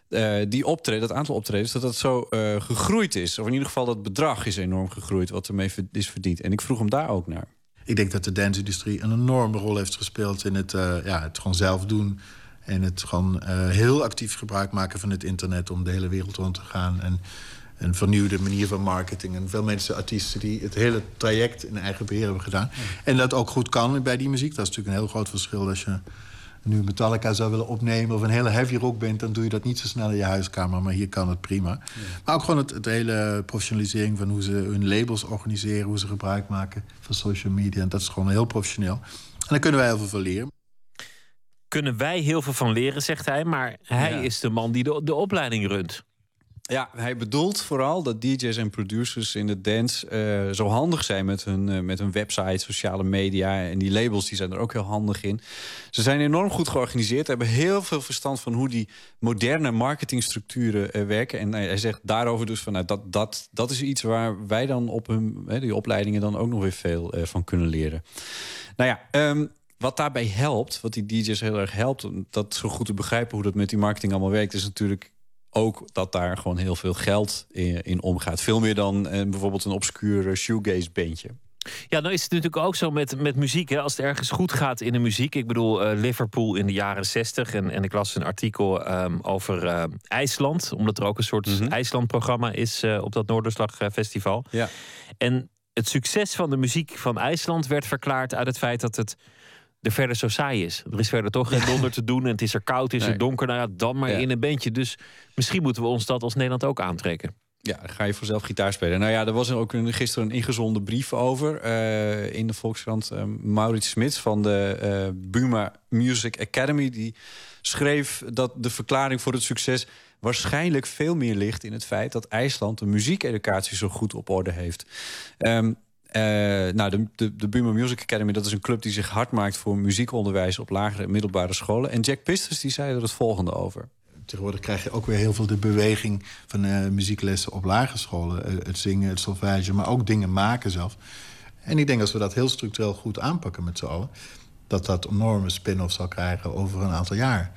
eh, die optreden, dat aantal optredens, dat dat zo eh, gegroeid is. Of in ieder geval dat bedrag is enorm gegroeid wat ermee is verdiend. En ik vroeg hem daar ook naar. Ik denk dat de dance-industrie een enorme rol heeft gespeeld in het, eh, ja, het gewoon zelf doen. En het gewoon heel actief gebruik maken van het internet om de hele wereld rond te gaan. En een vernieuwde manier van marketing. En veel mensen, artiesten, die het hele traject in eigen beheer hebben gedaan. En dat ook goed kan bij die muziek. Dat is natuurlijk een heel groot verschil als je nu Metallica zou willen opnemen... of een hele heavy rock bent, dan doe je dat niet zo snel in je huiskamer. Maar hier kan het prima. Maar ook gewoon het, het hele professionalisering van hoe ze hun labels organiseren... hoe ze gebruik maken van social media. En dat is gewoon heel professioneel. En daar kunnen wij heel veel van leren. Kunnen wij heel veel van leren, zegt hij. Maar hij Ja. is de man die de, de opleiding runt. Ja, hij bedoelt vooral dat DJ's en producers in de dance eh, zo handig zijn met hun, eh, met hun website, sociale media. En die labels die zijn er ook heel handig in. Ze zijn enorm goed georganiseerd, hebben heel veel verstand van hoe die moderne marketingstructuren eh, werken. En hij zegt daarover dus van nou, dat, dat, dat is iets waar wij dan op hun, hè, die opleidingen dan ook nog weer veel van kunnen leren. Nou ja, ehm, wat daarbij helpt, wat die DJ's heel erg helpt, om dat zo goed te begrijpen hoe dat met die marketing allemaal werkt, is natuurlijk ook dat daar gewoon heel veel geld in, in omgaat. Veel meer dan eh, bijvoorbeeld een obscuur shoegaze bandje. Ja, nou is het natuurlijk ook zo met, met muziek. Hè. Als het ergens goed gaat in de muziek. Ik bedoel, eh, Liverpool in de jaren zestig. En, en ik las een artikel ehm, over eh, IJsland. Omdat er ook een soort IJsland-programma is eh, op dat Noorderslag-festival. Ja. En het succes van de muziek van IJsland werd verklaard uit het feit dat het er verder zo saai is. Er is verder toch geen donder te doen. En het is er koud, is Nee. er donker. Nou ja, dan maar Ja. in een bandje. Dus misschien moeten we ons dat als Nederland ook aantrekken. Ja, dan ga je vanzelf gitaar spelen. Nou ja, er was er ook een, gisteren een ingezonden brief over eh, in de Volkskrant. Eh, Maurits Smits van de eh, Buma Music Academy... die schreef dat de verklaring voor het succes waarschijnlijk veel meer ligt in het feit dat IJsland de muziekeducatie zo goed op orde heeft. Ehm, eh, nou, de, de, de Buma Music Academy dat is een club die zich hard maakt voor muziekonderwijs op lagere en middelbare scholen. En Jack Pistes die zei er het volgende over. Tegenwoordig krijg je ook weer heel veel de beweging van eh, muzieklessen op lagere scholen. Eh, het zingen, het solfège, maar ook dingen maken zelf. En ik denk als we dat heel structureel goed aanpakken met z'n allen... dat dat enorme spin-off zal krijgen over een aantal jaar.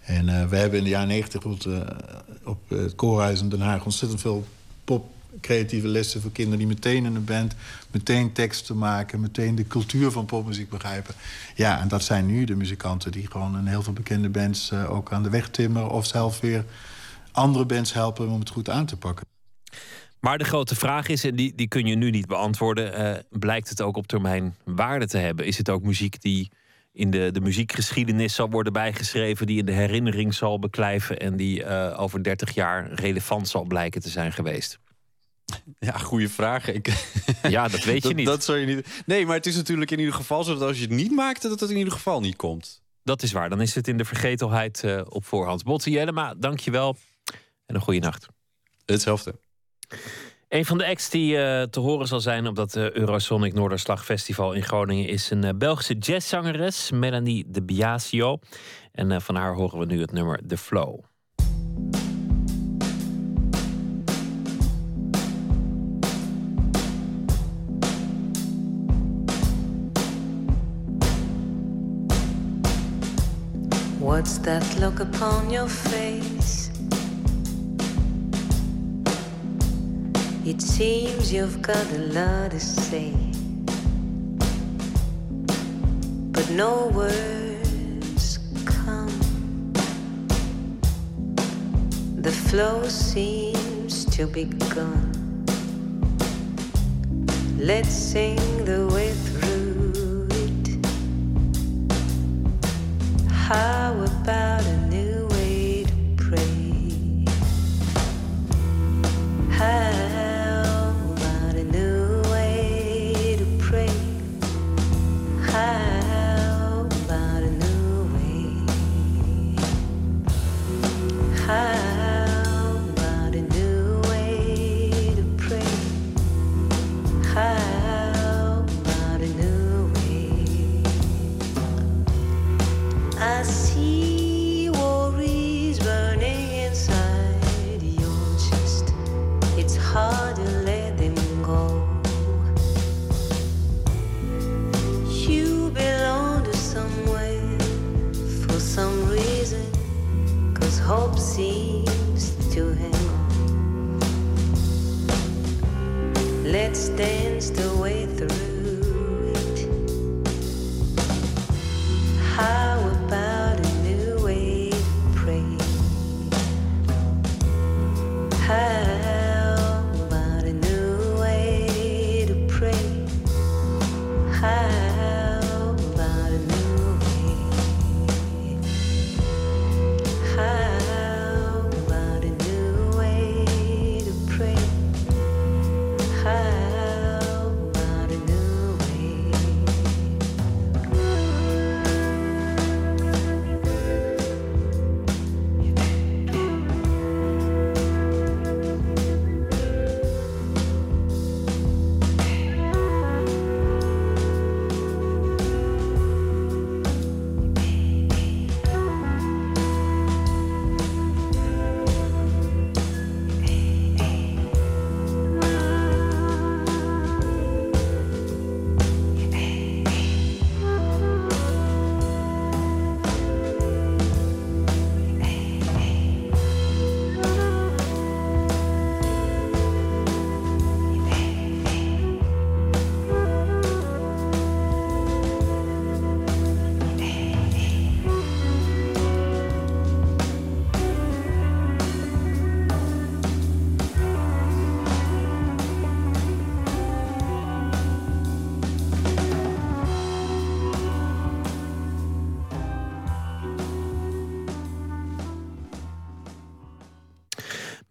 En we hebben in de jaren negentig op het Koorhuis in Den Haag... ontzettend veel pop creatieve lessen voor kinderen die meteen in een band... meteen teksten maken, meteen de cultuur van popmuziek begrijpen. Ja, en dat zijn nu de muzikanten die gewoon in heel veel bekende bands... eh, ook aan de weg timmeren of zelf weer andere bands helpen om het goed aan te pakken. Maar de grote vraag is, en die, die kun je nu niet beantwoorden... eh, blijkt het ook op termijn waarde te hebben? Is het ook muziek die in de, de muziekgeschiedenis zal worden bijgeschreven... die in de herinnering zal beklijven... en die eh, over 30 jaar relevant zal blijken te zijn geweest? Ja, goede vraag. Ik... Ja, dat weet je niet. Dat zou je niet. Nee, maar het is natuurlijk in ieder geval zo dat als je het niet maakt, dat het in ieder geval niet komt. Dat is waar. Dan is het in de vergetelheid eh, op voorhand. Botti Jellema, dank je wel. En een goede nacht. Hetzelfde. Een van de acts die eh, te horen zal zijn op dat eh, Eurosonic Noorderslag Festival in Groningen is een Belgische jazzzangeres, Melanie de Biasio. En van haar horen we nu het nummer The Flow. What's that look upon your face? It seems you've got a lot to say, but no words come. The flow seems to be gone. Let's sing the way How about a new way to pray? How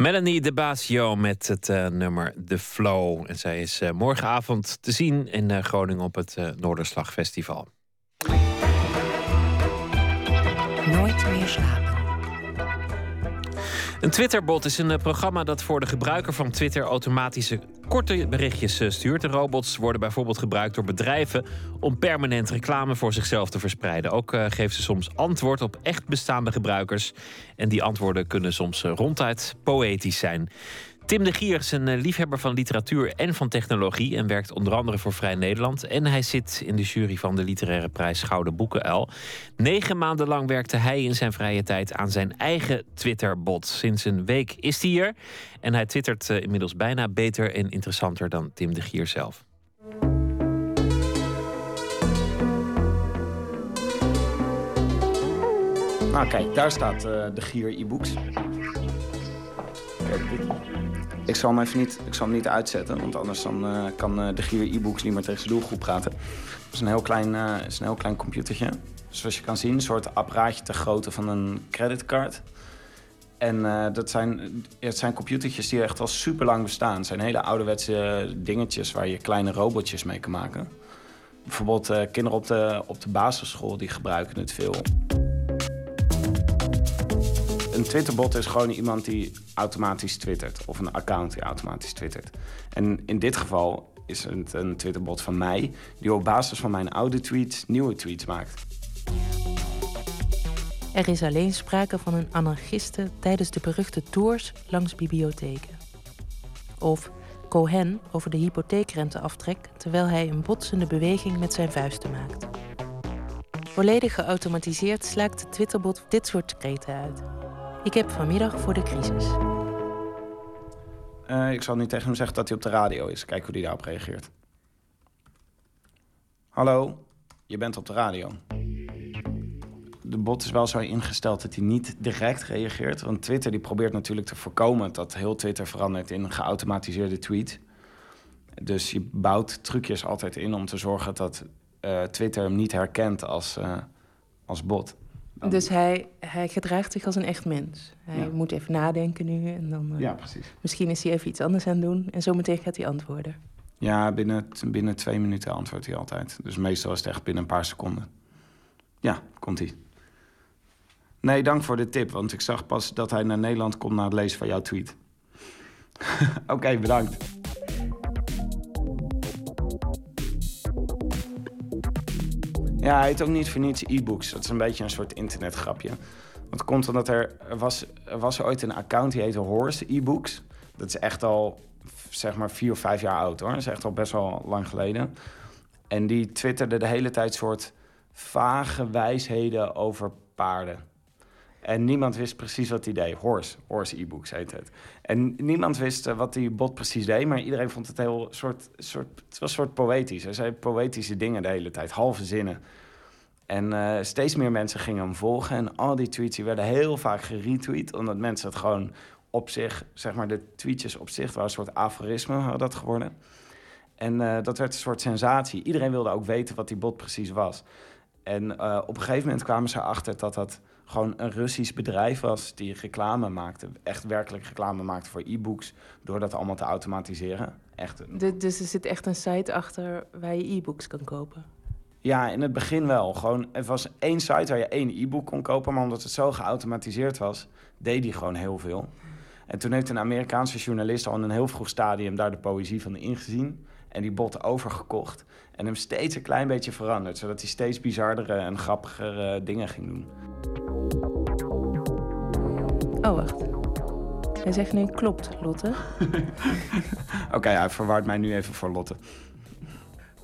Melanie de Basio met het eh, nummer The Flow. En zij is eh, morgenavond te zien in eh, Groningen op het Noorderslag-festival. Een Twitterbot is een eh, programma dat voor de gebruiker van Twitter automatische korte berichtjes eh, stuurt. De robots worden bijvoorbeeld gebruikt door bedrijven om permanent reclame voor zichzelf te verspreiden. Ook eh, geven ze soms antwoord op echt bestaande gebruikers. En die antwoorden kunnen soms ronduit poëtisch zijn. Tim de Gier is een eh, liefhebber van literatuur en van technologie en werkt onder andere voor Vrij Nederland. En hij zit in de jury van de literaire prijs Gouden Boekenuil. Negen maanden lang werkte hij in zijn vrije tijd aan zijn eigen Twitterbot. Sinds een week is hij hier en hij twittert eh, inmiddels bijna beter en interessanter dan Tim de Gier zelf. Nou kijk, daar staat eh, de Gier e-books. Dit. Ik zal hem even niet, ik zal hem niet uitzetten, want anders dan, eh, kan eh, de Gier e-books niet meer tegen zijn doelgroep praten. Het is een heel klein, eh, is een heel klein computertje. Zoals je kan zien, een soort apparaatje ter grootte van een creditcard. En dat zijn, het zijn computertjes die echt al super lang bestaan. Het zijn hele ouderwetse dingetjes waar je kleine robotjes mee kan maken. Bijvoorbeeld kinderen op de, op de basisschool die gebruiken het veel. Een Twitterbot is gewoon iemand die automatisch twittert. Of een account die automatisch twittert. En in dit geval is het een Twitterbot van mij... die op basis van mijn oude tweets nieuwe tweets maakt. Er is alleen sprake van een anarchiste tijdens de beruchte tours langs bibliotheken. Of Cohen over de hypotheekrenteaftrek terwijl hij een botsende beweging met zijn vuisten maakt. Volledig geautomatiseerd slaakt de Twitterbot dit soort kreten uit. Ik heb vanmiddag voor de crisis. Eh, ik zal nu tegen hem zeggen dat hij op de radio is. Kijk hoe hij daarop reageert. Hallo, je bent op de radio. De bot is wel zo ingesteld dat hij niet direct reageert. Want Twitter die probeert natuurlijk te voorkomen dat heel Twitter verandert in een geautomatiseerde tweet. Dus je bouwt trucjes altijd in om te zorgen dat eh, Twitter hem niet herkent als, eh, als bot. Dus hij, hij gedraagt zich als een echt mens. Hij Ja. moet even nadenken nu en dan... eh, Ja, precies. Misschien is hij even iets anders aan het doen en zometeen gaat hij antwoorden. Ja, binnen, binnen twee minuten antwoordt hij altijd. Dus meestal is het echt binnen een paar seconden. Ja, komt hij. Nee, dank voor de tip, want ik zag pas dat hij naar Nederland komt na het lezen van jouw tweet. Oké, bedankt. Ja, hij heet ook niet voor niets e-books. Dat is een beetje een soort internetgrapje. Want het komt omdat er, was, er was ooit een account die heette Horse e-books. Dat is echt al zeg maar vier of vijf jaar oud hoor. Dat is echt al best wel lang geleden. En die twitterde de hele tijd soort vage wijsheden over paarden. En niemand wist precies wat hij deed. Horse, Horse e-books heet het. En niemand wist eh, wat die bot precies deed, maar iedereen vond het heel soort, soort, het was soort poëtisch. Hij zei poëtische dingen de hele tijd, halve zinnen. En eh, steeds meer mensen gingen hem volgen. En al die tweets die werden heel vaak geretweet, omdat mensen het gewoon op zich, zeg maar, de tweetjes op zich waren een soort aforisme, hadden dat geworden. En eh, dat werd een soort sensatie. Iedereen wilde ook weten wat die bot precies was. En eh, op een gegeven moment kwamen ze erachter dat dat gewoon een Russisch bedrijf was die reclame maakte. Echt werkelijk reclame maakte voor e-books. Door dat allemaal te automatiseren. Echt een- De- dus er zit echt een site achter waar je e-books kan kopen. Ja, in het begin wel. Gewoon, er was één site waar je één e-book kon kopen, maar omdat het zo geautomatiseerd was, deed die gewoon heel veel. En toen heeft een Amerikaanse journalist al in een heel vroeg stadium daar de poëzie van ingezien en die bot overgekocht en hem steeds een klein beetje veranderd, zodat hij steeds bizardere en grappigere dingen ging doen. Oh, wacht. Hij zegt nu klopt, Lotte. Oké, hij verwaart mij nu even voor Lotte.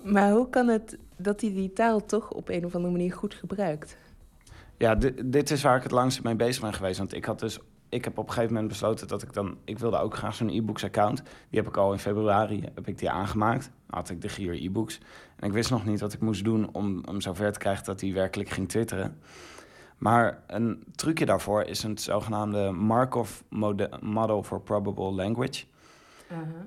Maar hoe kan het dat hij die taal toch op een of andere manier goed gebruikt? Ja, di- dit is waar ik het langst mee bezig ben geweest. Want ik had dus, ik heb op een gegeven moment besloten dat ik dan, ik wilde ook graag zo'n e-books account. Die heb ik al in februari, heb ik die aangemaakt. Had ik de Gier e-books. En ik wist nog niet wat ik moest doen om hem zover te krijgen dat hij werkelijk ging twitteren. Maar een trucje daarvoor is een zogenaamde Markov mode- Model for Probable Language.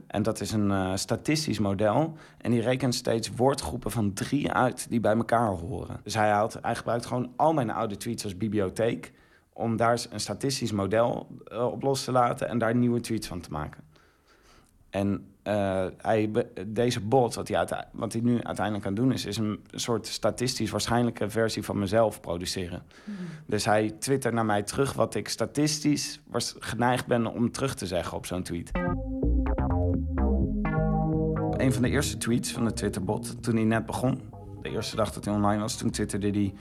En dat is een eh, statistisch model. En die rekent steeds woordgroepen van drie uit die bij elkaar horen. Dus hij, haalt, hij gebruikt gewoon al mijn oude tweets als bibliotheek. Om daar een statistisch model eh, op los te laten en daar nieuwe tweets van te maken. En eh, hij, deze bot, wat hij, wat hij nu uiteindelijk aan het doen is, is een soort statistisch waarschijnlijke versie van mezelf produceren. Dus hij twittert naar mij terug wat ik statistisch was geneigd ben om terug te zeggen op zo'n tweet. Een van de eerste tweets van de Twitterbot, toen hij net begon, de eerste dag dat hij online was, toen twitterde hij...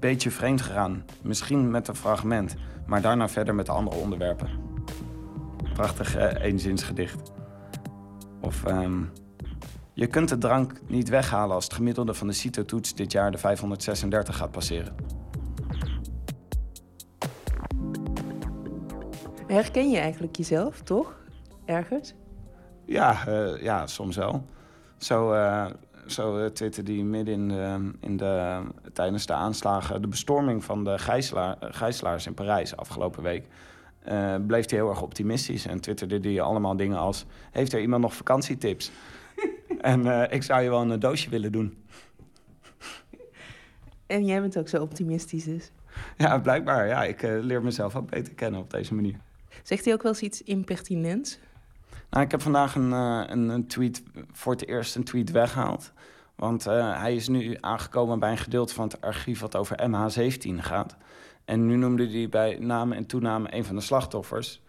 Beetje vreemd gegaan, misschien met een fragment, maar daarna verder met andere onderwerpen. Prachtig eh, eenzinsgedicht. Of ehm, je kunt de drank niet weghalen als het gemiddelde van de CITO-toets dit jaar de 536 gaat passeren. Herken je eigenlijk jezelf, toch? Ergens? Ja, eh, ja soms wel. Zo, eh zo eh, twitterde hij midden in de, in de, tijdens de aanslagen... de bestorming van de gijzelaar, eh, gijzelaars in Parijs afgelopen week... eh, bleef hij heel erg optimistisch en twitterde hij allemaal dingen als... heeft er iemand nog vakantietips? en eh, ik zou je wel een doosje willen doen. En jij bent ook zo optimistisch dus. Ja, blijkbaar. Ja, ik eh, leer mezelf ook beter kennen op deze manier. Zegt hij ook wel eens iets impertinents? Nou, ik heb vandaag een, eh, een, een tweet, voor het eerst een tweet weggehaald. Want eh, hij is nu aangekomen bij een gedeelte van het archief wat over MH17 gaat. En nu noemde hij bij naam en toename een van de slachtoffers.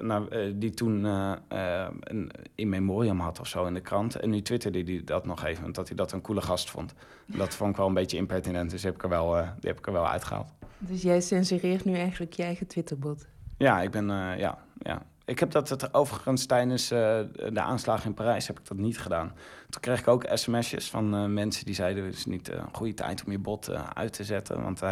Nou, eh, die toen een in memoriam had of zo in de krant. En nu twitterde hij dat nog even, dat hij dat een coole gast vond. Dat vond ik wel een beetje impertinent, dus die heb ik er wel, die heb ik er wel uitgehaald. Dus jij censureert nu eigenlijk je eigen Twitterbot. Ja, ik ben, ja, ja. Ik heb dat het, overigens tijdens eh, de aanslagen in Parijs heb ik dat niet gedaan. Toen kreeg ik ook sms'jes van eh, mensen die zeiden... het is niet eh, een goede tijd om je bot uit te zetten. Want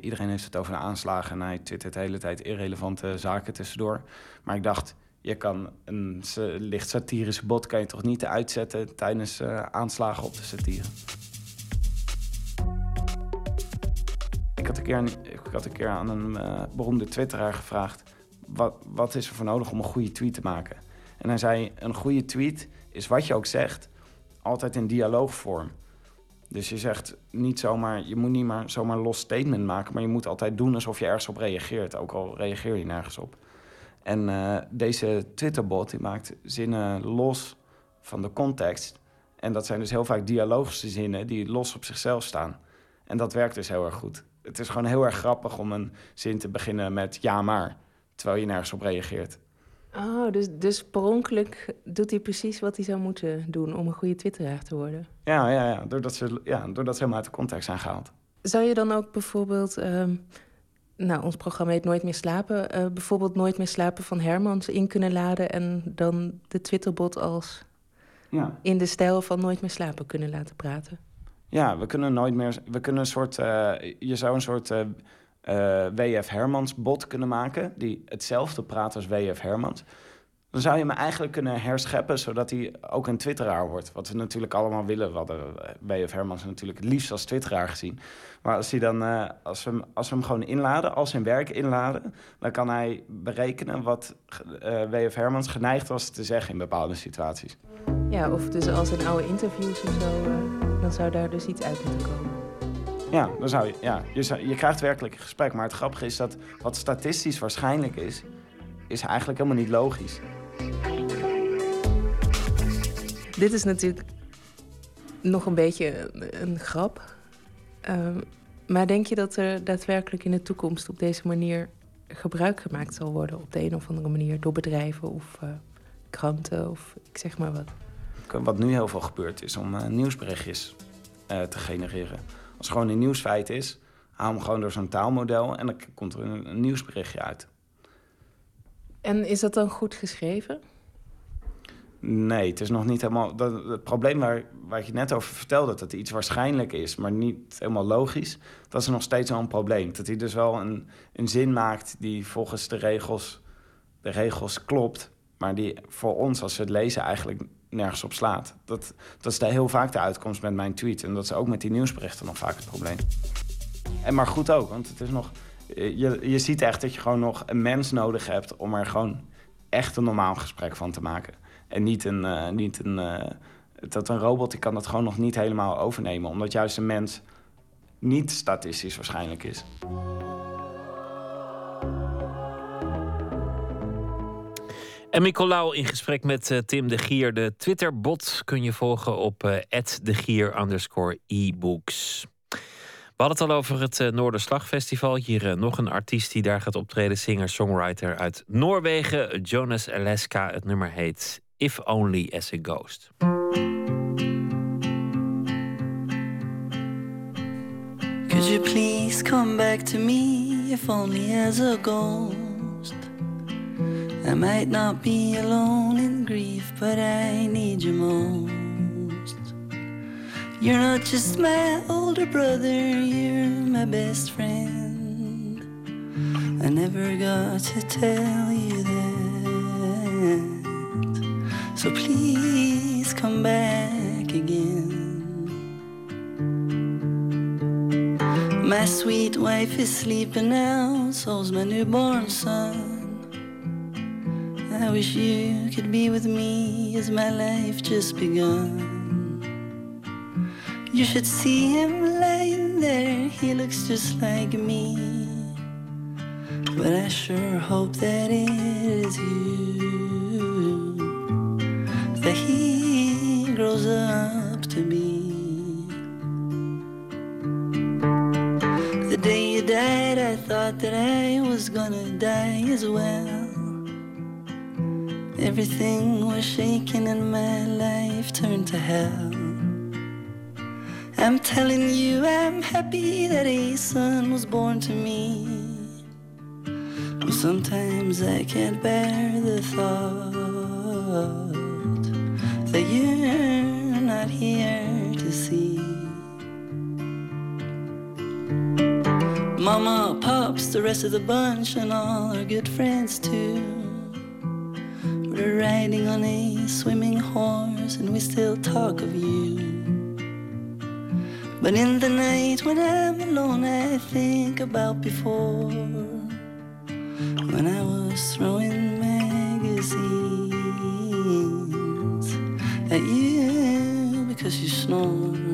iedereen heeft het over de aanslagen... en hij twittert de hele tijd irrelevante zaken tussendoor. Maar ik dacht, je kan een licht satirische bot kan je toch niet uitzetten tijdens aanslagen op de satire. Ik had een keer, ik had een keer aan een beroemde twitteraar gevraagd... Wat, wat is er voor nodig om een goede tweet te maken? En hij zei, een goede tweet is wat je ook zegt... altijd in dialoogvorm. Dus je zegt niet zomaar, je moet niet maar zomaar los statement maken, maar je moet altijd doen alsof je ergens op reageert, ook al reageer je nergens op. En eh, deze Twitterbot die maakt zinnen los van de context. En dat zijn dus heel vaak dialogische zinnen die los op zichzelf staan. En dat werkt dus heel erg goed. Het is gewoon heel erg grappig om een zin te beginnen met ja maar, terwijl je nergens op reageert. Oh, dus, dus per ongeluk doet hij precies wat hij zou moeten doen om een goede twitteraar te worden. Ja, ja, ja, doordat ze, ja, doordat ze helemaal uit de context zijn gehaald. Zou je dan ook bijvoorbeeld, ehm, nou, ons programma heet Nooit meer slapen, eh, bijvoorbeeld Nooit meer slapen van Hermans in kunnen laden en dan de Twitterbot als Ja. in de stijl van Nooit meer slapen kunnen laten praten? Ja, we kunnen nooit meer. We kunnen een soort. eh, je zou een soort eh, eh, WF Hermans bot kunnen maken. Die hetzelfde praat als WF Hermans. Dan zou je hem eigenlijk kunnen herscheppen zodat hij ook een twitteraar wordt. Wat we natuurlijk allemaal willen. Hadden eh, WF Hermans natuurlijk het liefst als twitteraar gezien. Maar als, hij dan, eh, als, we hem, als we hem gewoon inladen, als zijn werk inladen... dan kan hij berekenen wat WF Hermans geneigd was te zeggen in bepaalde situaties. Ja, of dus als in oude interviews of zo, dan zou daar dus iets uit moeten komen. Ja, dan zou je, ja je, zou- je krijgt werkelijk een gesprek. Maar het grappige is dat wat statistisch waarschijnlijk is, is eigenlijk helemaal niet logisch. Dit is natuurlijk nog een beetje een, een grap. Ehm, maar denk je dat er daadwerkelijk in de toekomst op deze manier gebruik gemaakt zal worden op de een of andere manier door bedrijven of eh, kranten of ik zeg maar wat? Wat nu heel veel gebeurt is om eh, nieuwsberichtjes eh, te genereren. Als er gewoon een nieuwsfeit is, haal hem gewoon door zo'n taalmodel en dan komt er een, een nieuwsberichtje uit. En is dat dan goed geschreven? Nee, het is nog niet helemaal. Dat, het probleem waar, waar ik je net over vertelde, dat iets waarschijnlijk is, maar niet helemaal logisch, dat is nog steeds wel een probleem. Dat hij dus wel een, een zin maakt die volgens de regels, de regels klopt, maar die voor ons, als we het lezen, eigenlijk nergens op slaat. Dat, dat is de, heel vaak de uitkomst met mijn tweet. En dat is ook met die nieuwsberichten nog vaak het probleem. En maar goed ook, want het is nog. Je, je ziet echt dat je gewoon nog een mens nodig hebt om er gewoon echt een normaal gesprek van te maken. En niet een. eh, niet een eh, dat een robot die kan dat gewoon nog niet helemaal overnemen. Omdat juist een mens niet statistisch waarschijnlijk is. En Nicolaou in gesprek met eh, Tim de Gier. De Twitter-bot kun je volgen op eh de Gier underscore. We hadden het al over het eh, Noorderslagfestival. Hier eh, nog een artiest die daar gaat optreden. Singer-songwriter uit Noorwegen, Jonas Alaska. Het nummer heet If Only As a Ghost. Could you please come back to me if only as a ghost? I might not be alone in grief, but I need you most. You're not just my older brother, you're my best friend. I never got to tell you that. So please come back again. My sweet wife is sleeping now, so's my newborn son. I wish you could be with me as my life just begun. You should see him lying there, he looks just like me. But I sure hope that it is you that he grows up to be. The day you died, I thought that I was gonna die as well. Everything was shaking and my life turned to hell. I'm telling you, I'm happy that a son was born to me. But sometimes I can't bear the thought that you're not here to see. Mama, Pops, the rest of the bunch, and all our good friends too. Longer riding on a swimming horse, and we still talk of you. But in the night when I'm alone, I think about before when I was throwing magazines at you because you snored.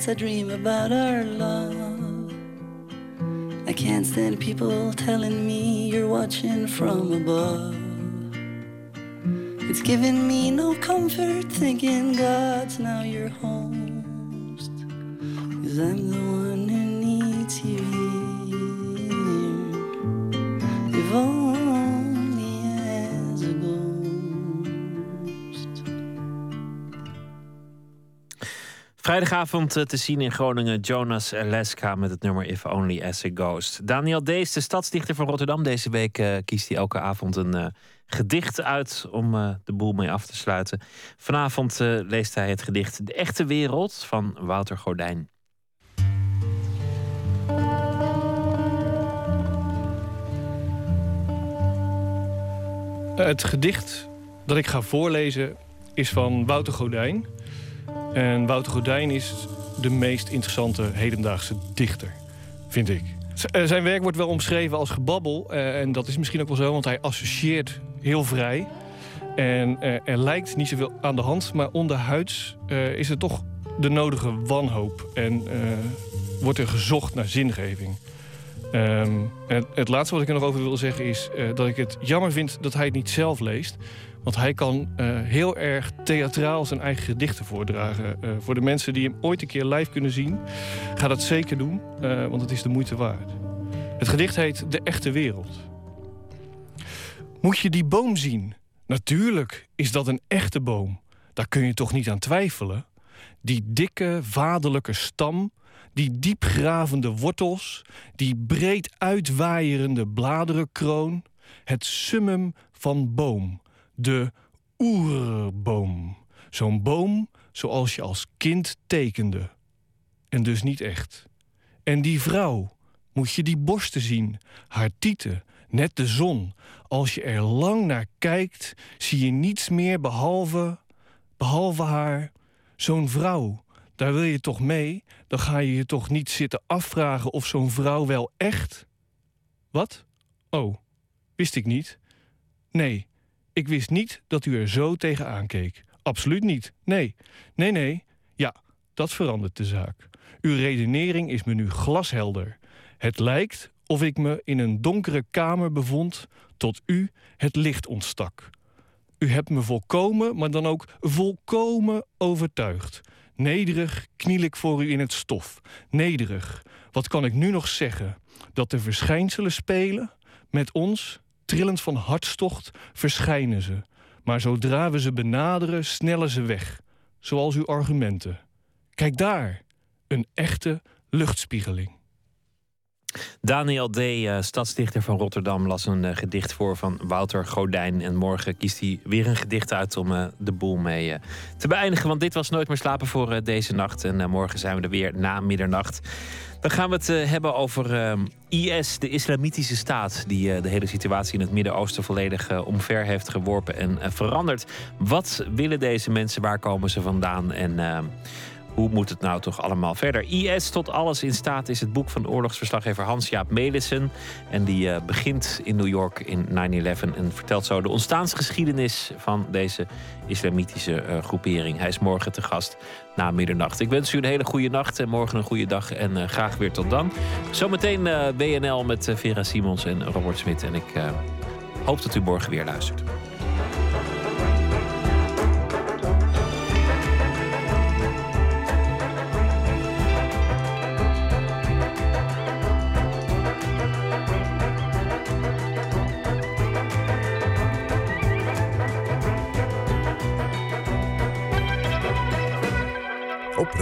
Arguments, I dream about our love. I can't stand people telling me you're watching from above. It's giving me no comfort thinking God's now your host. Vrijdagavond eh, te zien in Groningen Jonas Leska met het nummer If Only As A Ghost. Daniel Dees, de stadsdichter van Rotterdam. Deze week eh, kiest hij elke avond een eh, gedicht uit om de boel mee af te sluiten. Vanavond leest hij het gedicht De Echte Wereld van Wouter Gordijn. Het gedicht dat ik ga voorlezen is van Wouter Godijn. En Wouter Godijn is de meest interessante hedendaagse dichter, vind ik. Eh, Zijn werk wordt wel omschreven als gebabbel. eh, En dat is misschien ook wel zo, want hij associeert heel vrij. En eh, er lijkt niet zoveel aan de hand, maar onderhuids is er toch de nodige wanhoop. En wordt er gezocht naar zingeving. En het, het laatste wat ik er nog over wil zeggen is eh, dat ik het jammer vind dat hij het niet zelf leest. Want hij kan eh, heel erg theatraal zijn eigen gedichten voordragen. Eh, voor de mensen die hem ooit een keer live kunnen zien, ga dat zeker doen, want het is de moeite waard. Het gedicht heet De Echte Wereld. Moet je die boom zien? Natuurlijk is dat een echte boom. Daar kun je toch niet aan twijfelen? Die dikke, vaderlijke stam, die diepgravende wortels, die breed uitwaaierende bladerenkroon, het summum van boom, de oerboom. Zo'n boom zoals je als kind tekende. En dus niet echt. En die vrouw, moet je die borsten zien, haar tieten, net de zon. Als je er lang naar kijkt, zie je niets meer behalve, behalve haar. Zo'n vrouw, daar wil je toch mee? Dan ga je je toch niet zitten afvragen of zo'n vrouw wel echt. Wat? Oh, wist ik niet. Nee, ik wist niet dat u er zo tegenaan keek. Absoluut niet. Nee, nee, nee. Ja, dat verandert de zaak. Uw redenering is me nu glashelder. Het lijkt of ik me in een donkere kamer bevond tot u het licht ontstak. U hebt me volkomen, maar dan ook volkomen overtuigd. Nederig kniel ik voor u in het stof. Nederig. Wat kan ik nu nog zeggen? Dat de verschijnselen spelen? Met ons, trillend van hartstocht, verschijnen ze. Maar zodra we ze benaderen, snellen ze weg. Zoals uw argumenten. Kijk daar, een echte luchtspiegeling. Daniel D., eh, stadsdichter van Rotterdam, las een eh, gedicht voor van Wouter Godijn. En morgen kiest hij weer een gedicht uit om eh, de boel mee te beëindigen. Want dit was Nooit meer slapen voor deze nacht. En morgen zijn we er weer na middernacht. Dan gaan we het hebben over IS, de islamitische staat... die de hele situatie in het Midden-Oosten volledig omver heeft geworpen en veranderd. Wat willen deze mensen? Waar komen ze vandaan? En... hoe moet het nou toch allemaal verder? IS tot alles in staat is het boek van oorlogsverslaggever Hans-Jaap Melissen. En die eh, begint in New York in 9-11 en vertelt zo de ontstaansgeschiedenis van deze islamitische eh, groepering. Hij is morgen te gast na middernacht. Ik wens u een hele goede nacht en morgen een goede dag en eh, graag weer tot dan. Zometeen WNL met Vera Simons en Robert Smit. En ik hoop dat u morgen weer luistert.